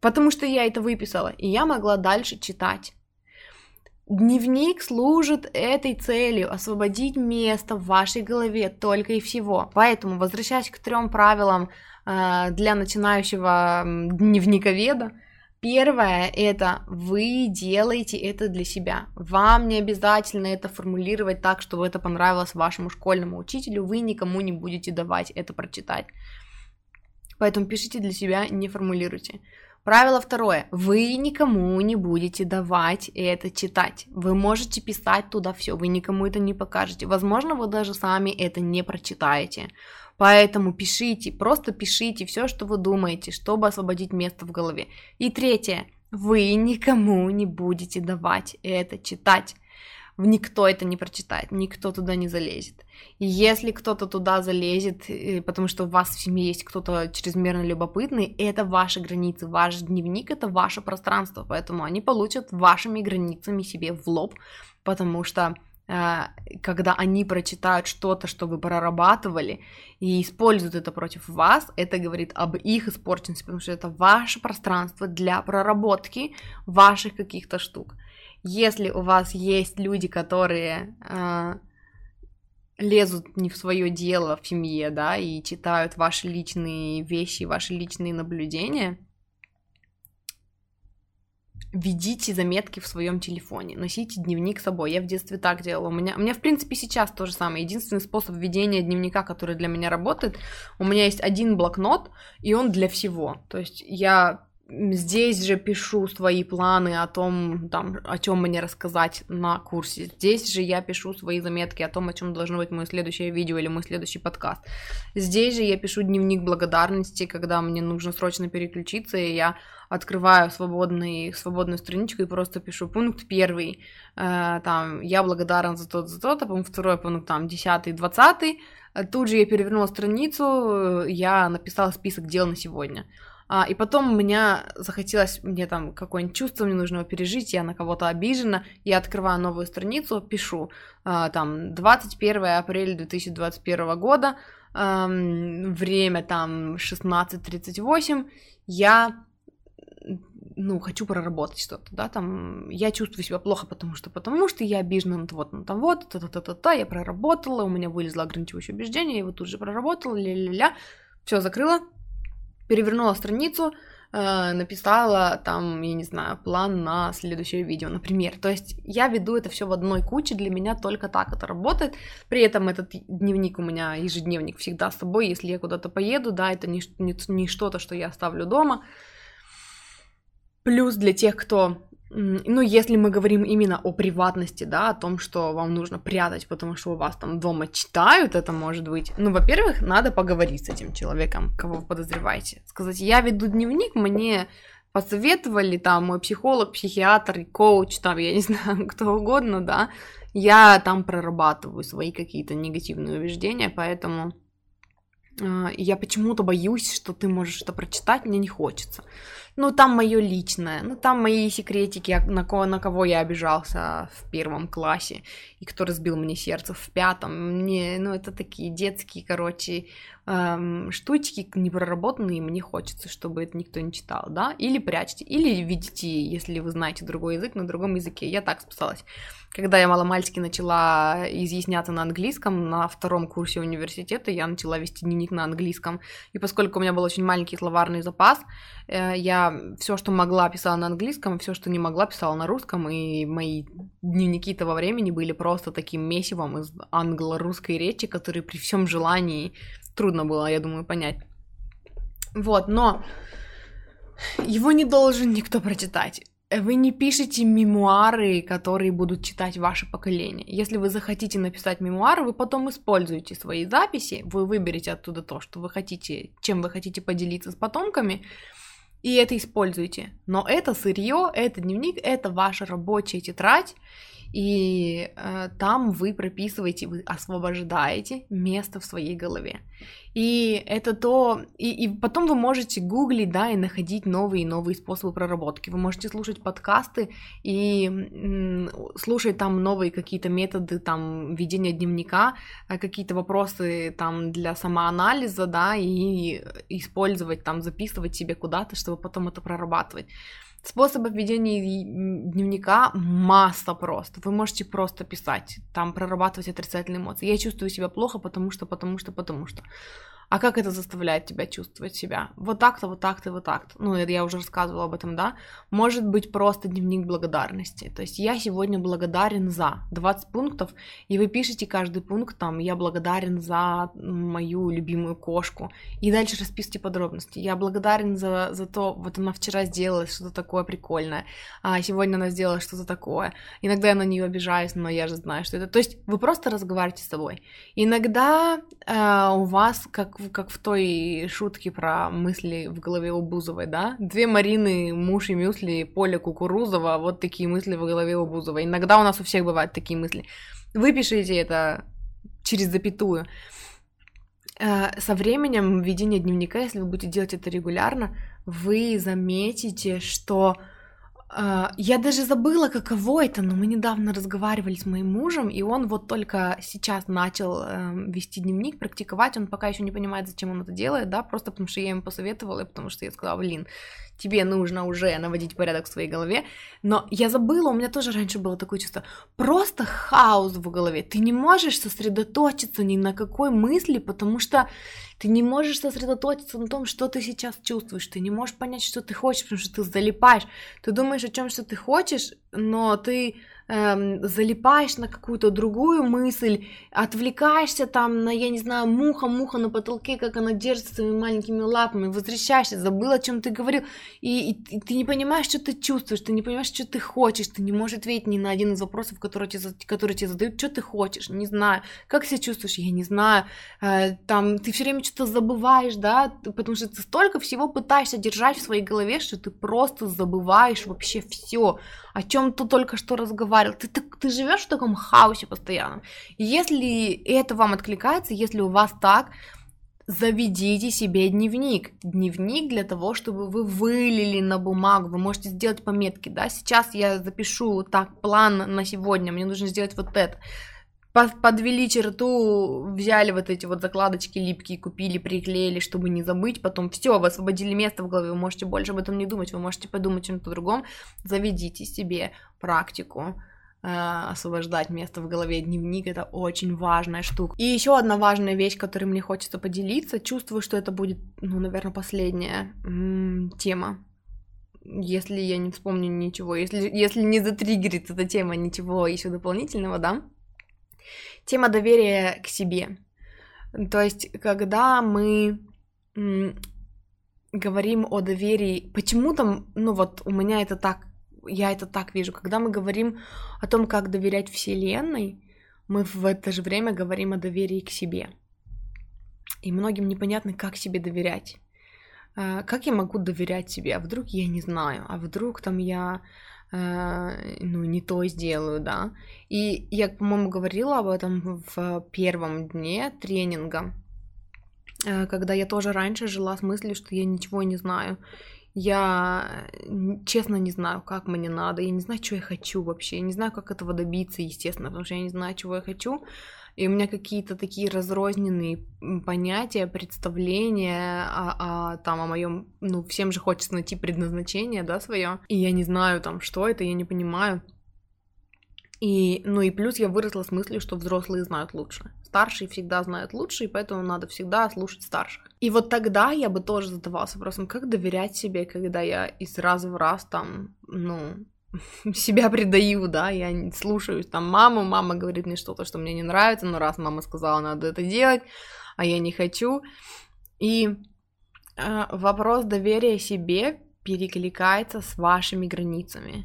потому что я это выписала, и я могла дальше читать. Дневник служит этой целью освободить место в вашей голове только и всего. Поэтому, возвращаясь к трем правилам э, для начинающего дневниковеда, первое это вы делаете это для себя. Вам не обязательно это формулировать так, чтобы это понравилось вашему школьному учителю, вы никому не будете давать это прочитать. Поэтому пишите для себя, не формулируйте. Правило второе. Вы никому не будете давать это читать. Вы можете писать туда все, вы никому это не покажете. Возможно, вы даже сами это не прочитаете. Поэтому пишите, просто пишите все, что вы думаете, чтобы освободить место в голове. И третье. Вы никому не будете давать это читать никто это не прочитает, никто туда не залезет. И если кто-то туда залезет, э, потому что у вас в семье есть кто-то чрезмерно любопытный, это ваши границы, ваш дневник это ваше пространство, поэтому они получат вашими границами себе в лоб, потому что э, когда они прочитают что-то, что вы прорабатывали, и используют это против вас, это говорит об их испорченности, потому что это ваше пространство для проработки ваших каких-то штук. Если у вас есть люди, которые э, лезут не в свое дело в семье, да, и читают ваши личные вещи, ваши личные наблюдения, ведите заметки в своем телефоне, носите дневник с собой. Я в детстве так делала. У меня, у меня, в принципе, сейчас то же самое. Единственный способ ведения дневника, который для меня работает, у меня есть один блокнот, и он для всего. То есть я Здесь же пишу свои планы о том, там, о чем мне рассказать на курсе. Здесь же я пишу свои заметки о том, о чем должно быть мое следующее видео или мой следующий подкаст. Здесь же я пишу дневник благодарности, когда мне нужно срочно переключиться, и я открываю свободный, свободную страничку и просто пишу пункт первый, э, там, я благодарен за то за то-то, пункт второй, пункт там, десятый, двадцатый. Тут же я перевернула страницу, я написала список дел на сегодня. А, и потом меня захотелось, мне там какое-нибудь чувство мне нужно пережить, я на кого-то обижена, я открываю новую страницу, пишу, а, там, 21 апреля 2021 года, а, время там 16.38, я ну, хочу проработать что-то, да, там, я чувствую себя плохо, потому что, потому что я обижена на вот, на там вот, та-та-та-та-та, я проработала, у меня вылезло ограничивающее убеждение, я его тут же проработала, ля-ля-ля, все закрыла, перевернула страницу, э, написала там, я не знаю, план на следующее видео, например. То есть я веду это все в одной куче, для меня только так это работает. При этом этот дневник у меня, ежедневник всегда с собой, если я куда-то поеду, да, это не, не, не что-то, что я оставлю дома. Плюс для тех, кто ну, если мы говорим именно о приватности, да, о том, что вам нужно прятать, потому что у вас там дома читают, это может быть. Ну, во-первых, надо поговорить с этим человеком, кого вы подозреваете. Сказать, я веду дневник, мне посоветовали там мой психолог, психиатр, коуч, там, я не [laughs] знаю, кто угодно, да, я там прорабатываю свои какие-то негативные убеждения, поэтому э, я почему-то боюсь, что ты можешь это прочитать, мне не хочется ну, там мое личное, ну, там мои секретики, на кого, на кого я обижался в первом классе, и кто разбил мне сердце в пятом, мне, ну, это такие детские, короче, эм, штучки непроработанные, мне хочется, чтобы это никто не читал, да, или прячьте, или видите, если вы знаете другой язык, на другом языке, я так спасалась. Когда я маломальски начала изъясняться на английском, на втором курсе университета я начала вести дневник на английском, и поскольку у меня был очень маленький словарный запас, э, я все, что могла, писала на английском, все, что не могла, писала на русском, и мои дневники того времени были просто таким месивом из англо-русской речи, который при всем желании трудно было, я думаю, понять. Вот, но его не должен никто прочитать. Вы не пишете мемуары, которые будут читать ваше поколение. Если вы захотите написать мемуары, вы потом используете свои записи, вы выберете оттуда то, что вы хотите, чем вы хотите поделиться с потомками, и это используйте. Но это сырье, это дневник, это ваша рабочая тетрадь, и э, там вы прописываете, вы освобождаете место в своей голове. И это то, и, и потом вы можете гуглить, да, и находить новые и новые способы проработки. Вы можете слушать подкасты и слушать там новые какие-то методы, там, ведения дневника, э, какие-то вопросы там для самоанализа, да, и использовать там, записывать себе куда-то, чтобы потом это прорабатывать. Способов ведения дневника масса просто. Вы можете просто писать, там прорабатывать отрицательные эмоции. Я чувствую себя плохо, потому что, потому что, потому что. А как это заставляет тебя чувствовать себя? Вот так-то, вот так-то, вот так-то. Ну, это я уже рассказывала об этом, да? Может быть просто дневник благодарности. То есть я сегодня благодарен за 20 пунктов, и вы пишете каждый пункт там, я благодарен за мою любимую кошку. И дальше расписывайте подробности. Я благодарен за, за то, вот она вчера сделала что-то такое прикольное, а сегодня она сделала что-то такое. Иногда я на нее обижаюсь, но я же знаю, что это. То есть вы просто разговариваете с собой. Иногда э, у вас, как как в той шутке про мысли в голове у Бузовой, да? Две Марины, муж и мюсли, поле Кукурузова, вот такие мысли в голове у Бузовой. Иногда у нас у всех бывают такие мысли. Выпишите это через запятую. Э, со временем ведения дневника, если вы будете делать это регулярно, вы заметите, что я даже забыла, каково это, но мы недавно разговаривали с моим мужем, и он вот только сейчас начал э, вести дневник, практиковать. Он пока еще не понимает, зачем он это делает, да, просто потому что я ему посоветовала, и потому что я сказала, блин, тебе нужно уже наводить порядок в своей голове. Но я забыла, у меня тоже раньше было такое чувство, просто хаос в голове. Ты не можешь сосредоточиться ни на какой мысли, потому что ты не можешь сосредоточиться на том, что ты сейчас чувствуешь, ты не можешь понять, что ты хочешь, потому что ты залипаешь. Ты думаешь о чем, что ты хочешь, но ты эм, залипаешь на какую-то другую мысль, отвлекаешься там на, я не знаю, муха, муха на потолке, как она держится своими маленькими лапами, возвращаешься, забыл, о чем ты говорил, и, и, и ты не понимаешь, что ты чувствуешь, ты не понимаешь, что ты хочешь, ты не можешь ответить ни на один из вопросов, которые тебе, которые тебе задают, что ты хочешь, не знаю, как себя чувствуешь, я не знаю, э, там, ты все время что-то забываешь, да, потому что ты столько всего пытаешься держать в своей голове, что ты просто забываешь вообще все, о чем ты только что разговаривал. Ты, ты, ты живешь в таком хаосе постоянно. Если это вам откликается, если у вас так, заведите себе дневник. Дневник для того, чтобы вы вылили на бумагу. Вы можете сделать пометки, да. Сейчас я запишу так план на сегодня. Мне нужно сделать вот это подвели черту, взяли вот эти вот закладочки липкие, купили, приклеили, чтобы не забыть, потом все, вы освободили место в голове, вы можете больше об этом не думать, вы можете подумать о чем-то другом, заведите себе практику освобождать место в голове, дневник это очень важная штука. И еще одна важная вещь, которой мне хочется поделиться, чувствую, что это будет, ну, наверное, последняя м- тема если я не вспомню ничего, если, если не затриггерит эта тема ничего еще дополнительного, да, Тема доверия к себе. То есть, когда мы говорим о доверии, почему-то, ну вот у меня это так, я это так вижу, когда мы говорим о том, как доверять Вселенной, мы в это же время говорим о доверии к себе. И многим непонятно, как себе доверять. А, как я могу доверять себе? А вдруг я не знаю? А вдруг там я Э, ну, не то сделаю, да. И я, по-моему, говорила об этом в первом дне тренинга, э, когда я тоже раньше жила с мыслью, что я ничего не знаю. Я честно не знаю, как мне надо, я не знаю, что я хочу вообще, я не знаю, как этого добиться, естественно, потому что я не знаю, чего я хочу, и у меня какие-то такие разрозненные понятия, представления о, о, там, о моем, ну, всем же хочется найти предназначение, да, свое, и я не знаю там, что это, я не понимаю. И, ну и плюс я выросла с мыслью, что взрослые знают лучше. Старшие всегда знают лучше, и поэтому надо всегда слушать старших. И вот тогда я бы тоже задавался вопросом, как доверять себе, когда я из раза в раз там, ну, [laughs] себя предаю, да, я слушаюсь там маму, мама говорит мне что-то, что мне не нравится, но раз мама сказала, надо это делать, а я не хочу. И э, вопрос доверия себе перекликается с вашими границами.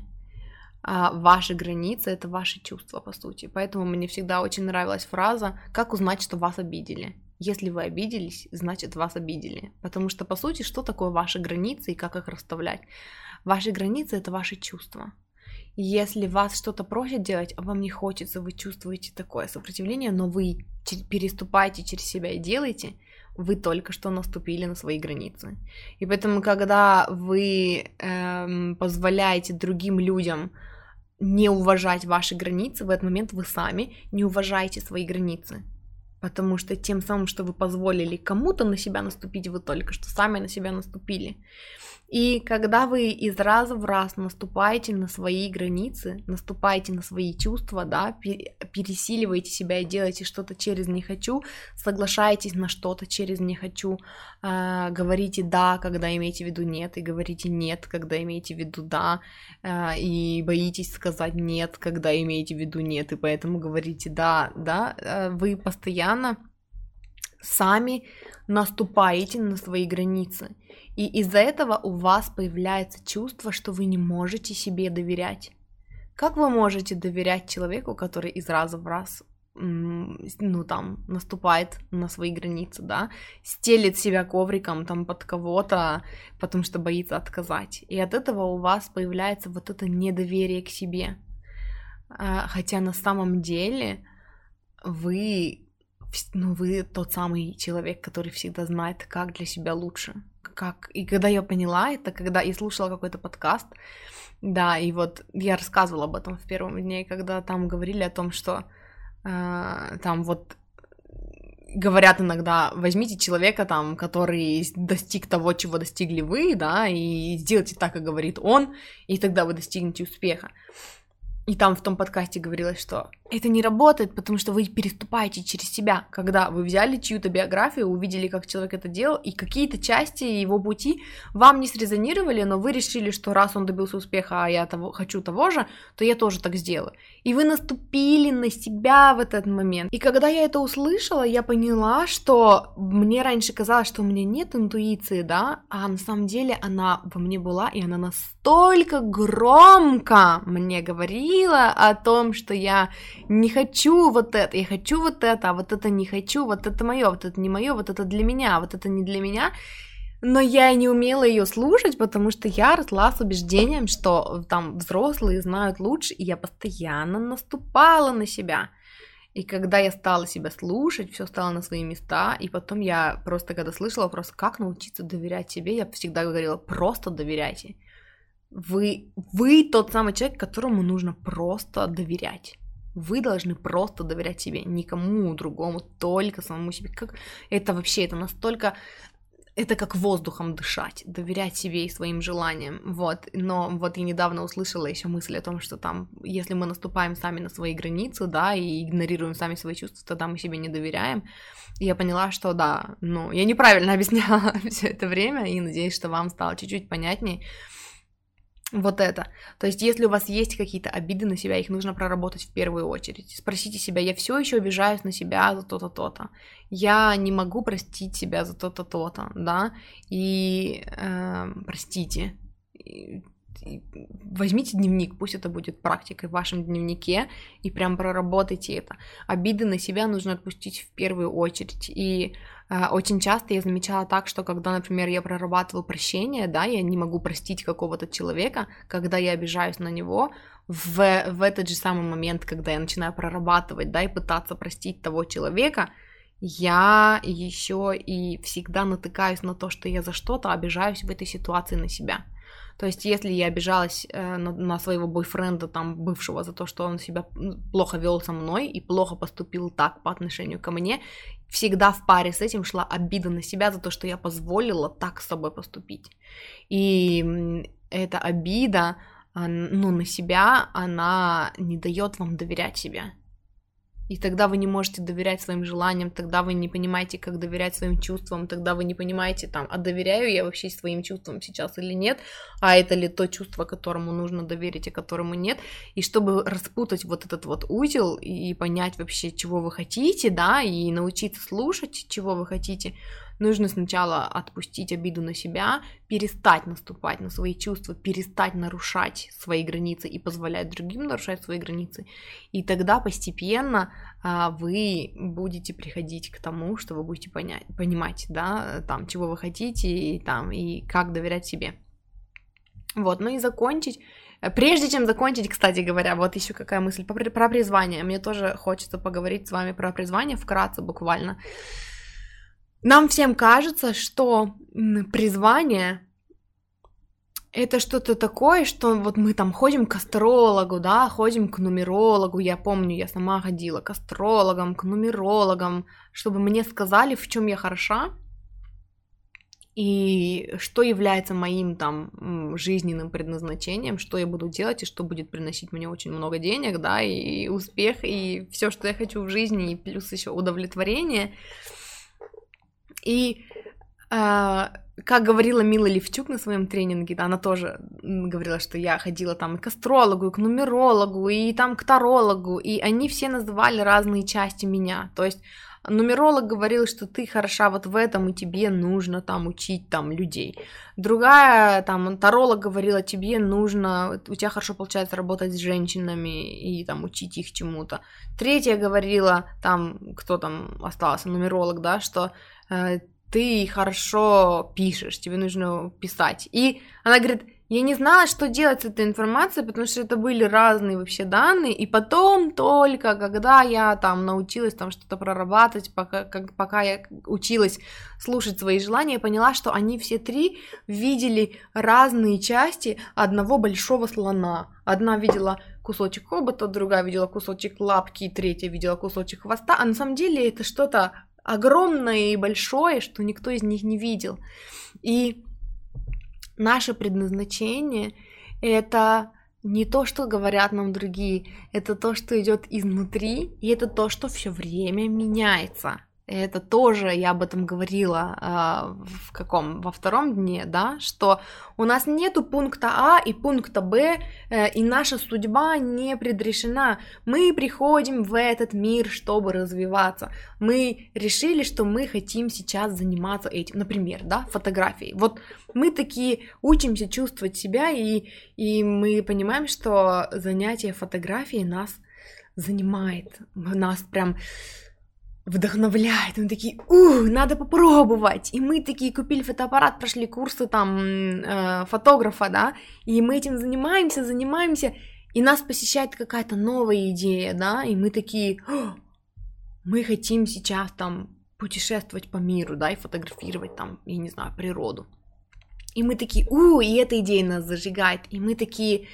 А ваши границы это ваши чувства, по сути. Поэтому мне всегда очень нравилась фраза «Как узнать, что вас обидели?» Если вы обиделись, значит вас обидели. Потому что, по сути, что такое ваши границы и как их расставлять? Ваши границы — это ваши чувства. Если вас что-то просят делать, а вам не хочется, вы чувствуете такое сопротивление, но вы переступаете через себя и делаете, вы только что наступили на свои границы. И поэтому, когда вы эм, позволяете другим людям не уважать ваши границы, в этот момент вы сами не уважаете свои границы. Потому что тем самым, что вы позволили кому-то на себя наступить, вы только что сами на себя наступили. И когда вы из раза в раз наступаете на свои границы, наступаете на свои чувства, да, пересиливаете себя и делаете что-то через «не хочу», соглашаетесь на что-то через «не хочу», э, говорите «да», когда имеете в виду «нет», и говорите «нет», когда имеете в виду «да», э, и боитесь сказать «нет», когда имеете в виду «нет», и поэтому говорите «да», да, э, вы постоянно сами наступаете на свои границы. И из-за этого у вас появляется чувство, что вы не можете себе доверять. Как вы можете доверять человеку, который из раза в раз ну, там, наступает на свои границы, да, стелит себя ковриком там под кого-то, потому что боится отказать. И от этого у вас появляется вот это недоверие к себе. А, хотя на самом деле вы ну, вы тот самый человек, который всегда знает, как для себя лучше. Как... И когда я поняла это, когда я слушала какой-то подкаст, да, и вот я рассказывала об этом в первом дне, когда там говорили о том, что э, там вот говорят иногда, возьмите человека там, который достиг того, чего достигли вы, да, и сделайте так, как говорит он, и тогда вы достигнете успеха. И там в том подкасте говорилось, что это не работает, потому что вы переступаете через себя, когда вы взяли чью-то биографию, увидели, как человек это делал, и какие-то части его пути вам не срезонировали, но вы решили, что раз он добился успеха, а я того, хочу того же, то я тоже так сделаю. И вы наступили на себя в этот момент. И когда я это услышала, я поняла, что мне раньше казалось, что у меня нет интуиции, да, а на самом деле она во мне была, и она настолько громко мне говорила о том, что я не хочу вот это, я хочу вот это, а вот это не хочу, вот это мое, вот это не мое, вот это для меня, вот это не для меня. Но я не умела ее слушать, потому что я росла с убеждением, что там взрослые знают лучше, и я постоянно наступала на себя. И когда я стала себя слушать, все стало на свои места, и потом я просто, когда слышала вопрос, как научиться доверять себе, я всегда говорила, просто доверяйте. Вы, вы тот самый человек, которому нужно просто доверять. Вы должны просто доверять себе, никому другому, только самому себе. Как это вообще, это настолько это как воздухом дышать, доверять себе и своим желаниям, вот, но вот я недавно услышала еще мысль о том, что там, если мы наступаем сами на свои границы, да, и игнорируем сами свои чувства, тогда мы себе не доверяем, и я поняла, что да, ну, я неправильно [laughs] объясняла все это время, и надеюсь, что вам стало чуть-чуть понятнее, вот это. То есть, если у вас есть какие-то обиды на себя, их нужно проработать в первую очередь. Спросите себя, я все еще обижаюсь на себя за то-то, то-то. Я не могу простить себя за то-то, то-то, да. И э, простите. возьмите дневник, пусть это будет практикой в вашем дневнике, и прям проработайте это. Обиды на себя нужно отпустить в первую очередь. И очень часто я замечала так, что когда, например, я прорабатываю прощение, да, я не могу простить какого-то человека, когда я обижаюсь на него, в, в этот же самый момент, когда я начинаю прорабатывать, да, и пытаться простить того человека, я еще и всегда натыкаюсь на то, что я за что-то обижаюсь в этой ситуации на себя. То есть, если я обижалась э, на, на своего бойфренда, там, бывшего, за то, что он себя плохо вел со мной и плохо поступил так по отношению ко мне, всегда в паре с этим шла обида на себя за то, что я позволила так с собой поступить. И эта обида, ну, на себя, она не дает вам доверять себе. И тогда вы не можете доверять своим желаниям, тогда вы не понимаете, как доверять своим чувствам, тогда вы не понимаете, там, а доверяю я вообще своим чувствам сейчас или нет, а это ли то чувство, которому нужно доверить, а которому нет. И чтобы распутать вот этот вот узел и понять вообще, чего вы хотите, да, и научиться слушать, чего вы хотите, нужно сначала отпустить обиду на себя, перестать наступать на свои чувства, перестать нарушать свои границы и позволять другим нарушать свои границы. И тогда постепенно а, вы будете приходить к тому, что вы будете понять, понимать, да, там, чего вы хотите и, там, и как доверять себе. Вот, ну и закончить. Прежде чем закончить, кстати говоря, вот еще какая мысль про, призвание. Мне тоже хочется поговорить с вами про призвание вкратце буквально. Нам всем кажется, что призвание это что-то такое, что вот мы там ходим к астрологу, да, ходим к нумерологу, я помню, я сама ходила к астрологам, к нумерологам, чтобы мне сказали, в чем я хороша, и что является моим там жизненным предназначением, что я буду делать и что будет приносить мне очень много денег, да, и успех, и все, что я хочу в жизни, и плюс еще удовлетворение. И э, как говорила Мила Левчук на своем тренинге, она тоже говорила, что я ходила там и к астрологу, и к нумерологу, и там к тарологу, и они все называли разные части меня. То есть нумеролог говорил, что ты хороша вот в этом, и тебе нужно там учить там людей. Другая там таролог говорила, тебе нужно, у тебя хорошо получается работать с женщинами и там учить их чему-то. Третья говорила, там, кто там остался, нумеролог, да, что ты хорошо пишешь, тебе нужно писать. И она говорит, я не знала, что делать с этой информацией, потому что это были разные вообще данные, и потом только, когда я там научилась там что-то прорабатывать, пока, как, пока я училась слушать свои желания, я поняла, что они все три видели разные части одного большого слона. Одна видела кусочек хобота, другая видела кусочек лапки, третья видела кусочек хвоста, а на самом деле это что-то огромное и большое, что никто из них не видел. И наше предназначение — это не то, что говорят нам другие, это то, что идет изнутри, и это то, что все время меняется. Это тоже, я об этом говорила э, в каком, во втором дне, да, что у нас нету пункта А и пункта Б, э, и наша судьба не предрешена. Мы приходим в этот мир, чтобы развиваться. Мы решили, что мы хотим сейчас заниматься этим, например, да, фотографией. Вот мы такие учимся чувствовать себя, и, и мы понимаем, что занятие фотографией нас занимает, нас прям вдохновляет. Мы такие, ух, надо попробовать. И мы такие купили фотоаппарат, прошли курсы там э, фотографа, да, и мы этим занимаемся, занимаемся, и нас посещает какая-то новая идея, да, и мы такие, мы хотим сейчас там путешествовать по миру, да, и фотографировать там, я не знаю, природу. И мы такие, у, и эта идея нас зажигает, и мы такие,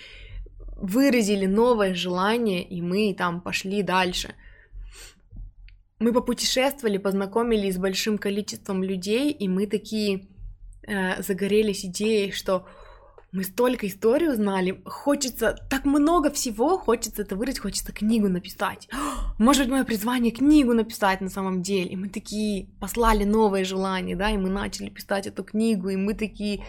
выразили новое желание, и мы там пошли дальше. Мы попутешествовали, познакомились с большим количеством людей, и мы такие э, загорелись идеей, что мы столько историй узнали, хочется так много всего, хочется это выразить, хочется книгу написать. [gasps] Может быть, мое призвание книгу написать на самом деле. И мы такие послали новое желание, да, и мы начали писать эту книгу, и мы такие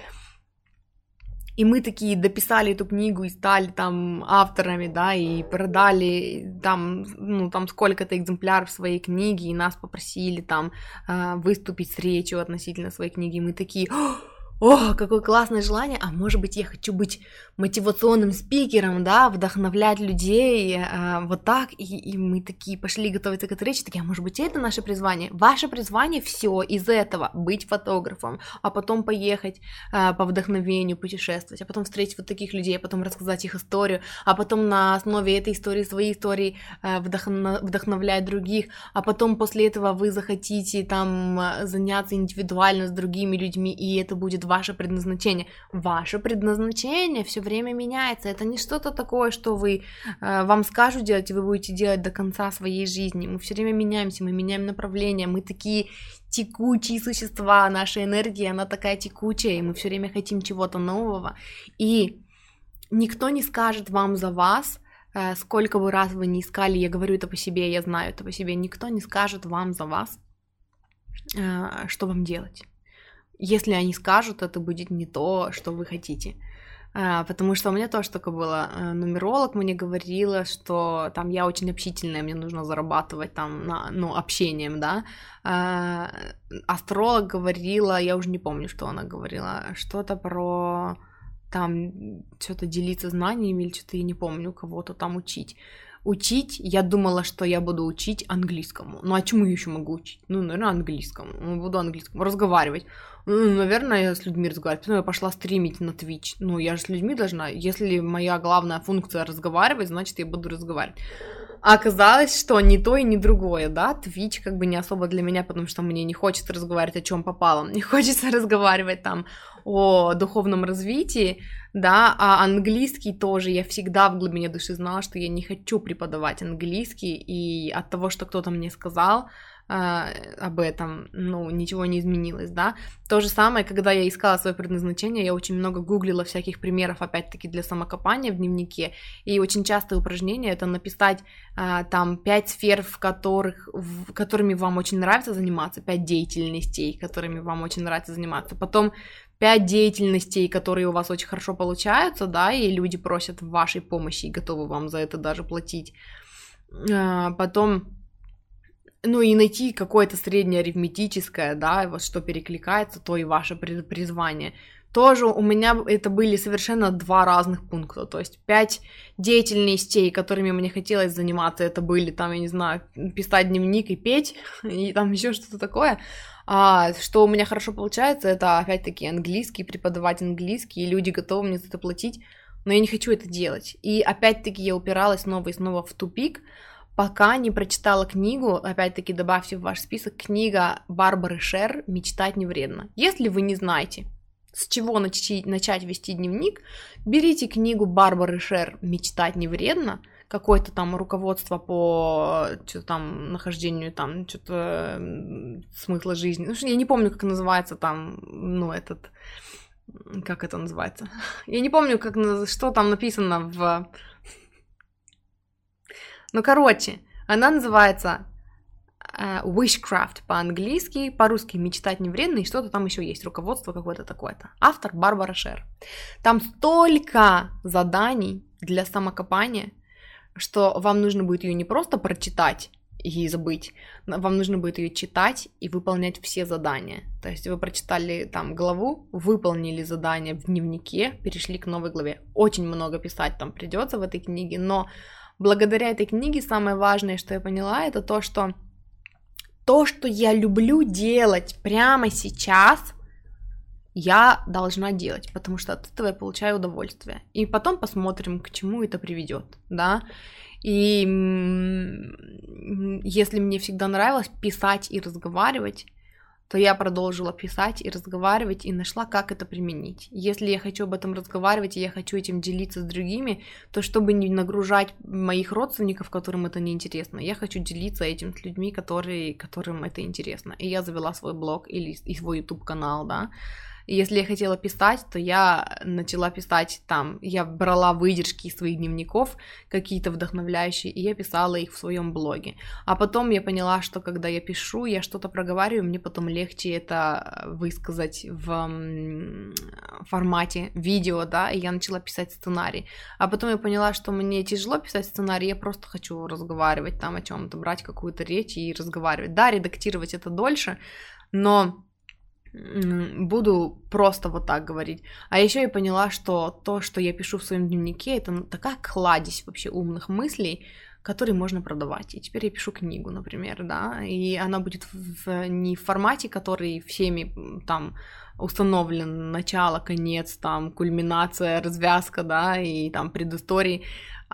и мы такие дописали эту книгу и стали там авторами, да, и продали там, ну, там сколько-то экземпляров своей книги, и нас попросили там э, выступить с речью относительно своей книги, и мы такие, о, какое классное желание, а может быть я хочу быть мотивационным спикером, да, вдохновлять людей, э, вот так, и, и мы такие пошли готовиться к этой речи, такие, а может быть это наше призвание? Ваше призвание все из этого, быть фотографом, а потом поехать э, по вдохновению, путешествовать, а потом встретить вот таких людей, а потом рассказать их историю, а потом на основе этой истории, своей истории э, вдохно, вдохновлять других, а потом после этого вы захотите там заняться индивидуально с другими людьми, и это будет ваше предназначение. Ваше предназначение все время меняется. Это не что-то такое, что вы э, вам скажут делать, и вы будете делать до конца своей жизни. Мы все время меняемся, мы меняем направление, мы такие текучие существа, наша энергия, она такая текучая, и мы все время хотим чего-то нового. И никто не скажет вам за вас, э, сколько бы раз вы не искали, я говорю это по себе, я знаю это по себе, никто не скажет вам за вас, э, что вам делать если они скажут, это будет не то, что вы хотите. А, потому что у меня тоже только было. Э, нумеролог мне говорила, что там я очень общительная, мне нужно зарабатывать там, на, ну, общением, да. А, астролог говорила, я уже не помню, что она говорила, что-то про там что-то делиться знаниями или что-то я не помню, кого-то там учить учить, я думала, что я буду учить английскому. Ну а чему я еще могу учить? Ну, наверное, английскому. Ну, буду английскому разговаривать. Ну, наверное, я с людьми разговаривать. Потом я пошла стримить на Twitch. Ну, я же с людьми должна. Если моя главная функция разговаривать, значит, я буду разговаривать. А оказалось, что ни то и ни другое, да, Twitch как бы не особо для меня, потому что мне не хочется разговаривать о чем попало, [laughs] мне хочется разговаривать там о духовном развитии, да, а английский тоже, я всегда в глубине души знала, что я не хочу преподавать английский, и от того, что кто-то мне сказал, а, об этом, ну, ничего не изменилось, да. То же самое, когда я искала свое предназначение, я очень много гуглила всяких примеров, опять-таки, для самокопания в дневнике, и очень частое упражнение это написать а, там пять сфер, в которых, в, которыми вам очень нравится заниматься, пять деятельностей, которыми вам очень нравится заниматься, потом пять деятельностей, которые у вас очень хорошо получаются, да, и люди просят вашей помощи и готовы вам за это даже платить. А, потом, ну и найти какое-то среднее арифметическое, да, вот что перекликается, то и ваше призвание. Тоже у меня это были совершенно два разных пункта, то есть пять деятельностей, которыми мне хотелось заниматься, это были там, я не знаю, писать дневник и петь, [laughs] и там еще что-то такое, а, что у меня хорошо получается, это опять-таки английский, преподавать английский, и люди готовы мне за это платить, но я не хочу это делать. И опять-таки я упиралась снова и снова в тупик, пока не прочитала книгу, опять-таки добавьте в ваш список, книга Барбары Шер «Мечтать не вредно». Если вы не знаете, с чего начать, вести дневник, берите книгу Барбары Шер «Мечтать не вредно», какое-то там руководство по что там нахождению там что-то смысла жизни. Ну, я не помню, как называется там, ну, этот, как это называется. [laughs] Я не помню, как, что там написано в... Ну, короче, она называется uh, Wishcraft по-английски, по-русски «Мечтать не вредно», и что-то там еще есть, руководство какое-то такое-то. Автор Барбара Шер. Там столько заданий для самокопания, что вам нужно будет ее не просто прочитать и забыть, вам нужно будет ее читать и выполнять все задания. То есть вы прочитали там главу, выполнили задание в дневнике, перешли к новой главе. Очень много писать там придется в этой книге, но благодаря этой книге самое важное, что я поняла, это то, что то, что я люблю делать прямо сейчас, я должна делать, потому что от этого я получаю удовольствие. И потом посмотрим, к чему это приведет, да. И если мне всегда нравилось писать и разговаривать, то я продолжила писать и разговаривать и нашла, как это применить. Если я хочу об этом разговаривать и я хочу этим делиться с другими, то чтобы не нагружать моих родственников, которым это не интересно, я хочу делиться этим с людьми, которые, которым это интересно. И я завела свой блог или и свой YouTube канал, да, если я хотела писать, то я начала писать там. Я брала выдержки из своих дневников, какие-то вдохновляющие, и я писала их в своем блоге. А потом я поняла, что когда я пишу, я что-то проговариваю, мне потом легче это высказать в формате видео, да, и я начала писать сценарий. А потом я поняла, что мне тяжело писать сценарий, я просто хочу разговаривать там о чем-то, брать какую-то речь и разговаривать. Да, редактировать это дольше, но буду просто вот так говорить. А еще я поняла, что то, что я пишу в своем дневнике, это такая кладезь вообще умных мыслей, которые можно продавать. И теперь я пишу книгу, например, да, и она будет в, не в формате, который всеми там установлен начало, конец, там кульминация, развязка, да, и там предыстории,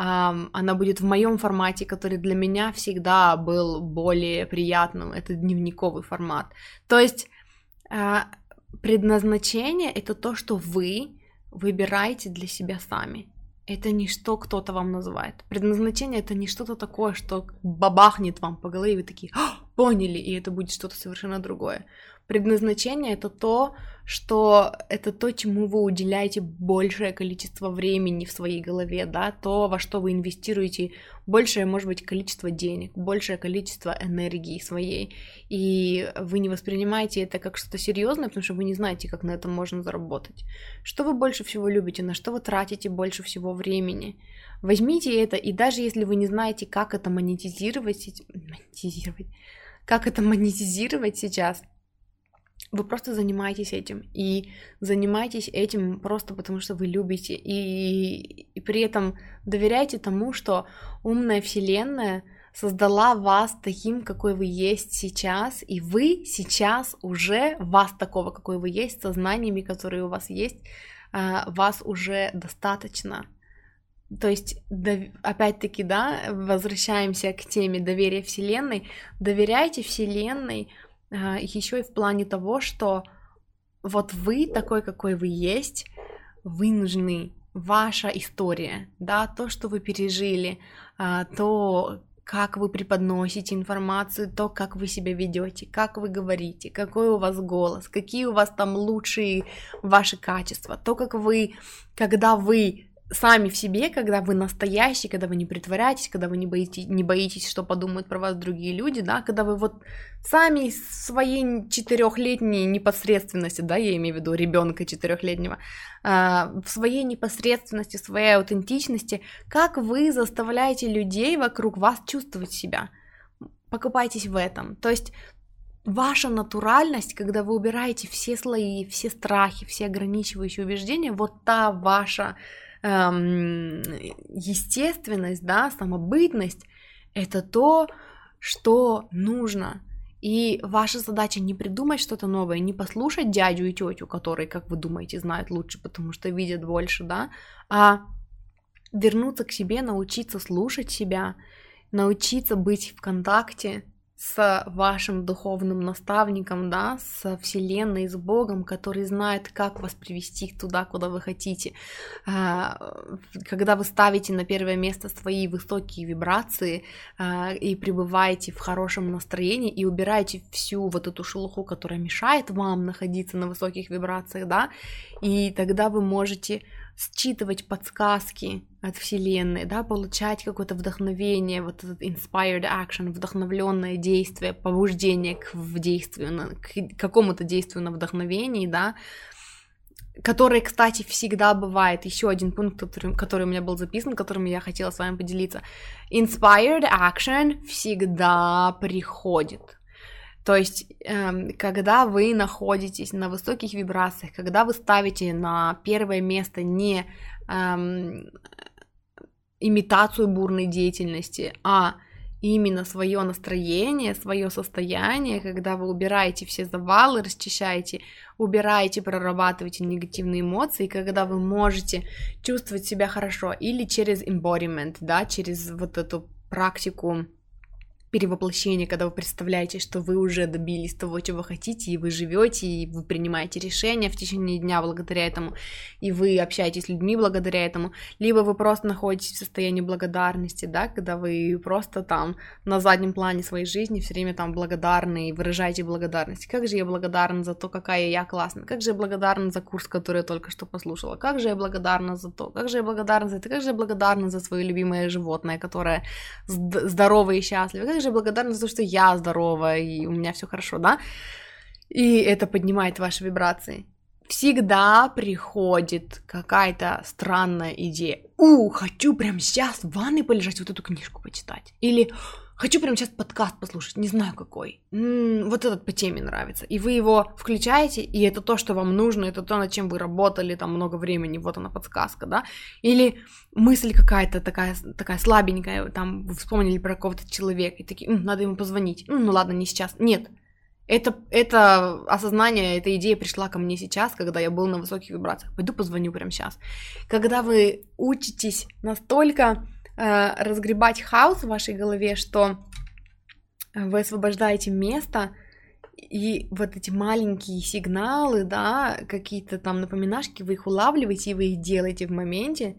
а, она будет в моем формате, который для меня всегда был более приятным. Это дневниковый формат. То есть предназначение это то, что вы выбираете для себя сами. Это не что кто-то вам называет. Предназначение это не что-то такое, что бабахнет вам по голове, и вы такие, «А, поняли, и это будет что-то совершенно другое. Предназначение это то, что это то, чему вы уделяете большее количество времени в своей голове, да, то, во что вы инвестируете большее, может быть, количество денег, большее количество энергии своей, и вы не воспринимаете это как что-то серьезное, потому что вы не знаете, как на этом можно заработать. Что вы больше всего любите, на что вы тратите больше всего времени? Возьмите это, и даже если вы не знаете, как это монетизировать, монетизировать, как это монетизировать сейчас, вы просто занимаетесь этим. И занимайтесь этим просто потому, что вы любите. И, и при этом доверяйте тому, что умная Вселенная создала вас таким, какой вы есть сейчас, и вы сейчас уже, вас такого, какой вы есть, со знаниями, которые у вас есть, а, вас уже достаточно. То есть, опять-таки, да, возвращаемся к теме доверия Вселенной. Доверяйте Вселенной, еще и в плане того, что вот вы такой, какой вы есть, вы нужны, ваша история, да, то, что вы пережили, а, то, как вы преподносите информацию, то, как вы себя ведете, как вы говорите, какой у вас голос, какие у вас там лучшие ваши качества, то, как вы, когда вы сами в себе, когда вы настоящий, когда вы не притворяетесь, когда вы не боитесь, не боитесь, что подумают про вас другие люди, да, когда вы вот сами своей четырехлетней непосредственности, да, я имею в виду ребенка четырехлетнего, а, в своей непосредственности, своей аутентичности, как вы заставляете людей вокруг вас чувствовать себя. Покупайтесь в этом. То есть ваша натуральность, когда вы убираете все слои, все страхи, все ограничивающие убеждения, вот та ваша эм, естественность, да, самобытность, это то, что нужно. И ваша задача не придумать что-то новое, не послушать дядю и тетю, которые, как вы думаете, знают лучше, потому что видят больше, да, а вернуться к себе, научиться слушать себя, научиться быть в контакте с вашим духовным наставником, да, с Вселенной, с Богом, который знает, как вас привести туда, куда вы хотите. А, когда вы ставите на первое место свои высокие вибрации а, и пребываете в хорошем настроении и убираете всю вот эту шелуху, которая мешает вам находиться на высоких вибрациях, да, и тогда вы можете считывать подсказки от Вселенной, да, получать какое-то вдохновение, вот этот inspired action, вдохновленное действие, побуждение к, действию, к какому-то действию на вдохновении, да, который, кстати, всегда бывает. Еще один пункт, который, который у меня был записан, которым я хотела с вами поделиться. Inspired action всегда приходит. То есть, эм, когда вы находитесь на высоких вибрациях, когда вы ставите на первое место не эм, имитацию бурной деятельности, а именно свое настроение, свое состояние, когда вы убираете все завалы, расчищаете, убираете, прорабатываете негативные эмоции, когда вы можете чувствовать себя хорошо или через embodiment, да, через вот эту практику перевоплощение, когда вы представляете, что вы уже добились того, чего хотите, и вы живете, и вы принимаете решения в течение дня благодаря этому, и вы общаетесь с людьми благодаря этому, либо вы просто находитесь в состоянии благодарности, да, когда вы просто там на заднем плане своей жизни все время там благодарны и выражаете благодарность. Как же я благодарна за то, какая я классная, как же я благодарна за курс, который я только что послушала, как же я благодарна за то, как же я благодарна за это, как же я благодарна за свое любимое животное, которое здоровое и счастливое, также благодарна за то, что я здорова и у меня все хорошо, да? И это поднимает ваши вибрации. Всегда приходит какая-то странная идея. У, хочу прямо сейчас в ванной полежать, вот эту книжку почитать. Или хочу прямо сейчас подкаст послушать, не знаю какой. М-м, вот этот по теме нравится. И вы его включаете, и это то, что вам нужно, это то, над чем вы работали там много времени, вот она подсказка, да. Или мысль какая-то такая, такая слабенькая, там вы вспомнили про какого-то человека, и такие, м-м, надо ему позвонить. М-м, ну ладно, не сейчас. Нет, это, это осознание, эта идея пришла ко мне сейчас, когда я был на высоких вибрациях. Пойду позвоню прямо сейчас. Когда вы учитесь настолько разгребать хаос в вашей голове, что вы освобождаете место, и вот эти маленькие сигналы, да, какие-то там напоминашки, вы их улавливаете, и вы их делаете в моменте,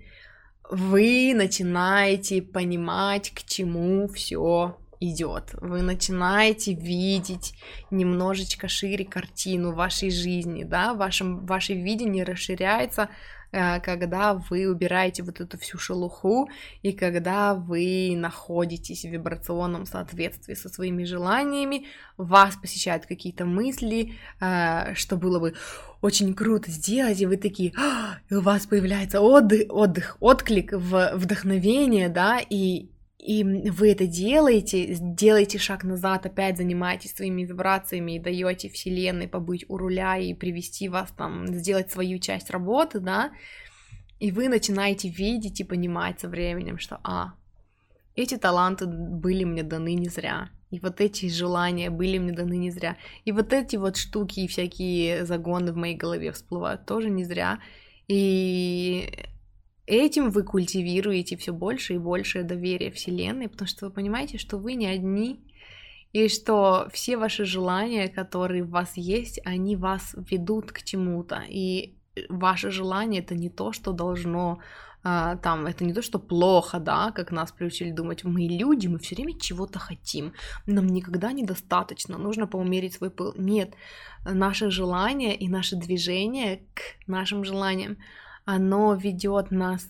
вы начинаете понимать, к чему все идет. Вы начинаете видеть немножечко шире картину вашей жизни, да, вашем, ваше видение расширяется Э, когда вы убираете вот эту всю шелуху и когда вы находитесь в вибрационном соответствии со своими желаниями, вас посещают какие-то мысли, э, что было бы очень круто сделать, и вы такие, «А!» и у вас появляется отдых, отдых, отклик, вдохновение, да, и и вы это делаете, делаете шаг назад, опять занимаетесь своими вибрациями и даете Вселенной побыть у руля и привести вас там, сделать свою часть работы, да, и вы начинаете видеть и понимать со временем, что, а, эти таланты были мне даны не зря, и вот эти желания были мне даны не зря, и вот эти вот штуки и всякие загоны в моей голове всплывают тоже не зря, и этим вы культивируете все больше и больше доверия Вселенной, потому что вы понимаете, что вы не одни, и что все ваши желания, которые у вас есть, они вас ведут к чему-то. И ваше желание это не то, что должно а, там, это не то, что плохо, да, как нас приучили думать, мы люди, мы все время чего-то хотим, нам никогда недостаточно, нужно поумерить свой пыл. Нет, наше желание и наше движение к нашим желаниям, оно ведет нас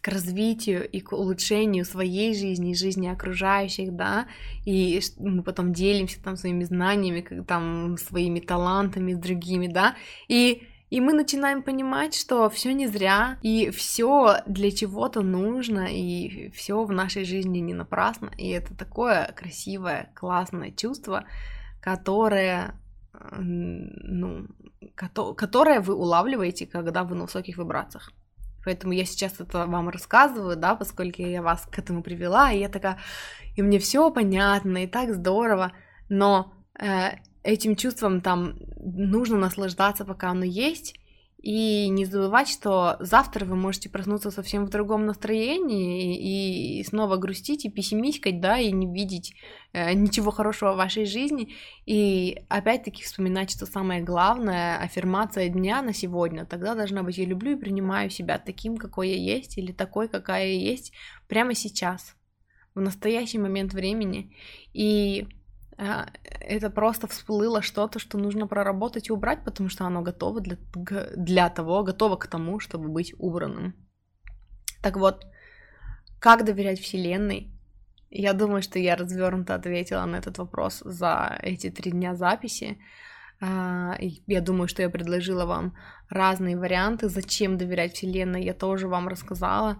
к развитию и к улучшению своей жизни жизни окружающих, да, и мы потом делимся там своими знаниями, как, там своими талантами с другими, да, и и мы начинаем понимать, что все не зря, и все для чего-то нужно, и все в нашей жизни не напрасно. И это такое красивое, классное чувство, которое ну, которое вы улавливаете, когда вы на высоких вибрациях. Поэтому я сейчас это вам рассказываю, да, поскольку я вас к этому привела, и я такая, и мне все понятно, и так здорово, но э, этим чувством там нужно наслаждаться, пока оно есть, и не забывать, что завтра вы можете проснуться совсем в другом настроении и, снова грустить и пессимичкать, да, и не видеть э, ничего хорошего в вашей жизни. И опять-таки вспоминать, что самое главное, аффирмация дня на сегодня, тогда должна быть «я люблю и принимаю себя таким, какой я есть, или такой, какая я есть прямо сейчас, в настоящий момент времени». И это просто всплыло что-то, что нужно проработать и убрать, потому что оно готово для, для того, готово к тому, чтобы быть убранным. Так вот, как доверять Вселенной? Я думаю, что я развернуто ответила на этот вопрос за эти три дня записи. А, я думаю, что я предложила вам разные варианты, зачем доверять Вселенной, я тоже вам рассказала.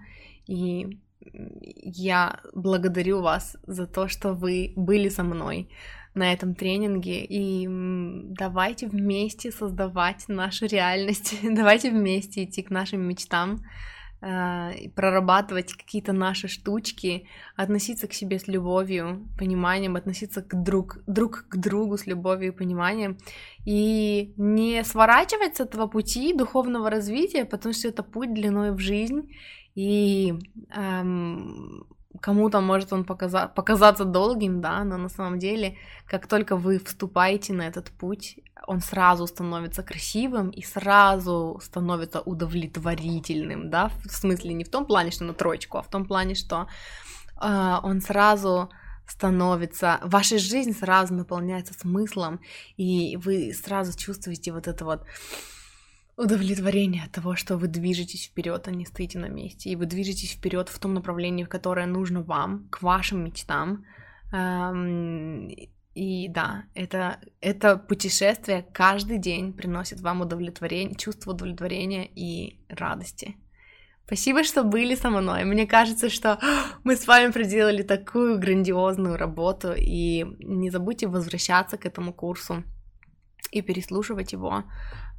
И я благодарю вас за то, что вы были со мной на этом тренинге, и давайте вместе создавать нашу реальность, [laughs] давайте вместе идти к нашим мечтам, а, прорабатывать какие-то наши штучки, относиться к себе с любовью, пониманием, относиться к друг, друг к другу с любовью и пониманием, и не сворачивать с этого пути духовного развития, потому что это путь длиной в жизнь, и эм, кому-то может он показа- показаться долгим, да, но на самом деле, как только вы вступаете на этот путь, он сразу становится красивым и сразу становится удовлетворительным, да, в смысле не в том плане, что на троечку, а в том плане, что э, он сразу становится, ваша жизнь сразу наполняется смыслом, и вы сразу чувствуете вот это вот удовлетворение от того, что вы движетесь вперед, а не стоите на месте, и вы движетесь вперед в том направлении, в которое нужно вам, к вашим мечтам. И да, это, это путешествие каждый день приносит вам удовлетворение, чувство удовлетворения и радости. Спасибо, что были со мной. Мне кажется, что [gasps] мы с вами проделали такую грандиозную работу, и не забудьте возвращаться к этому курсу и переслушивать его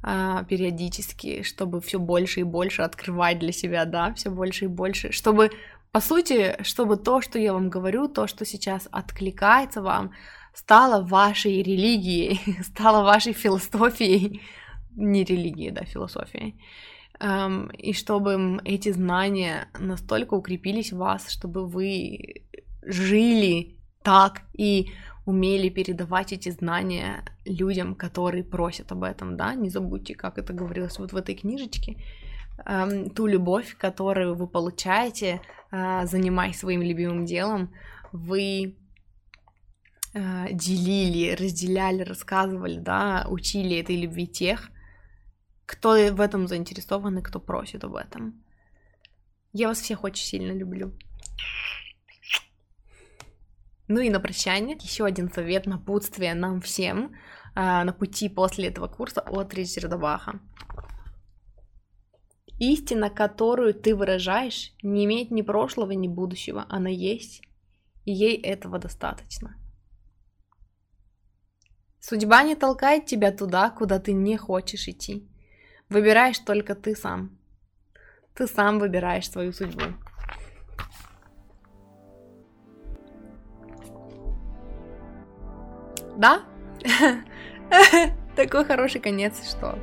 периодически, чтобы все больше и больше открывать для себя, да, все больше и больше, чтобы, по сути, чтобы то, что я вам говорю, то, что сейчас откликается вам, стало вашей религией, [laughs] стало вашей философией, не религией, да, философией, um, и чтобы эти знания настолько укрепились в вас, чтобы вы жили так и умели передавать эти знания людям, которые просят об этом, да, не забудьте, как это говорилось вот в этой книжечке, эм, ту любовь, которую вы получаете, э, занимаясь своим любимым делом, вы э, делили, разделяли, рассказывали, да, учили этой любви тех, кто в этом заинтересован и кто просит об этом. Я вас всех очень сильно люблю. Ну и на прощание еще один совет, напутствие нам всем э, на пути после этого курса от Ричарда Баха. Истина, которую ты выражаешь, не имеет ни прошлого, ни будущего. Она есть, и ей этого достаточно. Судьба не толкает тебя туда, куда ты не хочешь идти. Выбираешь только ты сам. Ты сам выбираешь свою судьбу. Да? [laughs] Такой хороший конец, что